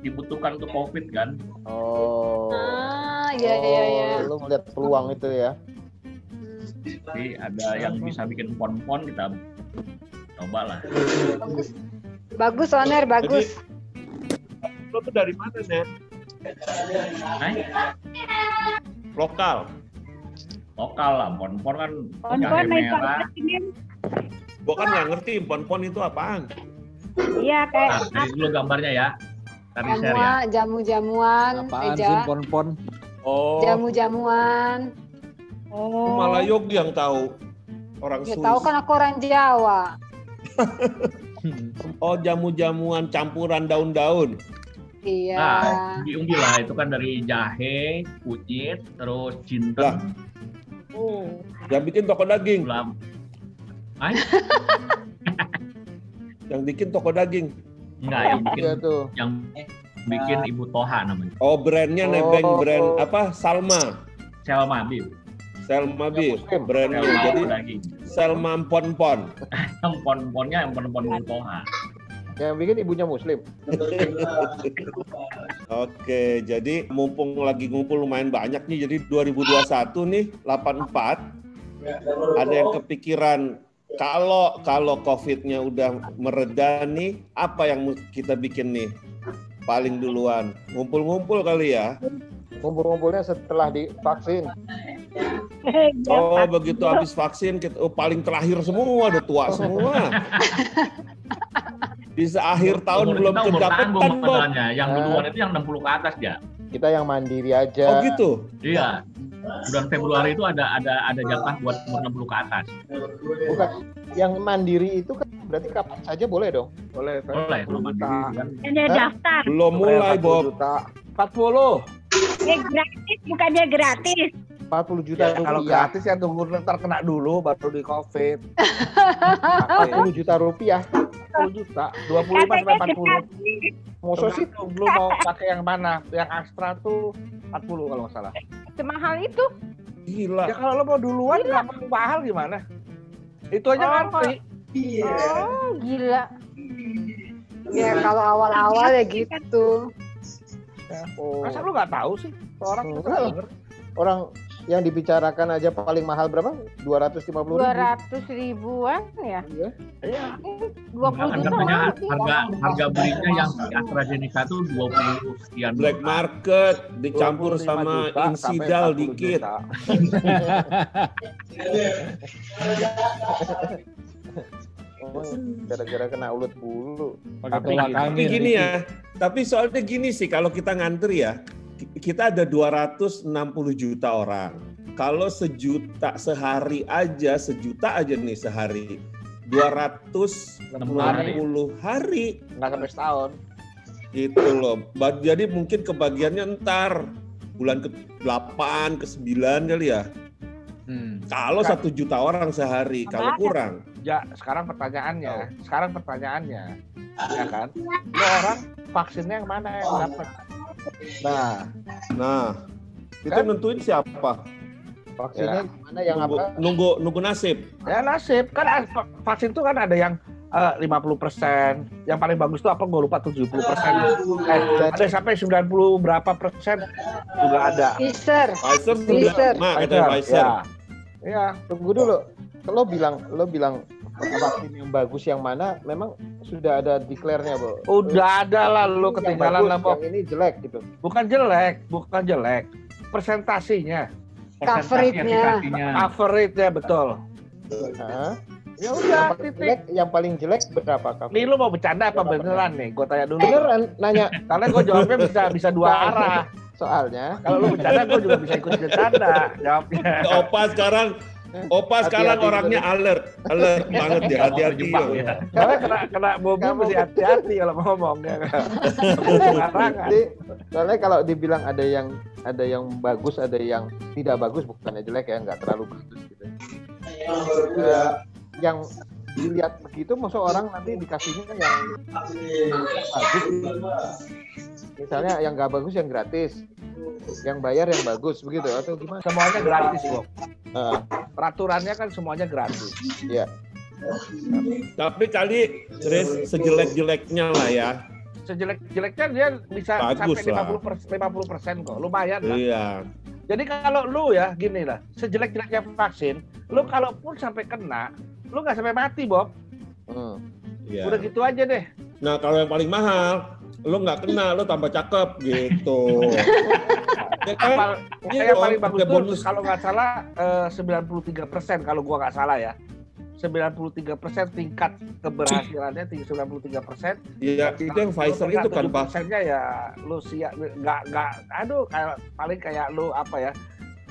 [SPEAKER 5] dibutuhkan untuk COVID kan.
[SPEAKER 9] Oh.
[SPEAKER 7] Ah, iya iya iya.
[SPEAKER 9] Oh, Lu melihat peluang itu ya.
[SPEAKER 5] Jadi ada yang bisa bikin empon-empon kita coba lah.
[SPEAKER 7] Bagus Oner, bagus.
[SPEAKER 2] Lo tuh dari mana, Nen?
[SPEAKER 5] Nah,
[SPEAKER 2] Lokal.
[SPEAKER 5] Lokal lah, empon-empon kan
[SPEAKER 13] Pon-pon
[SPEAKER 5] merah.
[SPEAKER 13] ini.
[SPEAKER 2] Gua kan nggak ngerti pon-pon itu apaan.
[SPEAKER 13] Iya kayak
[SPEAKER 5] Nah, dari dulu gambarnya ya. Tadi share ya.
[SPEAKER 7] Jamuan, jamu-jamuan,
[SPEAKER 1] Apaan sih pon-pon?
[SPEAKER 2] Oh,
[SPEAKER 7] Jamu-jamuan.
[SPEAKER 2] itu malah Yogi yang tahu. Orang
[SPEAKER 7] Ya
[SPEAKER 2] Swiss.
[SPEAKER 7] tahu kan aku orang Jawa.
[SPEAKER 2] Oh, jamu-jamuan campuran daun-daun.
[SPEAKER 7] Iya.
[SPEAKER 5] Nah, umbi lah itu kan dari jahe, kunyit, terus
[SPEAKER 2] Lah.
[SPEAKER 5] Jinten,
[SPEAKER 2] Yang bikin toko daging. Yang bikin toko daging.
[SPEAKER 5] enggak yang bikin
[SPEAKER 9] Iya tuh.
[SPEAKER 5] yang bikin Ibu Toha namanya.
[SPEAKER 2] Oh, brandnya
[SPEAKER 9] Oh.
[SPEAKER 2] nebeng brand apa? Salma.
[SPEAKER 5] Selma Beef.
[SPEAKER 2] Selma Beef.
[SPEAKER 9] Muslim.
[SPEAKER 2] Brandnya.
[SPEAKER 5] Selma
[SPEAKER 2] Jadi
[SPEAKER 5] daging.
[SPEAKER 2] Selma Pon-Pon.
[SPEAKER 5] Empon-emponnya empon-empon Ibu Toha.
[SPEAKER 9] Yang bikin ibunya muslim.
[SPEAKER 2] Oke, jadi mumpung lagi ngumpul lumayan banyak nih, jadi 2021 nih 84 ada yang kepikiran kalau kalau COVID-nya udah mereda nih, apa yang kita bikin nih? Paling duluan, ngumpul-ngumpul kali ya.
[SPEAKER 9] Ngumpul-ngumpulnya setelah divaksin.
[SPEAKER 2] Oh, begitu habis vaksin kita oh, paling terakhir semua, udah tua semua. Bisa akhir tahun
[SPEAKER 5] Umur
[SPEAKER 2] belum kedapetan, Bob.
[SPEAKER 5] Yang
[SPEAKER 9] Ah.
[SPEAKER 5] duluan itu yang 60 ke atas ya.
[SPEAKER 9] Kita yang mandiri aja.
[SPEAKER 2] Oh gitu.
[SPEAKER 5] Iya. Bulan Februari itu ada ada ada jatah buat umur 60 ke atas.
[SPEAKER 9] Bukan. Yang mandiri itu kan berarti kapan saja boleh dong.
[SPEAKER 8] Boleh.
[SPEAKER 5] Boleh kalau mandiri kan.
[SPEAKER 13] ada
[SPEAKER 9] Hah?
[SPEAKER 13] daftar.
[SPEAKER 2] Belum mulai, Bob.
[SPEAKER 8] 40.
[SPEAKER 13] Eh, gratis bukannya gratis.
[SPEAKER 9] 40 juta
[SPEAKER 8] Ya, kalau
[SPEAKER 9] rupiah.
[SPEAKER 8] gratis ya tunggu ntar kena dulu baru di covid.
[SPEAKER 9] 40 juta rupiah.
[SPEAKER 8] 40 juta, 25 sampai
[SPEAKER 13] Katanya
[SPEAKER 8] 40.
[SPEAKER 13] gratis.
[SPEAKER 9] Masa sih?
[SPEAKER 8] Lu mau pakai yang mana? Yang Astra tuh 40 kalau nggak salah.
[SPEAKER 10] Semahal itu.
[SPEAKER 2] Gila.
[SPEAKER 8] Ya kalau lo mau duluan nggak mau mahal gimana? Itu aja
[SPEAKER 10] Oh,
[SPEAKER 8] ngantri.
[SPEAKER 10] Oh gila.
[SPEAKER 7] Ya kalau awal-awal ya gitu.
[SPEAKER 9] Oh.
[SPEAKER 8] Masa lu nggak tahu sih? Orang denger.
[SPEAKER 9] Orang yang dibicarakan aja paling mahal berapa? 250 ribu.
[SPEAKER 10] Dua ratus ribuan ya?
[SPEAKER 8] Iya.
[SPEAKER 10] Dua puluh juta
[SPEAKER 5] Anggapannya
[SPEAKER 10] orang sih.
[SPEAKER 5] harga harga belinya yang di AstraZeneca tuh 20 sekian
[SPEAKER 2] Black
[SPEAKER 5] juta.
[SPEAKER 2] market dicampur
[SPEAKER 8] 25
[SPEAKER 2] sama
[SPEAKER 8] juta
[SPEAKER 2] insidal
[SPEAKER 8] 40
[SPEAKER 2] dikit.
[SPEAKER 8] juta.
[SPEAKER 9] Oh, gara-gara kena ulut bulu.
[SPEAKER 2] Tapi, tapi gini ya, tapi soalnya gini sih kalau kita ngantri ya, kita ada 260 juta orang. Kalau sejuta sehari aja, sejuta aja nih sehari. 260 hari.
[SPEAKER 8] Nggak sampai setahun.
[SPEAKER 2] Gitu loh. Jadi mungkin kebagiannya ntar bulan ke-8, ke-9 kali ya. Kalau satu juta orang sehari, kalau kurang.
[SPEAKER 8] Ya, sekarang pertanyaannya, sekarang pertanyaannya, ya kan? Lu orang vaksinnya yang mana yang dapat?
[SPEAKER 2] Nah, nah, itu
[SPEAKER 8] Kan?
[SPEAKER 2] nentuin siapa?
[SPEAKER 9] Vaksinnya
[SPEAKER 2] Ya.
[SPEAKER 9] mana yang
[SPEAKER 2] nunggu,
[SPEAKER 9] apa?
[SPEAKER 2] Nunggu, nunggu nasib.
[SPEAKER 8] Ya nasib kan va- vaksin tuh kan ada yang eh, 50 yang paling bagus tuh apa gue lupa 70 persen, eh, ada sampai 90 berapa persen juga ada.
[SPEAKER 7] Pfizer.
[SPEAKER 2] Pfizer
[SPEAKER 7] Pfizer.
[SPEAKER 2] Nah, ada Pfizer.
[SPEAKER 8] Ya. ya.
[SPEAKER 9] Tunggu dulu. Lo bilang, lo bilang vaksin yang bagus yang mana? Memang sudah ada declare-nya, Bu.
[SPEAKER 8] Udah ada lah lo
[SPEAKER 9] Yang
[SPEAKER 8] ketinggalan lah.
[SPEAKER 9] Yang ini jelek gitu.
[SPEAKER 8] Bukan jelek, bukan jelek. Presentasinya.
[SPEAKER 7] Coverage-nya.
[SPEAKER 8] Coverage-nya betul.
[SPEAKER 9] Hah?
[SPEAKER 8] Ya udah,
[SPEAKER 9] yang paling jelek, yang paling jelek berapa kamu?
[SPEAKER 8] Nih lu mau bercanda apa beneran nih? Gue tanya dulu.
[SPEAKER 9] Beneran nanya.
[SPEAKER 8] Karena gue jawabnya bisa bisa dua arah.
[SPEAKER 9] Soalnya
[SPEAKER 8] Kalau lu bercanda gue juga bisa ikut bercanda jawabnya.
[SPEAKER 2] Opa sekarang Opa sekarang orangnya alert, alert banget ya, hati-hati.
[SPEAKER 5] Ya.
[SPEAKER 8] Karena kena kena
[SPEAKER 9] Kamu-
[SPEAKER 8] mesti hati-hati kalau mau ngomong ya. kan?
[SPEAKER 9] Jadi, soalnya kalau dibilang ada yang ada yang bagus, ada yang tidak bagus, bukannya jelek ya, nggak terlalu bagus gitu. Eh, yang dilihat begitu, masa orang nanti dikasihnya yang bagus. Misalnya yang nggak bagus yang gratis, yang bayar yang bagus begitu atau gimana?
[SPEAKER 8] Semuanya gratis kok.
[SPEAKER 9] Eh,
[SPEAKER 8] Peraturannya kan semuanya gratis.
[SPEAKER 9] ya.
[SPEAKER 2] Tapi kali Chris sejelek-jeleknya lah ya.
[SPEAKER 8] Sejelek-jeleknya dia bisa
[SPEAKER 2] Bagus
[SPEAKER 8] sampai
[SPEAKER 2] lah.
[SPEAKER 8] 50 persen, 50 persen kok. Lumayan lah.
[SPEAKER 2] Iya.
[SPEAKER 8] Jadi kalau lu ya gini lah, sejelek-jeleknya vaksin, lu kalaupun sampai kena, lu nggak sampai mati Bob.
[SPEAKER 9] Hmm.
[SPEAKER 2] Iya.
[SPEAKER 8] Udah gitu aja deh.
[SPEAKER 2] Nah kalau yang paling mahal, lo nggak kena, lo tambah cakep gitu. ya kan?
[SPEAKER 8] Apal,
[SPEAKER 2] Iya
[SPEAKER 8] yang paling bagus tuh
[SPEAKER 2] bonus.
[SPEAKER 8] kalau nggak salah eh, 93 persen kalau gua nggak salah ya. 93 persen tingkat keberhasilannya tinggi 93 persen.
[SPEAKER 2] Iya, itu yang Pfizer itu kan Pak.
[SPEAKER 8] persennya ya lu siap nggak nggak aduh kayak paling kayak lu apa ya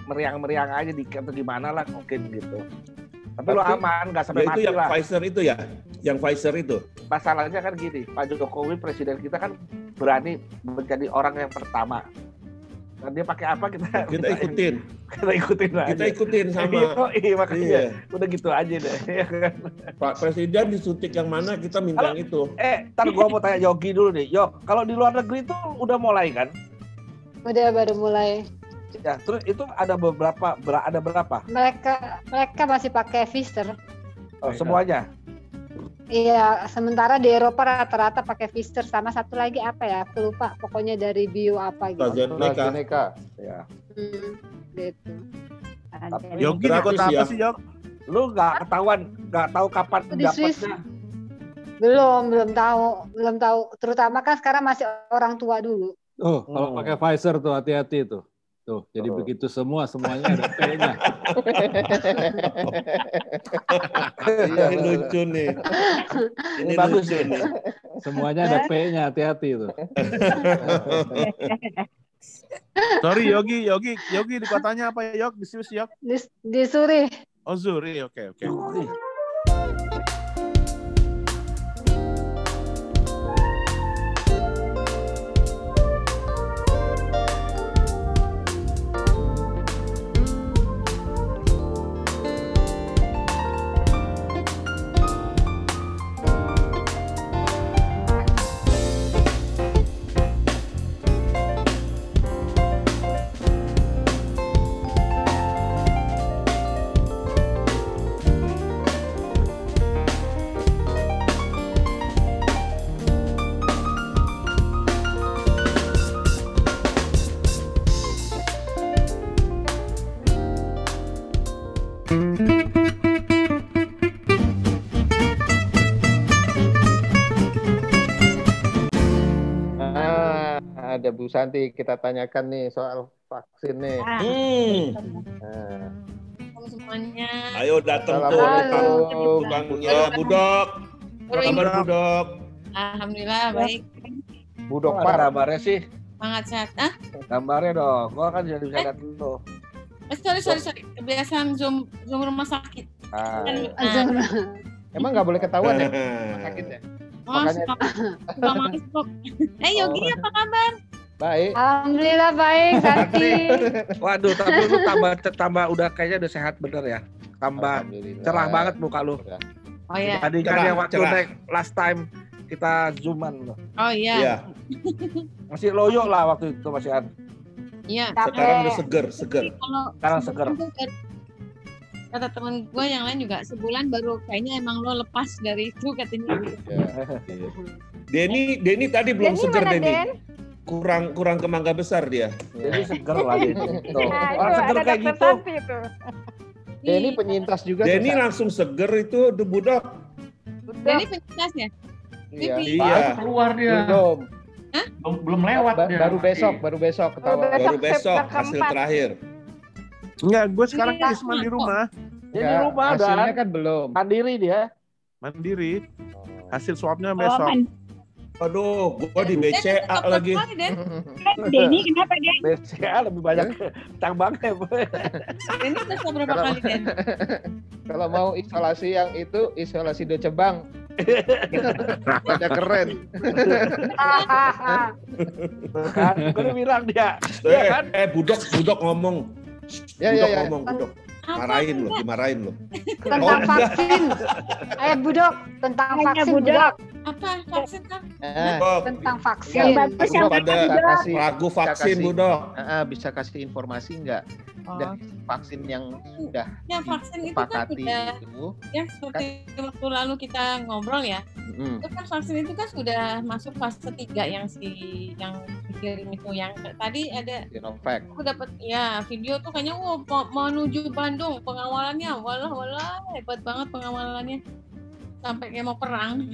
[SPEAKER 8] meriang-meriang aja dikit atau gimana lah mungkin gitu. Tapi, aman nggak
[SPEAKER 2] Ya
[SPEAKER 8] sampai
[SPEAKER 2] itu
[SPEAKER 8] mati
[SPEAKER 2] yang
[SPEAKER 8] lah.
[SPEAKER 2] Pfizer itu ya, yang Pfizer itu.
[SPEAKER 8] Masalahnya kan gini, Pak Jokowi presiden kita kan berani menjadi orang yang pertama. Dan dia pakai apa kita
[SPEAKER 2] Kita ikutin,
[SPEAKER 8] kita ikutin aja.
[SPEAKER 2] kita ikutin sama.
[SPEAKER 8] Iya, makanya
[SPEAKER 2] Iya.
[SPEAKER 8] udah gitu aja deh. ya kan?
[SPEAKER 2] Pak Presiden disuntik yang mana kita minta yang itu.
[SPEAKER 8] eh, ntar gua mau tanya Yogi dulu nih. Yok, kalau di luar negeri itu udah mulai kan?
[SPEAKER 7] Udah baru mulai.
[SPEAKER 8] Ya, terus itu ada beberapa ber- ada berapa?
[SPEAKER 7] Mereka mereka masih pakai Pfizer.
[SPEAKER 8] Oh, semuanya.
[SPEAKER 7] Iya, sementara di Eropa rata-rata pakai Pfizer sama satu lagi apa ya? Aku lupa. Pokoknya dari bio apa gitu.
[SPEAKER 2] AstraZeneca.
[SPEAKER 9] AstraZeneca.
[SPEAKER 8] Ya.
[SPEAKER 7] Hmm, gitu. Ada.
[SPEAKER 12] Yogi ikut apa
[SPEAKER 2] ya.
[SPEAKER 12] sih Yok?
[SPEAKER 8] Lu nggak ketahuan, nggak tahu kapan
[SPEAKER 7] Di Swiss. Belum, belum tahu, belum tahu. Terutama kan sekarang masih orang tua dulu.
[SPEAKER 1] Tuh, kalau
[SPEAKER 8] Hmm.
[SPEAKER 1] pakai Pfizer tuh hati-hati tuh. Tuh, jadi
[SPEAKER 9] Oh.
[SPEAKER 1] begitu semua semuanya ada P-nya.
[SPEAKER 2] Ini lucu nih. Ini
[SPEAKER 8] bagus
[SPEAKER 2] lucu
[SPEAKER 8] nih.
[SPEAKER 1] Semuanya ada P-nya, hati-hati tuh.
[SPEAKER 12] Sorry Yogi, Yogi, Yogi di kotanya apa ya Yok? Di Swiss Yok?
[SPEAKER 7] Di, di Zurich.
[SPEAKER 12] Oh Zuri, oke oke.
[SPEAKER 9] Ah, ada Bu Santi kita tanyakan nih soal vaksin nih.
[SPEAKER 2] Hmm.
[SPEAKER 9] Nah,
[SPEAKER 14] semuanya.
[SPEAKER 2] Ayo datang tuh tukangnya Budok. Apa kabar Budok?
[SPEAKER 14] Alhamdulillah baik.
[SPEAKER 9] Budok
[SPEAKER 8] Kok ada gambarnya sih?
[SPEAKER 14] Semangat sehat. Ah,
[SPEAKER 8] Gambarnya dong. Gua kan jadi bisa lihat dulu.
[SPEAKER 14] eh, sorry sorry sorry. Kebiasaan zoom zoom rumah sakit.
[SPEAKER 9] Ah,
[SPEAKER 14] Kan, nah,
[SPEAKER 9] emang nggak boleh ketahuan ya? rumah sakitnya.
[SPEAKER 14] oh,
[SPEAKER 9] Makanya-
[SPEAKER 14] suka, suka masuk. Eh Yogi
[SPEAKER 9] Oh.
[SPEAKER 14] apa kabar?
[SPEAKER 9] Baik.
[SPEAKER 7] Alhamdulillah baik, Santi.
[SPEAKER 8] Waduh, tapi lu tambah tambah udah kayaknya udah sehat bener ya. Tambah cerah banget muka lu.
[SPEAKER 14] Oh iya.
[SPEAKER 8] Tadi kan yang waktu
[SPEAKER 2] cerah.
[SPEAKER 8] naik last time kita zooman loh.
[SPEAKER 14] Oh iya.
[SPEAKER 2] Iya.
[SPEAKER 8] Masih loyo lah waktu itu masih ada.
[SPEAKER 14] Iya.
[SPEAKER 2] Sekarang udah seger, seger.
[SPEAKER 14] Kalau
[SPEAKER 8] Sekarang seger.
[SPEAKER 14] kata teman gue yang lain juga sebulan baru kayaknya emang lo lepas dari itu katanya.
[SPEAKER 2] Iya. Denny, Denny tadi belum
[SPEAKER 7] Denny
[SPEAKER 2] seger Denny.
[SPEAKER 7] Den?
[SPEAKER 2] Kurang kurang kemangga besar dia.
[SPEAKER 8] Jadi seger lagi. Tuh.
[SPEAKER 7] Nah,
[SPEAKER 8] Orang
[SPEAKER 7] itu
[SPEAKER 8] seger kayak gitu.
[SPEAKER 7] Itu.
[SPEAKER 9] Denny penyintas juga.
[SPEAKER 2] Denny langsung seger itu The Budok.
[SPEAKER 14] Jadi penyintasnya.
[SPEAKER 9] Iya.
[SPEAKER 2] Iya.
[SPEAKER 5] keluar dia.
[SPEAKER 9] Belum.
[SPEAKER 5] Belum, belum lewat
[SPEAKER 9] Ba-
[SPEAKER 5] dia.
[SPEAKER 9] baru besok, baru besok ketahuan.
[SPEAKER 2] Baru besok hasil terakhir.
[SPEAKER 12] Enggak, gue sekarang
[SPEAKER 14] Iya.
[SPEAKER 12] isoman di rumah.
[SPEAKER 8] Dia di rumah
[SPEAKER 9] hasilnya
[SPEAKER 8] dan
[SPEAKER 9] kan belum.
[SPEAKER 8] mandiri dia.
[SPEAKER 12] Mandiri. Hasil swabnya
[SPEAKER 13] Oh,
[SPEAKER 12] besok.
[SPEAKER 13] man.
[SPEAKER 2] Aduh, gua di BCA lagi.
[SPEAKER 14] Den,
[SPEAKER 13] Denny kenapa Den?
[SPEAKER 8] BCA lebih banyak cabangnya.
[SPEAKER 14] Den udah berapa
[SPEAKER 9] Kalau-
[SPEAKER 14] kali Den?
[SPEAKER 9] Kalau mau isolasi yang itu isolasi Deutsche Bank. Ada keren.
[SPEAKER 8] kan, gue udah bilang dia.
[SPEAKER 2] Eh,
[SPEAKER 8] Iya kan?
[SPEAKER 2] eh Budok, Budok ngomong.
[SPEAKER 9] Ya,
[SPEAKER 2] Budok
[SPEAKER 9] ya, ya.
[SPEAKER 2] ngomong, Budok. Marahin lo, dimarahin lo.
[SPEAKER 7] Tentang
[SPEAKER 2] Oh, enggak.
[SPEAKER 7] vaksin. Eh, Budok, tentang
[SPEAKER 13] Hanya
[SPEAKER 7] vaksin,
[SPEAKER 13] Budok.
[SPEAKER 7] Budok.
[SPEAKER 14] Apa vaksin kan?
[SPEAKER 9] Eh,
[SPEAKER 2] Budok,
[SPEAKER 7] Tentang
[SPEAKER 13] Yang
[SPEAKER 7] vaksin.
[SPEAKER 13] bagus yang
[SPEAKER 2] pada
[SPEAKER 9] kasih
[SPEAKER 2] ragu
[SPEAKER 9] bisa
[SPEAKER 2] vaksin,
[SPEAKER 9] kasih-
[SPEAKER 2] Budok.
[SPEAKER 9] ah, bisa kasih informasi nggak
[SPEAKER 14] Oh,
[SPEAKER 9] dari vaksin yang sudah
[SPEAKER 14] ya vaksin itu kan sudah
[SPEAKER 9] itu?
[SPEAKER 14] yang seperti waktu lalu kita ngobrol ya.
[SPEAKER 9] Mm.
[SPEAKER 14] Itu kan vaksin itu kan sudah masuk fase 3 yang si yang dikirim itu yang tadi ada
[SPEAKER 9] Sinovac.
[SPEAKER 14] aku dapat ya video tuh kayaknya wow, mau menuju Bandung pengawalannya walah walah hebat banget pengawalannya sampai kayak mau perang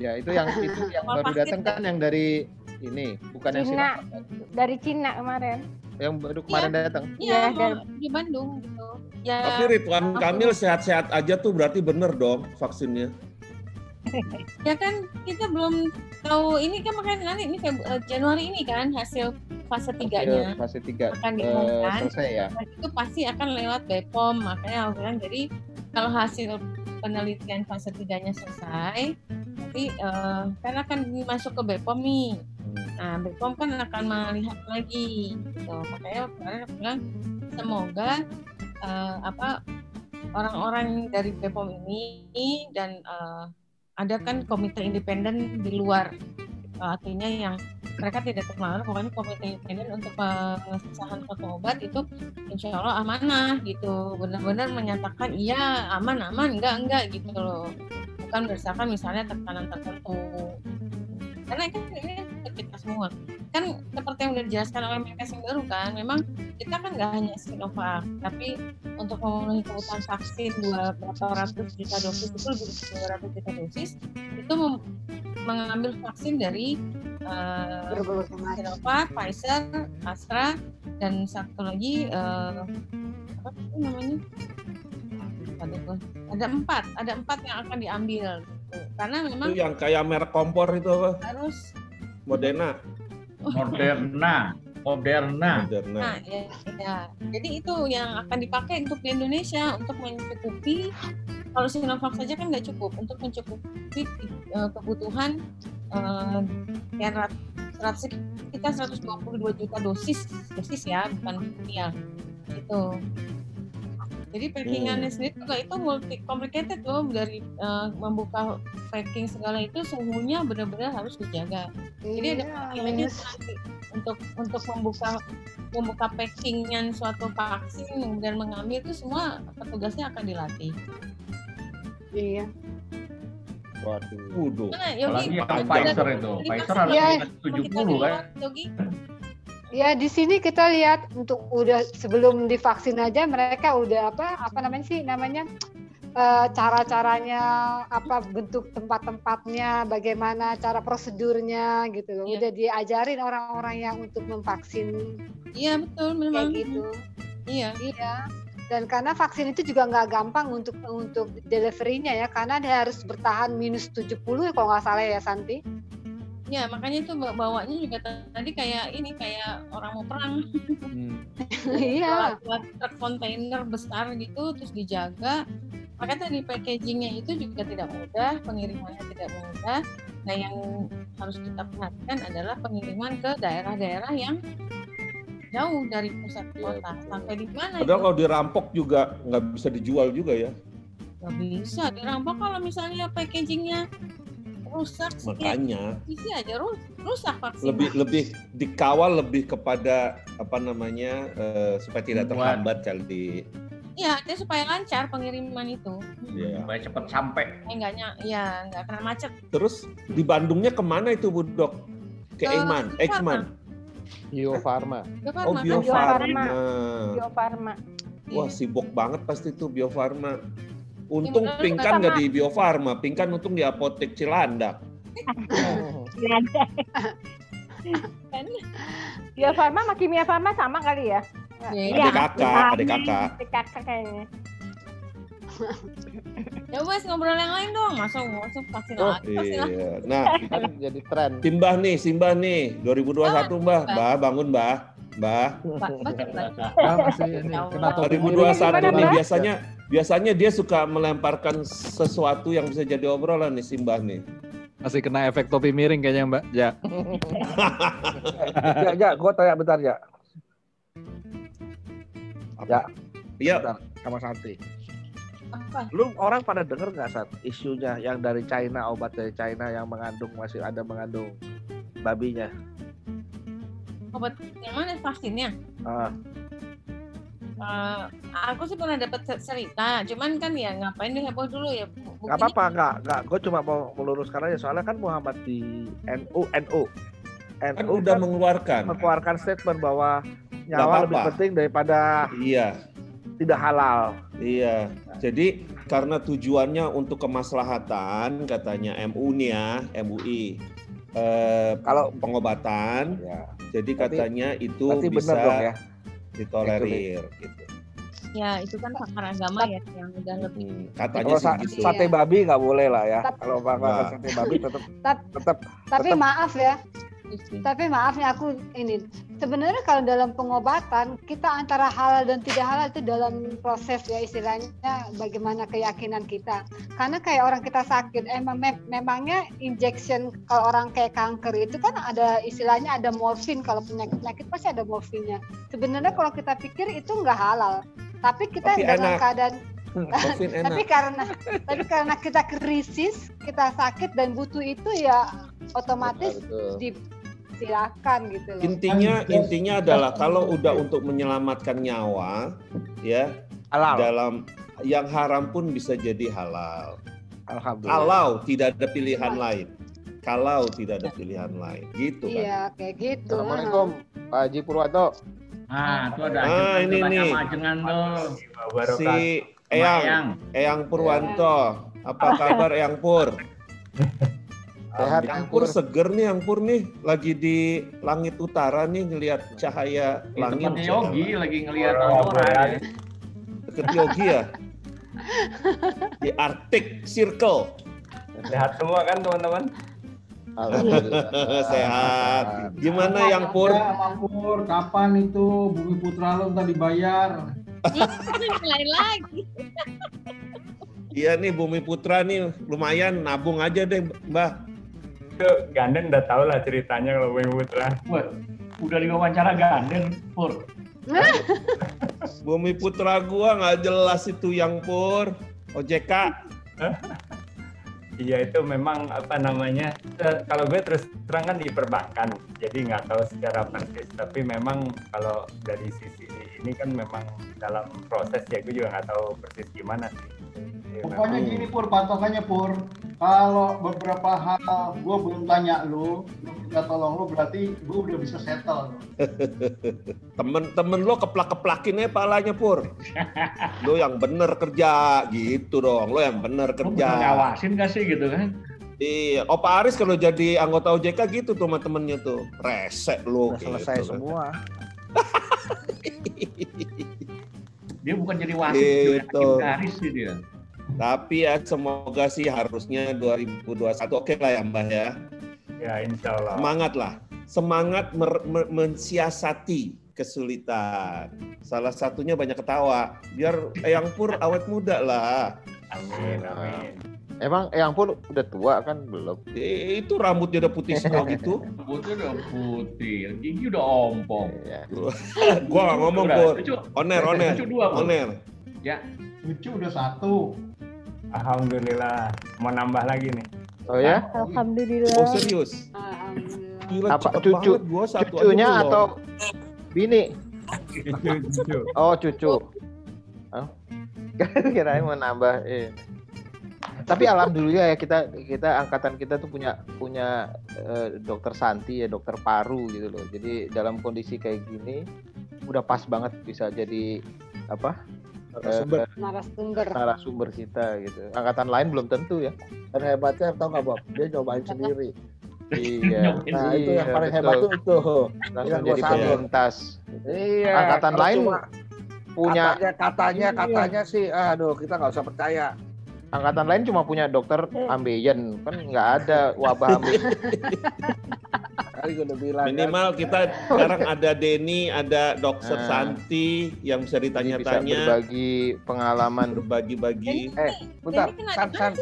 [SPEAKER 9] Ya itu yang itu yang baru datang kan yang dari ini, bukan yang
[SPEAKER 10] Cina
[SPEAKER 9] Sinovac.
[SPEAKER 10] dari Cina kemarin.
[SPEAKER 9] Yang baru kemarin datang.
[SPEAKER 14] iya
[SPEAKER 10] Iya,
[SPEAKER 14] mau di Bandung gitu ya
[SPEAKER 2] Tapi Ridwan Kamil sehat-sehat aja tuh berarti bener dong vaksinnya.
[SPEAKER 14] ya kan kita belum tahu ini kan makanya nanti ini Febru- eh, Januari ini kan hasil fase tiganya.
[SPEAKER 9] Fase 3
[SPEAKER 14] akan diumumkan.
[SPEAKER 9] selesai ya.
[SPEAKER 14] Dan itu pasti akan lewat BPOM makanya aku bilang jadi kalau hasil penelitian fase tiganya selesai nanti eh, kan akan masuk ke BPOM nih. Nah BPOM kan akan melihat lagi gitu. Makanya kemarin aku bilang semoga eh, apa orang-orang dari BPOM ini dan eh, ada kan komite independen di luar. Eh, artinya yang mereka tidak terpengaruh pokoknya komite independen untuk pengesahan suatu obat itu insya Allah amanah gitu. Benar-benar menyatakan iya aman aman enggak enggak gitu loh. Bukan berdasarkan misalnya tekanan tertentu. Karena kan ini semua kan seperti yang sudah dijelaskan oleh Menkes yang baru kan memang kita kan nggak hanya Sinovac tapi untuk memenuhi kebutuhan vaksin dua berapa ratus juta dosis itu lebih dari dua ratus juta dosis itu mem- mengambil vaksin dari uh, Sinovac, Pfizer, Astra dan satu lagi uh, apa itu namanya ada empat ada empat yang akan diambil gitu. karena memang
[SPEAKER 2] Itu yang kayak merek kompor itu apa?
[SPEAKER 14] harus
[SPEAKER 2] Moderna.
[SPEAKER 5] Moderna, Moderna.
[SPEAKER 2] Moderna.
[SPEAKER 14] Nah, ya, ya. Jadi itu yang akan dipakai untuk di Indonesia untuk mencukupi kalau Sinovac saja kan nggak cukup untuk mencukupi eh, kebutuhan eh, yang rat- seratus kita 122 juta dosis dosis ya bukan ya itu. Jadi packingannya sendiri juga itu multi complicated loh dari eh, membuka packing segala itu suhunya benar-benar harus dijaga. Jadi ada packingannya nanti untuk untuk membuka membuka packingan suatu vaksin kemudian mengambil itu semua petugasnya akan dilatih.
[SPEAKER 7] Iya.
[SPEAKER 9] Waduh.
[SPEAKER 2] Waduh.
[SPEAKER 14] Mana Yogi?
[SPEAKER 5] Apalagi yang
[SPEAKER 14] Ada-
[SPEAKER 5] Pfizer itu. Pfizer kita 70 kan.
[SPEAKER 14] lewat, Yogi.
[SPEAKER 7] Ya di sini kita lihat untuk udah sebelum divaksin aja mereka udah apa apa namanya sih namanya eh, cara-caranya apa bentuk tempat-tempatnya bagaimana cara prosedurnya gitu loh. Udah diajarin orang-orang yang untuk memvaksin
[SPEAKER 14] Iya betul
[SPEAKER 7] kayak
[SPEAKER 14] memang.
[SPEAKER 7] gitu.
[SPEAKER 14] Iya.
[SPEAKER 7] iya. Dan karena vaksin itu juga nggak gampang untuk untuk deliverynya ya karena dia harus bertahan minus 70 ya kalau nggak salah ya Santi
[SPEAKER 14] Ya makanya itu bawa- bawanya juga tadi kayak ini kayak orang mau perang.
[SPEAKER 7] Iya.
[SPEAKER 14] Buat truk kontainer besar gitu terus dijaga. Makanya tadi packagingnya itu juga tidak mudah, pengirimannya tidak mudah. Nah yang harus kita perhatikan adalah pengiriman ke daerah-daerah yang jauh dari pusat kota. Sampai di mana itu?
[SPEAKER 2] Padahal kalau dirampok juga nggak bisa dijual juga ya.
[SPEAKER 14] Nggak bisa dirampok kalau misalnya packagingnya rusak.
[SPEAKER 2] Makanya.
[SPEAKER 14] Isi aja rus- rusak vaksin.
[SPEAKER 2] lebih lebih dikawal lebih kepada apa namanya eh, supaya tidak terhambat kali
[SPEAKER 14] Iya, dia supaya lancar pengiriman itu.
[SPEAKER 2] Iya.
[SPEAKER 5] Supaya cepat sampai.
[SPEAKER 14] Eh, enggak ny- ya enggak kena macet.
[SPEAKER 2] terus di Bandungnya ke mana itu Budok ke
[SPEAKER 14] Ke
[SPEAKER 2] Eiman
[SPEAKER 14] Bio
[SPEAKER 2] Eichmann
[SPEAKER 9] Bio Farma.
[SPEAKER 14] Bio
[SPEAKER 2] oh Bio? Farma
[SPEAKER 10] Bio Farma.
[SPEAKER 2] wah sibuk banget pasti tuh Bio Farma untung
[SPEAKER 10] bener,
[SPEAKER 2] Pingkan nggak di Bio Farma Pingkan untung di apotek Cilandak?
[SPEAKER 10] Bio Farma sama Kimia Farma sama kali ya?
[SPEAKER 14] Iya.
[SPEAKER 2] Adik kakak, adik kakak.
[SPEAKER 10] Adik kakak kayaknya.
[SPEAKER 14] Ya wes ngobrol yang lain dong. Masa masa vaksin
[SPEAKER 2] Oh,
[SPEAKER 14] lagi, vaksin lagi.
[SPEAKER 2] iya. Nah,
[SPEAKER 9] kan jadi tren.
[SPEAKER 2] Simbah nih, Simbah nih, 2021 Mbah, Mbah bangun Mbah, Mbah.
[SPEAKER 1] Ah, masih ini kena topi
[SPEAKER 2] 2021 nih
[SPEAKER 1] Mbah.
[SPEAKER 2] biasanya biasanya dia suka melemparkan sesuatu yang bisa jadi obrolan nih Simbah nih.
[SPEAKER 1] Masih kena efek topi miring kayaknya Mbak. Ya.
[SPEAKER 8] ya, ya, gue tanya bentar ya. Ya.
[SPEAKER 2] Iya.
[SPEAKER 8] Sama Santi.
[SPEAKER 14] Apa?
[SPEAKER 8] Lu orang pada denger nggak saat isunya yang dari China obat dari China yang mengandung masih ada mengandung babinya?
[SPEAKER 14] Obat yang mana vaksinnya?
[SPEAKER 8] Ah,
[SPEAKER 14] Eh, aku sih pernah dapat cerita, cuman kan ya ngapain deh heboh dulu ya. Buktinya-
[SPEAKER 8] apa-apa, nggak, nggak. Gue cuma mau meluruskan aja soalnya kan Muhammad di NU, NU,
[SPEAKER 2] Kan
[SPEAKER 8] NU
[SPEAKER 2] udah mengeluarkan.
[SPEAKER 8] mengeluarkan statement bahwa nyawa lebih
[SPEAKER 2] apa-apa.
[SPEAKER 8] penting daripada
[SPEAKER 2] Iya.
[SPEAKER 8] tidak halal.
[SPEAKER 2] Iya. Jadi karena tujuannya untuk kemaslahatan katanya MU nih ya, MUI. Eh, kalau pengobatan, jadi
[SPEAKER 8] Berarti-
[SPEAKER 2] katanya itu
[SPEAKER 8] berarti
[SPEAKER 2] bisa
[SPEAKER 8] benar dong ya?
[SPEAKER 2] Ditolerir gitu.
[SPEAKER 14] Ya itu kan pakar agama ya yang udah lebih.
[SPEAKER 2] Katanya
[SPEAKER 8] Kalau
[SPEAKER 2] sih
[SPEAKER 8] sa-
[SPEAKER 2] gitu.
[SPEAKER 8] sate babi nggak boleh lah ya.
[SPEAKER 7] Tap-
[SPEAKER 8] Kalau makan
[SPEAKER 2] Nggak.
[SPEAKER 8] sate babi tetap
[SPEAKER 7] Tap-
[SPEAKER 8] tetap
[SPEAKER 7] Tapi maaf ya, tapi maaf nih aku ini sebenarnya kalau dalam pengobatan kita antara halal dan tidak halal itu dalam proses ya istilahnya bagaimana keyakinan kita. Karena kayak orang kita sakit, emang mem- memangnya injection kalau orang kayak kanker itu kan ada istilahnya ada morfin kalau penyakit penyakit pasti ada morfinnya. Sebenarnya kalau kita pikir itu nggak halal, tapi kita
[SPEAKER 2] Tapi
[SPEAKER 7] dalam
[SPEAKER 2] enak.
[SPEAKER 7] keadaan tapi karena tapi karena kita krisis, kita sakit dan butuh itu ya otomatis disilakan gitu loh.
[SPEAKER 2] Intinya intinya adalah kalau udah untuk menyelamatkan nyawa ya
[SPEAKER 8] halal.
[SPEAKER 2] dalam yang haram pun bisa jadi halal.
[SPEAKER 8] Alhamdulillah.
[SPEAKER 2] Kalau tidak ada pilihan lain. Kalau tidak ada pilihan lain. Gitu kan.
[SPEAKER 7] Iya, kayak gitu.
[SPEAKER 8] Assalamualaikum Pak Haji Purwanto.
[SPEAKER 5] Nah, itu ada
[SPEAKER 2] Ah, ini nih.
[SPEAKER 5] ajengan tuh.
[SPEAKER 2] Si
[SPEAKER 5] Eyang.
[SPEAKER 2] Eyang, Eyang Purwanto. Apa kabar Eyang Pur?
[SPEAKER 8] Sehat,
[SPEAKER 2] Yang Pur seger nih, Yang Pur nih lagi di langit utara nih ngelihat cahaya
[SPEAKER 5] Itu
[SPEAKER 2] langit.
[SPEAKER 5] tempatnya Yogi lagi ngelihat aurora. ya.
[SPEAKER 2] Deket Yogi ya? Di Arctic Circle.
[SPEAKER 15] Sehat semua kan teman-teman?
[SPEAKER 2] Sehat. Gimana Yang Pur?
[SPEAKER 4] Ya, Pur, kapan itu Bumi Putra lo ntar dibayar?
[SPEAKER 14] lain lagi.
[SPEAKER 2] Iya nih Bumi Putra nih lumayan nabung aja deh Mbah.
[SPEAKER 15] Itu Ganden udah tau lah ceritanya kalau Bumi Putra.
[SPEAKER 5] Wah, udah diwawancara Ganden, Pur.
[SPEAKER 2] Bumi Putra gua nggak jelas itu yang Pur. OJK.
[SPEAKER 15] Iya itu memang apa namanya kalau gue terus terang kan di perbankan jadi nggak tahu secara persis tapi memang kalau dari sisi ini kan memang dalam proses ya gue juga nggak tahu persis gimana sih. Ya,
[SPEAKER 4] Pokoknya
[SPEAKER 15] memang-
[SPEAKER 4] gini Pur, patokannya Pur. Kalau beberapa hal gue belum tanya lu, lu minta tolong lu berarti gue udah bisa settle.
[SPEAKER 2] Temen-temen lo keplak-keplakin aja palanya Pur. lo yang bener kerja gitu dong. Lo yang bener
[SPEAKER 5] Lo
[SPEAKER 2] kerja.
[SPEAKER 5] bukan ngawasin gak sih gitu kan?
[SPEAKER 2] Iya, Opa Aris kalau jadi anggota OJK gitu tuh teman-temannya tuh. Resek lo
[SPEAKER 8] Udah selesai
[SPEAKER 2] gitu.
[SPEAKER 8] semua.
[SPEAKER 5] Dia bukan jadi wasit,
[SPEAKER 2] Gitu.
[SPEAKER 5] hakim garis sih dia.
[SPEAKER 2] Tapi ya semoga sih harusnya 2021 oke lah ya Mbah ya.
[SPEAKER 15] Ya insya Allah.
[SPEAKER 2] Semangat lah. Semangat mer- mer- mensiasati kesulitan. Salah satunya banyak ketawa. Biar Eyang Pur awet muda lah.
[SPEAKER 15] Amin, amin.
[SPEAKER 9] Emang Eyang Pur udah tua kan belum?
[SPEAKER 2] Eh, Itu rambutnya udah putih sekali gitu.
[SPEAKER 5] Rambutnya udah putih, gigi udah ompong.
[SPEAKER 2] Gua nggak ngomong Pur. Oner, oner,
[SPEAKER 5] Cucu dua,
[SPEAKER 2] oner.
[SPEAKER 5] Ya.
[SPEAKER 4] Cucu udah satu.
[SPEAKER 15] Alhamdulillah. Mau nambah lagi nih.
[SPEAKER 9] Oh ya?
[SPEAKER 10] Alhamdulillah.
[SPEAKER 2] Oh serius? Gila,
[SPEAKER 9] Apa
[SPEAKER 2] cepet
[SPEAKER 9] cucu?
[SPEAKER 2] Gua satu
[SPEAKER 9] Cucunya atau bini?
[SPEAKER 15] Cucu.
[SPEAKER 9] Oh cucu. Oh. Kirain mau nambah. Eh. Tapi alhamdulillah ya kita kita angkatan kita tuh punya punya eh, dokter Santi ya dokter paru gitu loh. Jadi dalam kondisi kayak gini udah pas banget bisa jadi apa?
[SPEAKER 3] Narasumber.
[SPEAKER 9] Eh,
[SPEAKER 7] narasumber
[SPEAKER 9] narasumber kita gitu. Angkatan lain belum tentu ya.
[SPEAKER 3] Dan hebatnya tau nggak Bob? Dia nyobain sendiri.
[SPEAKER 9] Iya.
[SPEAKER 3] Nah itu yang
[SPEAKER 9] Iya,
[SPEAKER 3] paling
[SPEAKER 9] betul.
[SPEAKER 3] hebat tuh itu.
[SPEAKER 9] Langsung jadi penyintas.
[SPEAKER 3] Iya.
[SPEAKER 9] Angkatan lain
[SPEAKER 3] cuma
[SPEAKER 9] punya
[SPEAKER 3] katanya katanya
[SPEAKER 9] Iya.
[SPEAKER 3] katanya sih, aduh kita nggak usah percaya.
[SPEAKER 9] Angkatan lain cuma punya dokter ambeien kan nggak ada wabah ambeien
[SPEAKER 3] Kali gue udah bilang. kan.
[SPEAKER 2] Minimal kita sekarang ada Denny, ada Dokter
[SPEAKER 9] Nah.
[SPEAKER 2] Santi yang bisa
[SPEAKER 9] Jadi bisa
[SPEAKER 2] ditanya-tanya,
[SPEAKER 9] berbagi pengalaman
[SPEAKER 2] berbagi-bagi.
[SPEAKER 3] Eh, bentar,
[SPEAKER 14] Denny
[SPEAKER 3] San, San?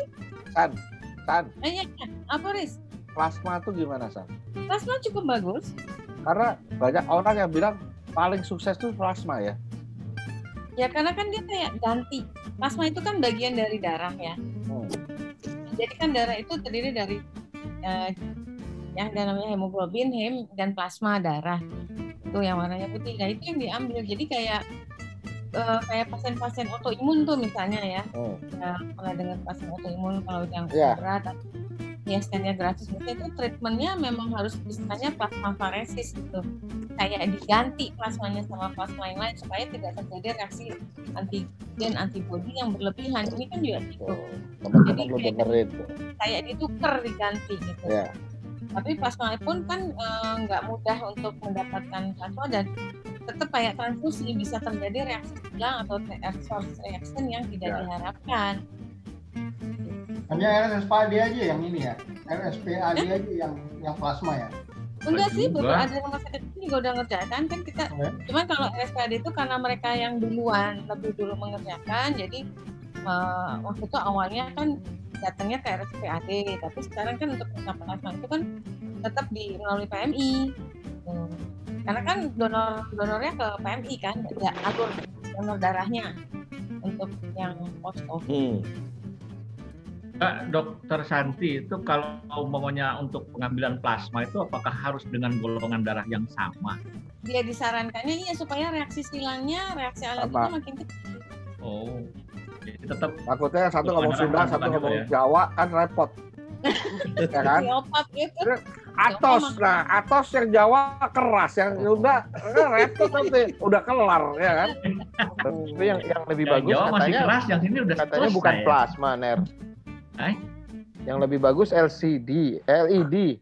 [SPEAKER 3] San, San,
[SPEAKER 14] Eh, iya, iya. apa Riz?
[SPEAKER 3] plasma tuh gimana San?
[SPEAKER 14] Plasma cukup bagus.
[SPEAKER 3] Karena banyak orang yang bilang paling sukses tuh plasma ya.
[SPEAKER 14] Ya karena kan dia kayak ganti. Plasma itu kan bagian dari darah ya.
[SPEAKER 3] Hmm.
[SPEAKER 14] Jadi kan darah itu terdiri dari eh, yang namanya hemoglobin, hem, dan plasma darah. Itu yang warnanya putih. Nah itu yang diambil. Jadi kayak eh, kayak pasien-pasien autoimun tuh misalnya ya.
[SPEAKER 3] Hmm.
[SPEAKER 14] Ya, pernah dengar pasien autoimun kalau yang
[SPEAKER 3] Iya.
[SPEAKER 14] berat ya scannya gratis Maksudnya itu treatmentnya memang harus misalnya plasma faresis gitu kayak diganti plasmanya sama plasma yang lain supaya tidak terjadi reaksi antigen antibody yang berlebihan ini kan juga gitu
[SPEAKER 3] lu dengerin tuh.
[SPEAKER 14] kayak ditukar diganti gitu
[SPEAKER 3] Ya.
[SPEAKER 14] tapi plasma pun kan eh, nggak mudah untuk mendapatkan plasma dan tetap kayak transfusi bisa terjadi reaksi silang atau reaction yang tidak
[SPEAKER 4] Ya.
[SPEAKER 14] diharapkan
[SPEAKER 4] Hanya RSPAD aja yang ini ya. RSPAD aja yang yang plasma ya.
[SPEAKER 14] Enggak sih,
[SPEAKER 4] juga.
[SPEAKER 14] beberapa ada rumah sakit ini juga udah ngerjakan kan kita. Cuman kalau RSPAD itu karena mereka yang duluan lebih dulu mengerjakan, jadi eh, waktu itu awalnya kan datangnya ke RSPAD, tapi sekarang kan untuk plasma itu kan tetap di melalui PMI. Hmm. Karena kan donor donornya ke PMI kan, ya alur donor darahnya untuk yang posko.
[SPEAKER 2] Hmm.
[SPEAKER 5] Dokter Santi itu kalau maunya untuk pengambilan plasma itu apakah harus dengan golongan darah yang sama?
[SPEAKER 14] Dia disarankannya iya supaya reaksi silangnya, reaksi alerginya makin kecil.
[SPEAKER 5] Oh, jadi tetap
[SPEAKER 3] Takutnya satu ngomong Sunda, satu ngomong
[SPEAKER 5] juga ya?
[SPEAKER 3] Jawa kan repot. ya kan?
[SPEAKER 14] Gitu.
[SPEAKER 3] Atos, nah Atos yang Jawa keras, yang Sunda eh, repot nanti udah kelar ya kan?
[SPEAKER 9] Tapi yang yang lebih
[SPEAKER 5] Yang
[SPEAKER 9] bagus
[SPEAKER 5] Jawa masih
[SPEAKER 9] katanya
[SPEAKER 5] keras, yang sini udah
[SPEAKER 9] katanya
[SPEAKER 5] selesai
[SPEAKER 9] bukan
[SPEAKER 5] ya?
[SPEAKER 9] plasma ner.
[SPEAKER 5] Eh?
[SPEAKER 9] Yang lebih bagus LCD, LED.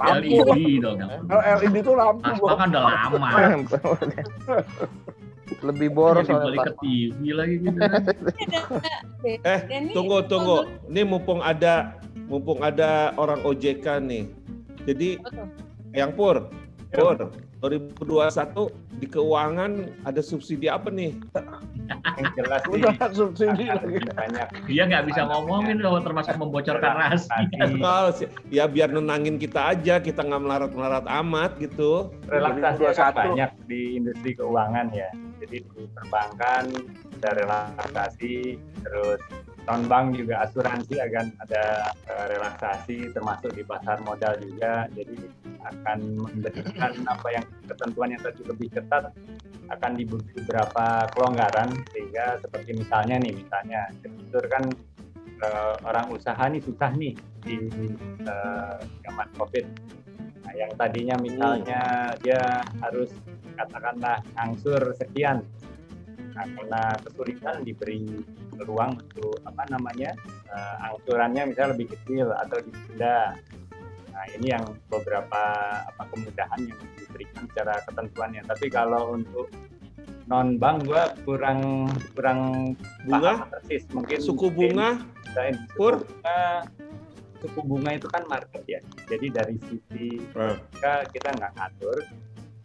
[SPEAKER 5] LED dong.
[SPEAKER 3] Kalau LED itu lampu.
[SPEAKER 5] Plasma kan udah lama.
[SPEAKER 9] lebih boros soalnya
[SPEAKER 5] balik ke. TV lagi gitu.
[SPEAKER 2] Eh, tunggu tunggu. Ini mumpung ada mumpung ada orang OJK nih. Jadi yang Pur, Pur, 2021 di keuangan ada subsidi apa nih?
[SPEAKER 15] Yang jelas sih
[SPEAKER 3] Udah subsidi lagi.
[SPEAKER 15] banyak
[SPEAKER 5] Dia nggak bisa ngomongin loh, termasuk membocorkan rahasia.
[SPEAKER 2] Kalau sih- ya biar nenangin kita aja, kita nggak melarat-melarat amat gitu.
[SPEAKER 15] relaksasi banyak di industri keuangan ya. Jadi di perbankan ada relaksasi, terus non bank juga asuransi akan ada eh, relaksasi, termasuk di pasar modal juga. Jadi akan memberikan apa yang ketentuan yang tadi lebih ketat akan diberi beberapa kelonggaran sehingga seperti misalnya nih misalnya kreditur kan eh, orang usaha nih susah nih di eh, zaman covid. Nah, yang tadinya misalnya dia harus katakanlah angsur sekian, nah, karena kesulitan diberi ruang untuk apa namanya eh, angsurannya misalnya lebih kecil atau ditunda. Nah ini yang beberapa apa kemudahan yang diberikan secara ketentuannya. Tapi kalau untuk non bank gua kurang kurang
[SPEAKER 2] Bunga?
[SPEAKER 15] persis mungkin
[SPEAKER 2] Suku bunga?
[SPEAKER 15] Selain suku bunga suku bunga itu kan market ya jadi dari sisi kita kita nggak ngatur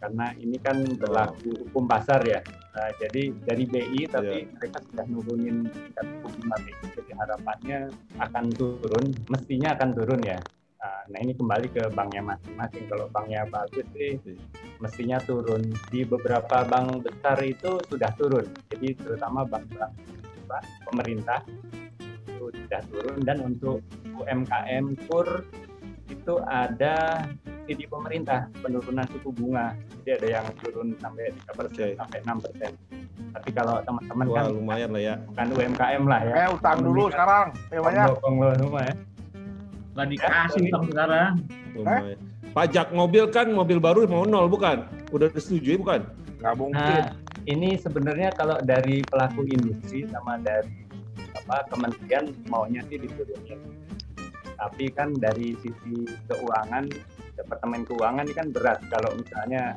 [SPEAKER 15] karena ini kan berlaku hukum pasar ya Nah, jadi dari BI tapi mereka sudah nurunin tingkat suku bunga BI jadi harapannya akan turun mestinya akan turun ya Nah, Nah ini kembali ke banknya masing-masing. Kalau banknya bagus sih mestinya turun. Di beberapa bank besar itu sudah turun. Jadi terutama bank-bank pemerintah itu sudah turun dan untuk UMKM kur itu ada di pemerintah penurunan suku bunga. Jadi ada yang turun sampai 3 persen sampai 6 persen. Tapi kalau teman-teman kan
[SPEAKER 2] lumayan lah ya.
[SPEAKER 15] bukan UMKM lah ya.
[SPEAKER 8] Eh utang dulu sekarang. Eh banyak.
[SPEAKER 15] Semua ya.
[SPEAKER 5] Nggak dikasih utang sekarang.
[SPEAKER 2] Lumayan. Pajak mobil kan mobil baru mau nol bukan? Udah disetujui bukan?
[SPEAKER 8] Nggak
[SPEAKER 15] Nah, ini sebenarnya kalau dari pelaku industri sama dari apa kementerian maunya sih diturunin. Tapi kan dari sisi keuangan, departemen keuangan ini kan berat. Kalau misalnya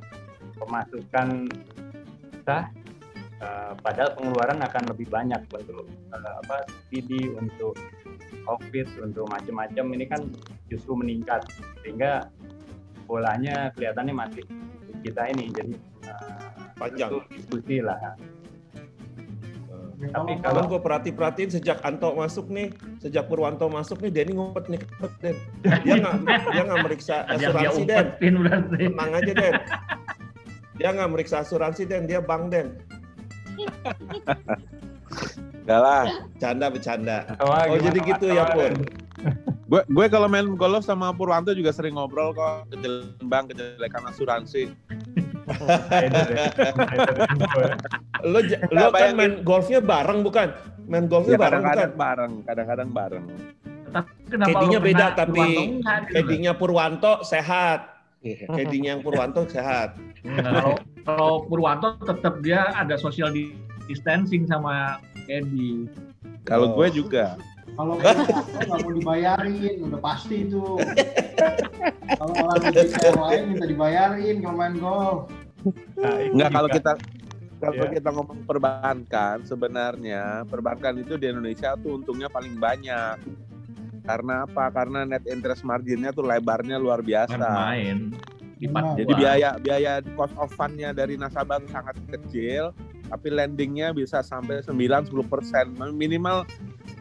[SPEAKER 15] pemasukan sah eh, padahal pengeluaran akan lebih banyak untuk eh, apa subsidi untuk covid untuk macam-macam ini kan justru meningkat. Sehingga bolanya kelihatannya masih kita ini jadi eh,
[SPEAKER 2] Panjang.
[SPEAKER 15] itu diskusi lah
[SPEAKER 2] Tapi kalau gue perhati-perhatiin sejak Anto masuk nih, sejak Purwanto masuk nih, Denny ngumpet nih, ngumpet, Den. Dia nggak dia nggak meriksa asuransi Den. Tenang aja Den. Dia nggak meriksa asuransi Den, dia bank Den.
[SPEAKER 12] Enggak lah.
[SPEAKER 2] Canda bercanda. Oh
[SPEAKER 15] gimana,
[SPEAKER 2] jadi gitu ya Pur.
[SPEAKER 12] Gue gue kalau main golf sama Purwanto juga sering ngobrol kok kejelekan bang, kejelekan asuransi.
[SPEAKER 2] Lo lo kan main golfnya bareng bukan? Main golfnya
[SPEAKER 12] Ya,
[SPEAKER 2] bareng bukan?
[SPEAKER 12] kadang-kadang bareng, kadang-kadang bareng.
[SPEAKER 2] Kedinya beda
[SPEAKER 5] kena
[SPEAKER 2] tapi
[SPEAKER 5] gitu?
[SPEAKER 2] kedinya Purwanto sehat. Kedinya yang Purwanto sehat.
[SPEAKER 5] Nah, kalau kalau Purwanto tetap dia ada social di- distancing sama Edi.
[SPEAKER 12] Kalau
[SPEAKER 2] Oh.
[SPEAKER 12] gue juga.
[SPEAKER 4] Kalau nggak mau dibayarin, udah pasti itu. kalau orang lain minta dibayarin kalau main golf.
[SPEAKER 12] Enggak kalau kita kalau
[SPEAKER 4] Iya.
[SPEAKER 12] kita ngomong perbankan sebenarnya perbankan itu di Indonesia tuh untungnya paling banyak. Karena apa? Karena net interest marginnya tuh lebarnya luar biasa.
[SPEAKER 5] Main. Lipat
[SPEAKER 12] Jadi biaya biaya cost of fund-nya dari nasabah sangat kecil, tapi lendingnya bisa sampai 9-10 persen. Minimal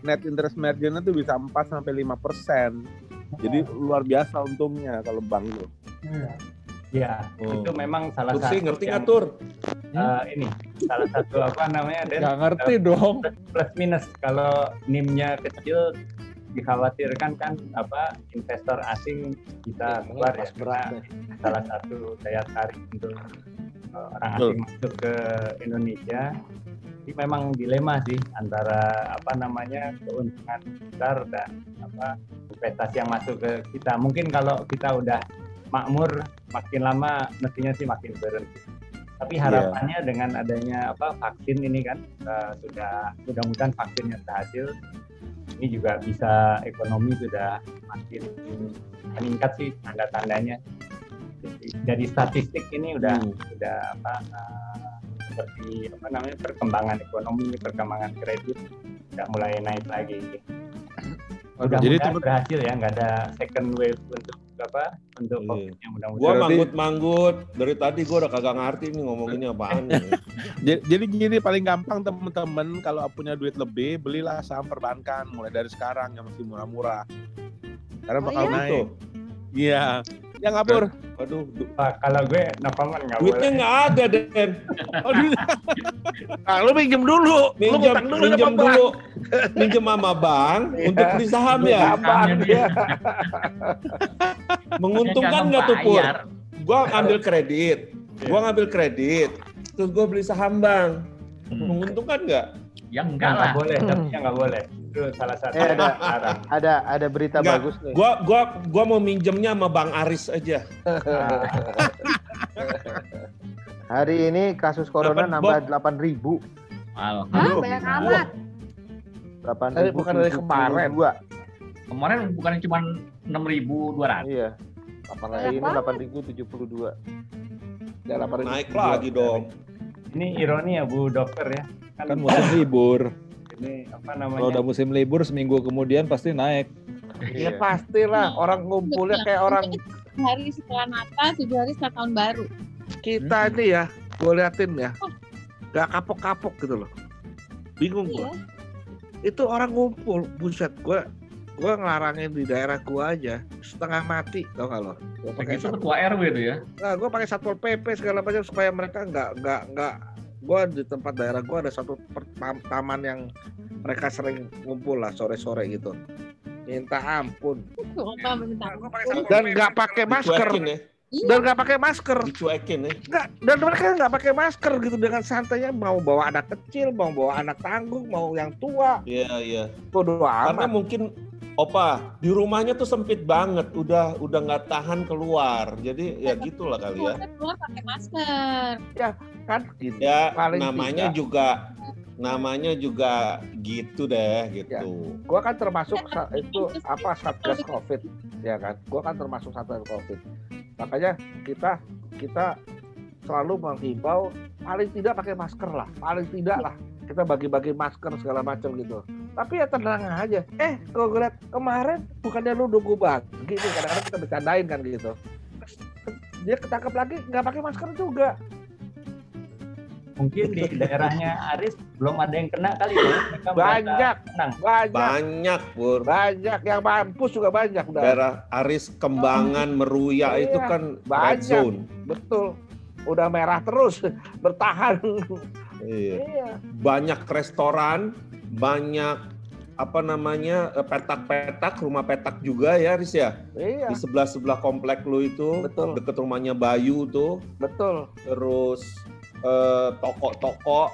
[SPEAKER 12] net interest marginnya tuh bisa 4 sampai 5 persen. Jadi luar biasa untungnya kalau bank tuh.
[SPEAKER 15] Ya, itu memang salah
[SPEAKER 2] Tursi
[SPEAKER 15] satu
[SPEAKER 2] ngerti
[SPEAKER 15] yang,
[SPEAKER 2] nggak Tur?
[SPEAKER 15] eh, ini salah satu apa namanya Den?
[SPEAKER 8] Nggak ngerti
[SPEAKER 15] Eh,
[SPEAKER 8] dong.
[SPEAKER 15] Plus, plus minus kalau NIM-nya kecil dikhawatirkan kan apa investor asing bisa keluar ya karena salah satu daya tarik untuk eh, orang asing masuk ke Indonesia ini memang dilema sih antara apa namanya keuntungan besar dan apa investasi yang masuk ke kita. Mungkin kalau kita udah makmur makin lama mestinya sih makin berhenti tapi
[SPEAKER 12] Iya.
[SPEAKER 15] harapannya dengan adanya apa vaksin ini kan eh, sudah mudah-mudahan vaksinnya berhasil ini juga bisa ekonomi sudah makin meningkat sih tanda-tandanya. Jadi, dari statistik ini udah udah apa eh, seperti apa namanya perkembangan ekonomi perkembangan kredit udah mulai naik lagi
[SPEAKER 12] Jadi
[SPEAKER 15] mudah-mudahan
[SPEAKER 12] temen-
[SPEAKER 15] berhasil ya nggak ada second wave untuk apa untuk covid yang
[SPEAKER 2] Gua
[SPEAKER 15] mudah-mudahan
[SPEAKER 2] manggut-manggut dari tadi gua udah kagak ngerti nih ngomonginnya apaan. nih.
[SPEAKER 12] Jadi, jadi gini paling gampang teman-teman kalau punya duit lebih belilah saham perbankan mulai dari sekarang yang masih murah-murah. Karena
[SPEAKER 15] Oh
[SPEAKER 12] bakal
[SPEAKER 15] iya?
[SPEAKER 12] naik. Iya. Ya ngapur.
[SPEAKER 2] Aduh,
[SPEAKER 15] kalau gue napaman nggak
[SPEAKER 2] Duitnya
[SPEAKER 15] boleh.
[SPEAKER 2] nggak ada Den.
[SPEAKER 12] Oh, duit. Nah, lu minjem dulu. Lu
[SPEAKER 2] Minjem,
[SPEAKER 12] ngutang dulu
[SPEAKER 2] minjem dulu, minjem sama bank untuk beli saham ya.
[SPEAKER 12] Dia.
[SPEAKER 2] Menguntungkan nggak tuh Pur? Gua ambil kredit, gua ngambil kredit, terus gua beli saham bank. Menguntungkan nggak?
[SPEAKER 5] Ya
[SPEAKER 15] Nggak, nggak boleh, tapi ya nggak boleh. Itu salah satu
[SPEAKER 9] Eh, ada, ada ada berita
[SPEAKER 2] Enggak,
[SPEAKER 9] bagus nih.
[SPEAKER 2] Gua gua gua mau minjemnya sama Bang Aris aja.
[SPEAKER 9] Hari ini kasus corona
[SPEAKER 2] Dapat,
[SPEAKER 9] nambah 8.000.
[SPEAKER 7] Hah, banyak amat.
[SPEAKER 9] 8.000.
[SPEAKER 8] Dari- bukan dari kemarin.
[SPEAKER 5] Kemarin bukan cuma 6.200.
[SPEAKER 9] Iya. Hari ini
[SPEAKER 7] banget.
[SPEAKER 9] 8.072.
[SPEAKER 8] Ya, 8.000.
[SPEAKER 2] Naik lagi dong.
[SPEAKER 15] Ini ironi ya Bu Dokter ya.
[SPEAKER 1] Kan musim libur.
[SPEAKER 15] Ini apa
[SPEAKER 1] Kalau
[SPEAKER 15] namanya?
[SPEAKER 1] udah musim libur seminggu kemudian pasti naik.
[SPEAKER 8] Ya pastilah orang ngumpulnya kayak orang
[SPEAKER 14] hari setelah Natal, tujuh hari setelah tahun baru.
[SPEAKER 8] kita ini ya, gue liatin ya, gak kapok-kapok gitu loh. Bingung gue. Itu orang ngumpul, buset gue gue ngelarangin di daerah gue aja setengah mati tau gak lo? Gue pakai
[SPEAKER 5] ketua RW itu ya.
[SPEAKER 8] nah, gue pakai satpol pp segala macam supaya mereka nggak nggak nggak gue di tempat daerah gue ada satu taman yang mereka sering ngumpul lah sore-sore gitu. Minta ampun. Dan nggak pakai masker.
[SPEAKER 2] Ya.
[SPEAKER 8] Dan nggak pakai masker.
[SPEAKER 2] Dicuekin ya.
[SPEAKER 8] Nggak, dan mereka nggak pakai masker gitu dengan santainya mau bawa anak kecil, mau bawa anak tanggung, mau yang tua.
[SPEAKER 2] Iya, iya.
[SPEAKER 8] Bodoh
[SPEAKER 2] Karena mungkin Opa, di rumahnya tuh sempit banget, udah udah nggak tahan keluar. Jadi ya gitulah kali ya.
[SPEAKER 14] Keluar pakai masker.
[SPEAKER 8] Ya kan gini.
[SPEAKER 2] Ya
[SPEAKER 8] paling
[SPEAKER 2] namanya
[SPEAKER 8] tidak.
[SPEAKER 2] juga namanya juga gitu deh gitu.
[SPEAKER 8] Gua kan termasuk sa- itu apa satgas covid, ya kan? Gua kan termasuk satgas covid. Makanya kita kita selalu menghimbau paling tidak pakai masker lah, paling tidak lah kita bagi-bagi masker segala macam gitu. Tapi ya tenang aja. Eh, kalau gue liat kemarin bukannya lu nunggu bagi, nih kadang-kadang kita bercandain kan gitu. Dia ketangkep lagi nggak pakai masker juga.
[SPEAKER 15] Mungkin di daerahnya Aris belum ada yang kena kali ya. Mereka
[SPEAKER 8] Banyak,
[SPEAKER 15] tenang.
[SPEAKER 8] banyak,
[SPEAKER 2] Banyak, Pur.
[SPEAKER 8] banyak yang mampus juga banyak udah.
[SPEAKER 2] Daerah Aris Kembangan Meruya itu
[SPEAKER 8] Iya,
[SPEAKER 2] kan red
[SPEAKER 8] banyak.
[SPEAKER 2] zone.
[SPEAKER 8] Betul. Udah merah terus bertahan.
[SPEAKER 2] Iya.
[SPEAKER 8] Iya.
[SPEAKER 2] Banyak restoran, banyak apa namanya eh, petak-petak, rumah petak juga ya, Riz ya.
[SPEAKER 8] Iya.
[SPEAKER 2] Di sebelah-sebelah komplek lu itu,
[SPEAKER 8] Betul.
[SPEAKER 2] deket rumahnya Bayu tuh.
[SPEAKER 8] Betul.
[SPEAKER 2] Terus eh, toko-toko,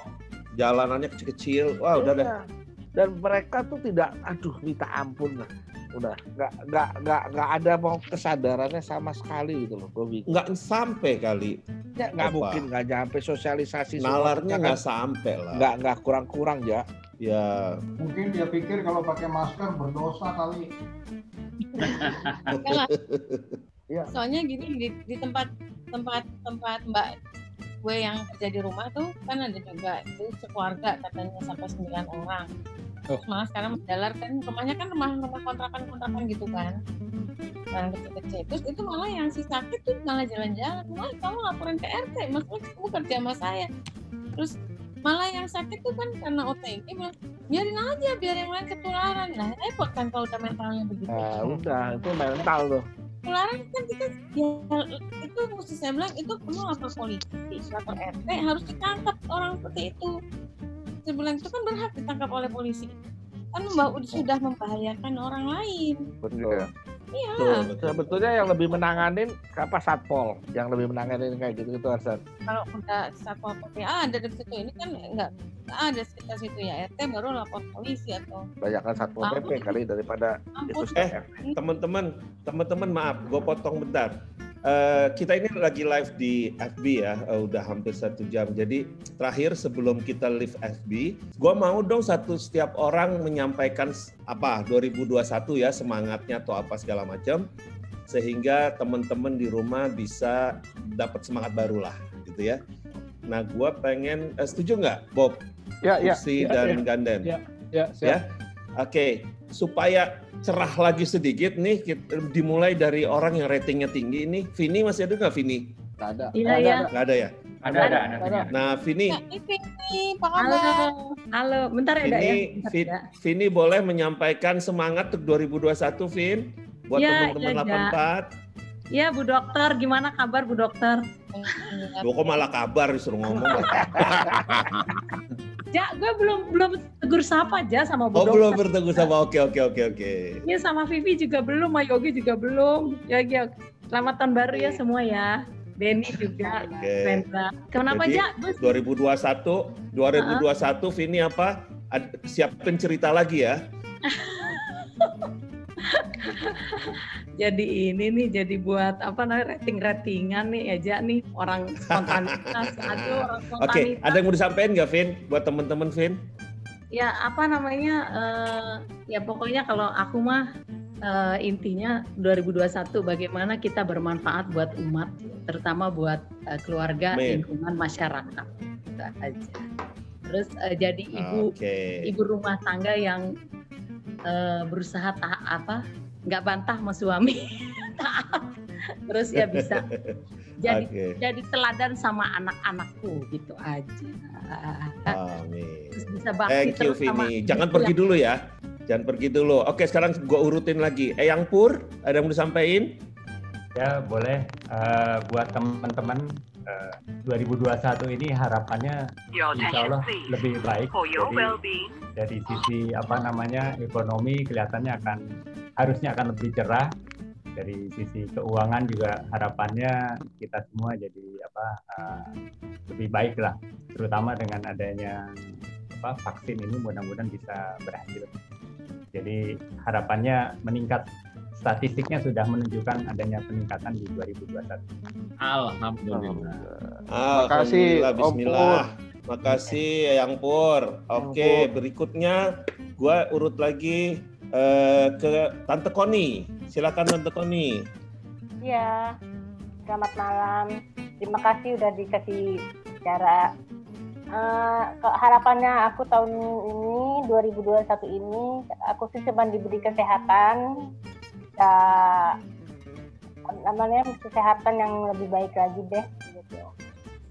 [SPEAKER 2] jalanannya kecil-kecil. Wah, udah deh.
[SPEAKER 8] Iya. Dan mereka tuh tidak, aduh minta ampun lah. Udah nggak nggak nggak nggak ada mau kesadarannya sama sekali gitu loh. Gue bingung.
[SPEAKER 2] Nggak sampai kali.
[SPEAKER 8] Ya, nggak
[SPEAKER 2] Apa?
[SPEAKER 8] mungkin nggak nyampe sosialisasi.
[SPEAKER 2] Nalarnya nggak
[SPEAKER 8] kan
[SPEAKER 2] sampai lah.
[SPEAKER 8] nggak nggak kurang-kurang ya.
[SPEAKER 2] Ya,
[SPEAKER 4] Mungkin dia pikir kalau pakai masker berdosa kali.
[SPEAKER 8] Iya.
[SPEAKER 14] Soalnya gini di, di tempat tempat tempat Mbak gue yang kerja di rumah tuh kan ada juga itu sekeluarga katanya sampai 9 orang. Terus malah sekarang menjalar kan rumahnya kan rumah-rumah kontrakan-kontrakan gitu kan. Yang kecil-kecil. Terus itu malah yang si sakit tuh malah jalan-jalan. Wah kamu laporin ke RT, maksudnya kamu kerja sama saya. Terus malah yang sakit tuh kan karena OTG bilang biarin aja biar yang lain ketularan nah repot kan kalau udah mentalnya begitu
[SPEAKER 8] Nah, udah itu mental tuh.
[SPEAKER 14] ketularan kan kita ya, itu mesti saya bilang itu kamu lapor polisi lapor RT harus ditangkap orang seperti itu saya bilang itu kan berhak ditangkap oleh polisi. Kan membawa, sudah membahayakan orang lain.
[SPEAKER 8] Betul.
[SPEAKER 14] iya.
[SPEAKER 8] Sebetulnya yang lebih menanganin apa satpol, yang lebih menanganin kayak gitu gitu Arsan.
[SPEAKER 14] kalau udah satpol pp ada di situ ini kan enggak ada sekitar situ ya. RT baru lapor polisi atau
[SPEAKER 8] Banyak kan satpol pp kali daripada itu.
[SPEAKER 2] Eh, teman-teman, teman-teman maaf, gue potong bentar. Eh, kita ini lagi live di FB ya, eh, udah hampir satu jam. Jadi terakhir sebelum kita live FB, gue mau dong satu setiap orang menyampaikan apa 2021 ya semangatnya atau apa segala macam, sehingga teman-teman di rumah bisa dapat semangat baru lah, gitu ya. Nah, gue pengen, eh, setuju nggak, Bob?
[SPEAKER 8] Ya, ya,
[SPEAKER 2] Kursi
[SPEAKER 8] ya,
[SPEAKER 2] dan
[SPEAKER 8] ya.
[SPEAKER 2] Ganden.
[SPEAKER 8] Ya, ya, siap.
[SPEAKER 2] ya. Oke, supaya cerah lagi sedikit nih, kita, dimulai dari orang yang ratingnya tinggi ini. Vini masih ada nggak Vini?
[SPEAKER 8] Nggak ada.
[SPEAKER 11] Iya, iya.
[SPEAKER 2] Nggak ada ya?
[SPEAKER 15] Ada, ada, ada.
[SPEAKER 2] Nah, Vini,
[SPEAKER 14] ini apa
[SPEAKER 11] Halo,
[SPEAKER 14] kabar
[SPEAKER 11] halo, bentar ya, Dak, ya.
[SPEAKER 2] Vini. Vini boleh menyampaikan semangat untuk 2021, Vin? Buat
[SPEAKER 11] Iya,
[SPEAKER 2] teman-teman
[SPEAKER 11] iya, Ja.
[SPEAKER 2] 84.
[SPEAKER 11] Iya, Bu Dokter, gimana kabar Bu Dokter?
[SPEAKER 2] Lo kok malah kabar disuruh ngomong?
[SPEAKER 11] Ja, gue belum belum tegur sapa aja sama Bu
[SPEAKER 2] Oh, belum bertegur sapa. Oke, oke, oke, oke.
[SPEAKER 11] Iya, sama Vivi juga belum, sama Yogi juga belum. Ya, ya. Selamat tahun baru ya iya. semua ya. Benny juga, okay. Kenapa
[SPEAKER 2] Jadi, 2021, 2021 uh -huh. Vini apa? Siapin cerita lagi ya.
[SPEAKER 11] jadi ini nih jadi buat apa namanya rating ratingan nih aja nih orang spontanitas aduh orang
[SPEAKER 2] Oke,
[SPEAKER 11] spontanitas
[SPEAKER 2] ada yang mau disampaikan nggak, Vin? Buat teman-teman, Vin?
[SPEAKER 11] ya apa namanya eh, ya pokoknya kalau aku mah eh, intinya 2021 bagaimana kita bermanfaat buat umat terutama buat eh, keluarga
[SPEAKER 2] Amin.
[SPEAKER 11] lingkungan masyarakat gitu aja terus eh, jadi ibu
[SPEAKER 2] Oke.
[SPEAKER 11] ibu rumah tangga yang eh, berusaha taat apa nggak bantah sama suami taat terus ya bisa jadi
[SPEAKER 2] Oke.
[SPEAKER 11] jadi teladan sama anak-anakku gitu aja
[SPEAKER 2] Amin.
[SPEAKER 11] terus bisa bakti
[SPEAKER 2] Thank you,
[SPEAKER 11] terus sama
[SPEAKER 2] Vini. Jangan pergi
[SPEAKER 11] yang-
[SPEAKER 2] dulu ya. Jangan pergi dulu. Oke, sekarang gua urutin lagi. Eyang Pur, ada yang mau disampaikan?
[SPEAKER 15] Ya boleh Eh, buat teman-teman eh, 2021 ini harapannya insya Allah lebih baik. Jadi, dari sisi apa namanya ekonomi kelihatannya akan harusnya akan lebih cerah. Dari sisi keuangan juga harapannya kita semua jadi apa eh, lebih baik lah, terutama dengan adanya apa vaksin ini mudah-mudahan bisa berhasil. Jadi harapannya meningkat statistiknya sudah menunjukkan adanya peningkatan di 2021.
[SPEAKER 5] Alhamdulillah.
[SPEAKER 2] Alhamdulillah,
[SPEAKER 9] Om
[SPEAKER 2] Bismillah. Makasih Eyang Pur. Oke, berikutnya gua urut lagi eh, ke Tante Koni. Silakan Tante Koni.
[SPEAKER 10] Iya, selamat malam. Terima kasih udah dikasih cara. Eh, ke- harapannya aku tahun ini 2021 ini aku sih cuma diberi kesehatan, ya, namanya kesehatan yang lebih baik lagi deh. Gitu.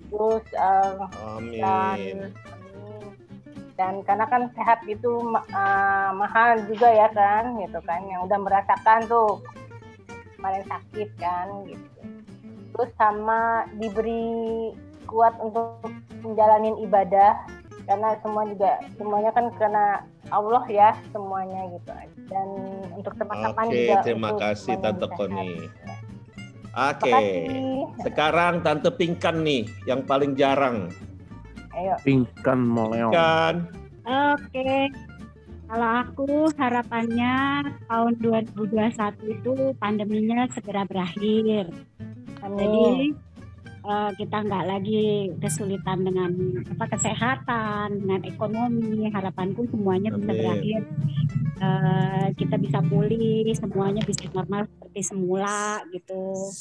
[SPEAKER 10] Terus eh,
[SPEAKER 2] Amin.
[SPEAKER 10] dan dan karena kan sehat itu eh, mahal juga ya kan gitu kan yang udah merasakan tuh kemarin sakit kan gitu terus sama diberi kuat untuk menjalanin ibadah karena semua juga semuanya kan karena Allah ya semuanya gitu dan untuk teman-teman
[SPEAKER 2] Oke,
[SPEAKER 10] juga
[SPEAKER 2] terima kasih Tante. Koni. Oke.
[SPEAKER 10] kasih.
[SPEAKER 2] Sekarang Tante Pingkan nih yang paling jarang.
[SPEAKER 10] Ayo.
[SPEAKER 12] Pingkan.
[SPEAKER 2] Pingkan.
[SPEAKER 13] Oke. Kalau aku harapannya tahun 2021 itu pandeminya segera berakhir. Jadi eh, kita nggak lagi kesulitan dengan apa kesehatan, dengan ekonomi. Harapanku semuanya bisa
[SPEAKER 16] Amin.
[SPEAKER 13] berakhir. Eh, kita bisa pulih, semuanya bisa normal seperti semula gitu.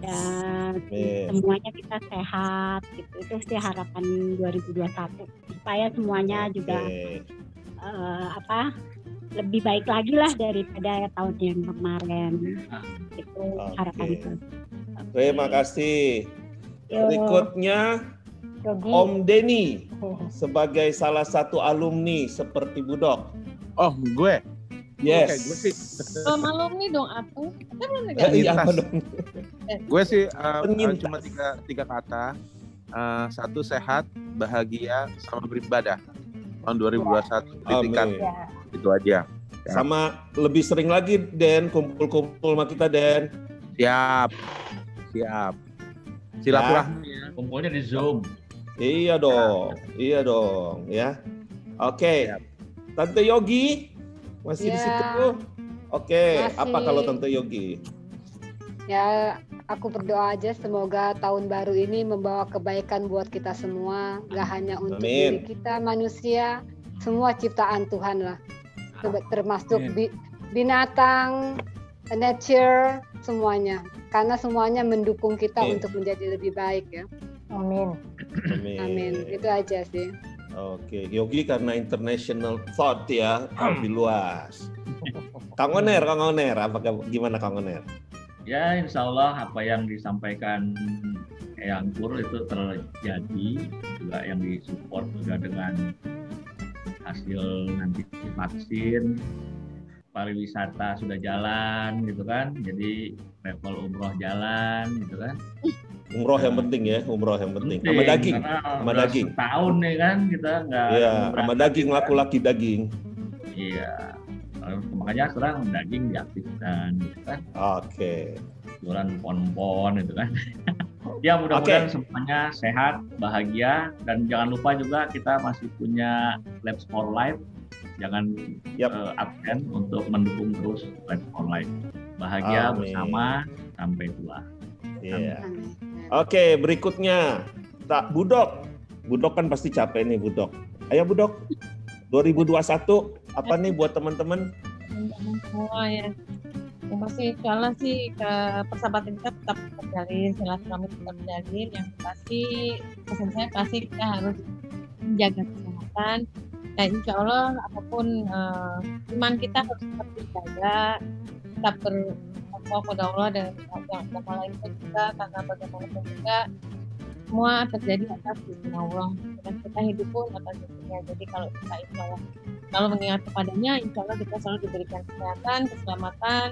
[SPEAKER 13] Dan
[SPEAKER 16] Amin.
[SPEAKER 13] semuanya kita sehat gitu. Itu sih harapan 2021 supaya semuanya juga eh, apa lebih baik lagi lah daripada tahun yang kemarin. Itu harapanku.
[SPEAKER 2] Terima kasih.
[SPEAKER 13] Yo.
[SPEAKER 2] Berikutnya
[SPEAKER 13] Yogi.
[SPEAKER 2] Om Denny sebagai salah satu alumni seperti Budok.
[SPEAKER 12] Oh, gue.
[SPEAKER 2] Yes.
[SPEAKER 12] Oke, gue sih.
[SPEAKER 14] Alumni dong belum
[SPEAKER 2] Eh,
[SPEAKER 14] negara.
[SPEAKER 2] iya, apa dong?
[SPEAKER 12] gue sih uh, uh,
[SPEAKER 2] Penyintas.
[SPEAKER 12] cuma tiga tiga kata. Uh, satu sehat, bahagia, sama beribadah. Tahun 2021 kritikan
[SPEAKER 2] Amin.
[SPEAKER 12] itu aja. Ya.
[SPEAKER 2] Sama lebih sering lagi Den kumpul-kumpul sama kita Den.
[SPEAKER 12] Siap. Siap. Silaturahmi
[SPEAKER 2] ya.
[SPEAKER 5] Kumpulnya di Zoom.
[SPEAKER 2] Iya dong, iya dong, ya. Oke, Tante Yogi masih di
[SPEAKER 7] Ya.
[SPEAKER 2] situ. Oke,
[SPEAKER 7] Masih.
[SPEAKER 2] apa kalau Tante Yogi?
[SPEAKER 7] Ya, aku berdoa aja semoga tahun baru ini membawa kebaikan buat kita semua, gak hanya untuk
[SPEAKER 2] Amin.
[SPEAKER 7] diri kita manusia, semua ciptaan Tuhan lah, Ter- termasuk binatang, nature, semuanya, karena semuanya mendukung kita
[SPEAKER 2] Amin.
[SPEAKER 7] untuk menjadi lebih baik ya.
[SPEAKER 10] Amin.
[SPEAKER 2] Amin.
[SPEAKER 7] Amin. Itu aja sih.
[SPEAKER 2] Oke, Yogi karena international thought ya, lebih luas. Kang Oner, Kang Oner, apakah gimana Kang Oner?
[SPEAKER 5] Ya, insya Allah apa yang disampaikan Eyang Pur itu terjadi juga yang disupport juga dengan hasil nanti vaksin pariwisata sudah jalan gitu kan jadi travel umroh jalan gitu kan
[SPEAKER 2] Umroh yang penting ya, umroh yang penting. Sama
[SPEAKER 5] Penting,
[SPEAKER 2] daging,
[SPEAKER 5] karena
[SPEAKER 2] sama daging.
[SPEAKER 5] setahun nih kan kita nggak
[SPEAKER 2] Iya, sama daging laku laki daging.
[SPEAKER 5] iya makanya sekarang daging diaktifkan gitu kan
[SPEAKER 2] Oke.
[SPEAKER 5] jualan pon-pon gitu kan Ya mudah-mudahan semuanya sehat, bahagia, dan jangan lupa juga kita masih punya Labs for Life. Jangan
[SPEAKER 2] yep.
[SPEAKER 5] uh, absen untuk mendukung terus for Life. Bahagia
[SPEAKER 2] Amin.
[SPEAKER 5] bersama sampai tua.
[SPEAKER 2] Yeah. Oke, berikutnya tak Budok. Budok kan pasti capek nih Budok. Ayo Budok. 2021 apa nih buat teman-teman?
[SPEAKER 14] Semua ya. Yang pasti insya Allah sih ke persahabatan kita tetap terjalin, silaturahmi tetap terjalin. Yang pasti pesan saya pasti kita harus menjaga kesehatan. Dan insya Allah apa pun uh, iman kita harus tetap dijaga, tetap bertakwa kepada Allah dan yang lain juga karena bagaimanapun juga semua terjadi atas izin Allah. Dan kita hidup pun atas izinnya jadi kalau kita insya Allah kalau mengingat kepadanya insya Allah kita selalu diberikan kesehatan keselamatan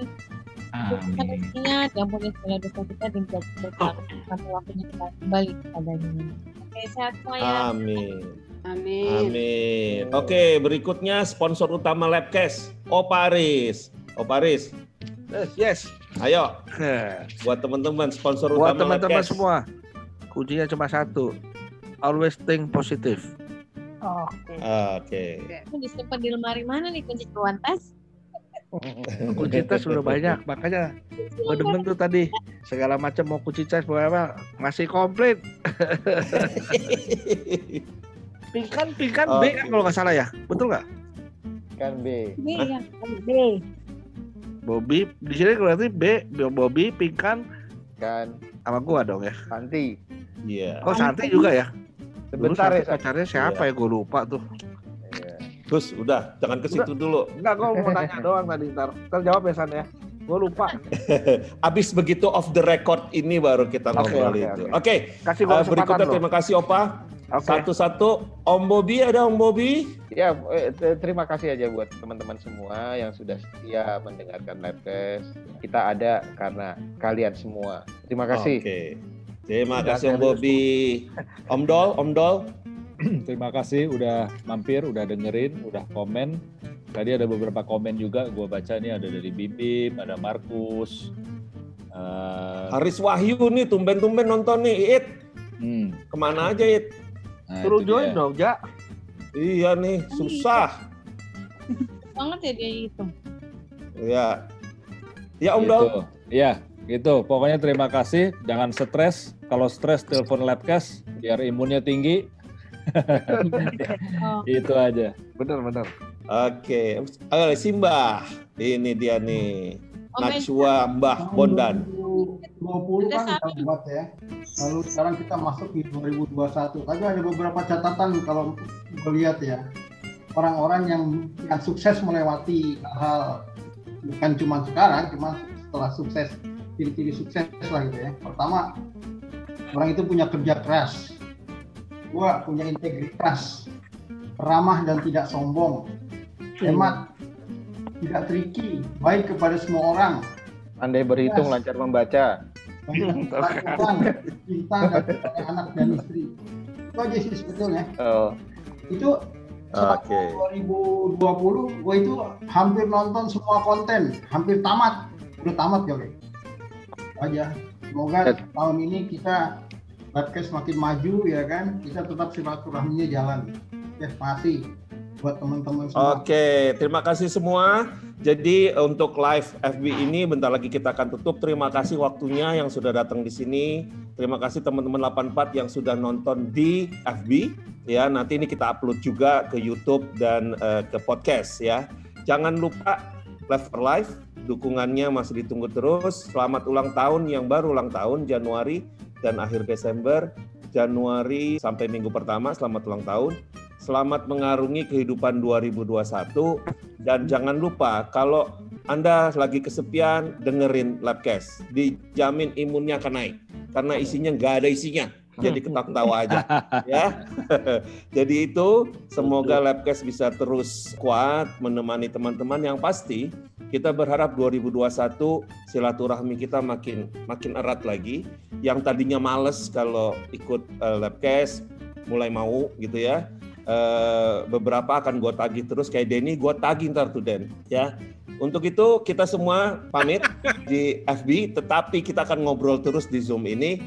[SPEAKER 14] kita rezekinya diampuni segala dosa kita dan dijadikan sampai waktunya kita kembali kepadanya. Oke sehat semua ya.
[SPEAKER 2] Amin
[SPEAKER 6] Amin.
[SPEAKER 2] Amin. Oke, berikutnya sponsor utama Labcast, Oparis. Oparis.
[SPEAKER 8] Yes, yes.
[SPEAKER 2] Ayo. Buat teman-teman sponsor
[SPEAKER 8] Buat
[SPEAKER 2] utama
[SPEAKER 8] teman-teman
[SPEAKER 2] Labcast.
[SPEAKER 8] semua, kuncinya cuma satu. Always think positive.
[SPEAKER 10] Oke.
[SPEAKER 2] Oke.
[SPEAKER 14] Ini disimpan di lemari mana nih kunci keluar tas?
[SPEAKER 8] Kunci tas udah banyak, makanya gue demen tuh tadi segala macam mau kunci tas apa masih komplit. Pingkan, pingkan B kan kalau nggak salah ya, betul nggak?
[SPEAKER 9] Kan B.
[SPEAKER 14] B ya,
[SPEAKER 10] B.
[SPEAKER 8] Bobby di sini berarti B, Bobby, pingkan,
[SPEAKER 9] Kan
[SPEAKER 8] sama gua dong ya.
[SPEAKER 9] Santi.
[SPEAKER 2] Iya.
[SPEAKER 8] Oh Santi juga ya?
[SPEAKER 9] Sebentar ya,
[SPEAKER 8] pacarnya siapa ya? Gue lupa tuh.
[SPEAKER 2] Terus udah, jangan ke situ dulu.
[SPEAKER 8] Enggak, gue mau nanya doang tadi ntar. Ntar jawab ya San ya. Gue lupa.
[SPEAKER 2] Abis begitu off the record ini baru kita ngobrol
[SPEAKER 8] oke,
[SPEAKER 2] itu.
[SPEAKER 8] oke.
[SPEAKER 2] Oke.
[SPEAKER 8] Kasih gua
[SPEAKER 2] eh,
[SPEAKER 8] kesempatan
[SPEAKER 2] berikutnya
[SPEAKER 8] loh.
[SPEAKER 2] terima kasih Opa.
[SPEAKER 8] Oke.
[SPEAKER 2] Satu-satu Om Bobby ada Om Bobby?
[SPEAKER 9] Ya, eh, terima kasih aja buat teman-teman semua yang sudah setia mendengarkan Labcast. Kita ada karena kalian semua. Terima kasih.
[SPEAKER 2] Oke. Terima
[SPEAKER 9] Udah
[SPEAKER 2] kasih Om. Bobby. Om Dol, Om Dol.
[SPEAKER 1] Terima kasih udah mampir, udah dengerin, udah komen. Tadi ada beberapa komen juga, gue baca nih ada dari Bibim, ada Markus. eh,
[SPEAKER 2] Haris Wahyu nih tumben-tumben nonton nih, It.
[SPEAKER 1] hmm,
[SPEAKER 2] Ke mana aja, It?
[SPEAKER 1] Nah
[SPEAKER 8] Suruh join dong, Ja.
[SPEAKER 2] Iya nih, susah.
[SPEAKER 14] banget ya dia itu.
[SPEAKER 2] Ya. Ya Om.
[SPEAKER 1] Gitu. Iya, gitu. Pokoknya terima kasih. Jangan stres. Kalau stres telepon Labcast biar imunnya tinggi.
[SPEAKER 14] Oh.
[SPEAKER 1] Itu aja.
[SPEAKER 8] Bener, bener.
[SPEAKER 2] Oke. Ayo Simbah. Ini dia nih. Najwa Mbah Bondan.
[SPEAKER 4] 2020 kan kita buat ya. Lalu sekarang kita masuk di 2021. Tapi ada beberapa catatan kalau gue lihat ya. Orang-orang yang yang sukses melewati hal bukan cuma sekarang, cuma setelah sukses ciri-ciri sukses lah gitu ya. Pertama, orang itu punya kerja keras. Dua, punya integritas. Ramah dan tidak sombong. Hemat, tidak tricky, baik kepada semua orang.
[SPEAKER 9] Pandai berhitung,
[SPEAKER 4] Yes.
[SPEAKER 9] lancar membaca.
[SPEAKER 4] Tuhan, cinta dan anak dan istri. Itu aja sih sebetulnya.
[SPEAKER 9] Oh,
[SPEAKER 4] Itu
[SPEAKER 2] Oke.
[SPEAKER 4] 2020 gue itu hampir nonton semua konten, hampir tamat. Udah tamat ya, Oke. Aja. Semoga tahun ini kita podcast makin maju ya kan. Kita tetap silaturahminya jalan. Ya, makasih buat teman-teman semua.
[SPEAKER 2] Oke, terima kasih semua. Jadi untuk live FB ini bentar lagi kita akan tutup. Terima kasih waktunya yang sudah datang di sini. Terima kasih teman-teman 84 yang sudah nonton di FB. Ya, nanti ini kita upload juga ke YouTube dan eh, ke podcast ya. Jangan lupa Live for Life dukungannya masih ditunggu terus. Selamat ulang tahun yang baru ulang tahun Januari dan akhir Desember. Januari sampai minggu pertama selamat ulang tahun. Selamat mengarungi kehidupan 2021 dan jangan lupa kalau Anda lagi kesepian dengerin Labcast. Dijamin imunnya akan naik karena isinya nggak ada isinya. Jadi ketawa aja ya. Jadi itu semoga Labcast bisa terus kuat menemani teman-teman yang pasti kita berharap 2021 silaturahmi kita makin makin erat lagi. Yang tadinya males kalau ikut uh, Labcast mulai mau gitu ya. Uh, beberapa akan gue tagih terus kayak Denny, gue tagih ntar tuh Den ya. Untuk itu kita semua pamit di FB, tetapi kita akan ngobrol terus di Zoom ini.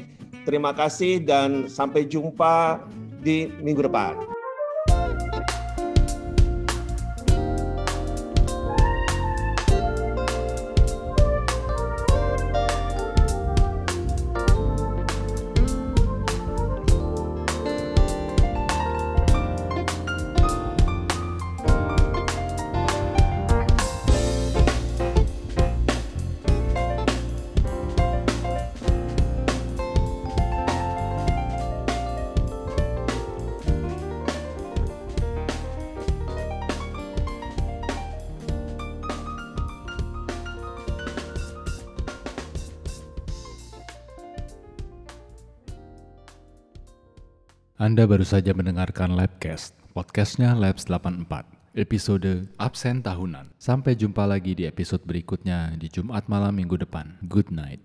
[SPEAKER 2] Terima kasih dan sampai jumpa di minggu depan.
[SPEAKER 17] Anda baru saja mendengarkan Labcast, podcastnya Labs 84, episode absen tahunan. Sampai jumpa lagi di episode berikutnya di Jumat malam minggu depan. Good night.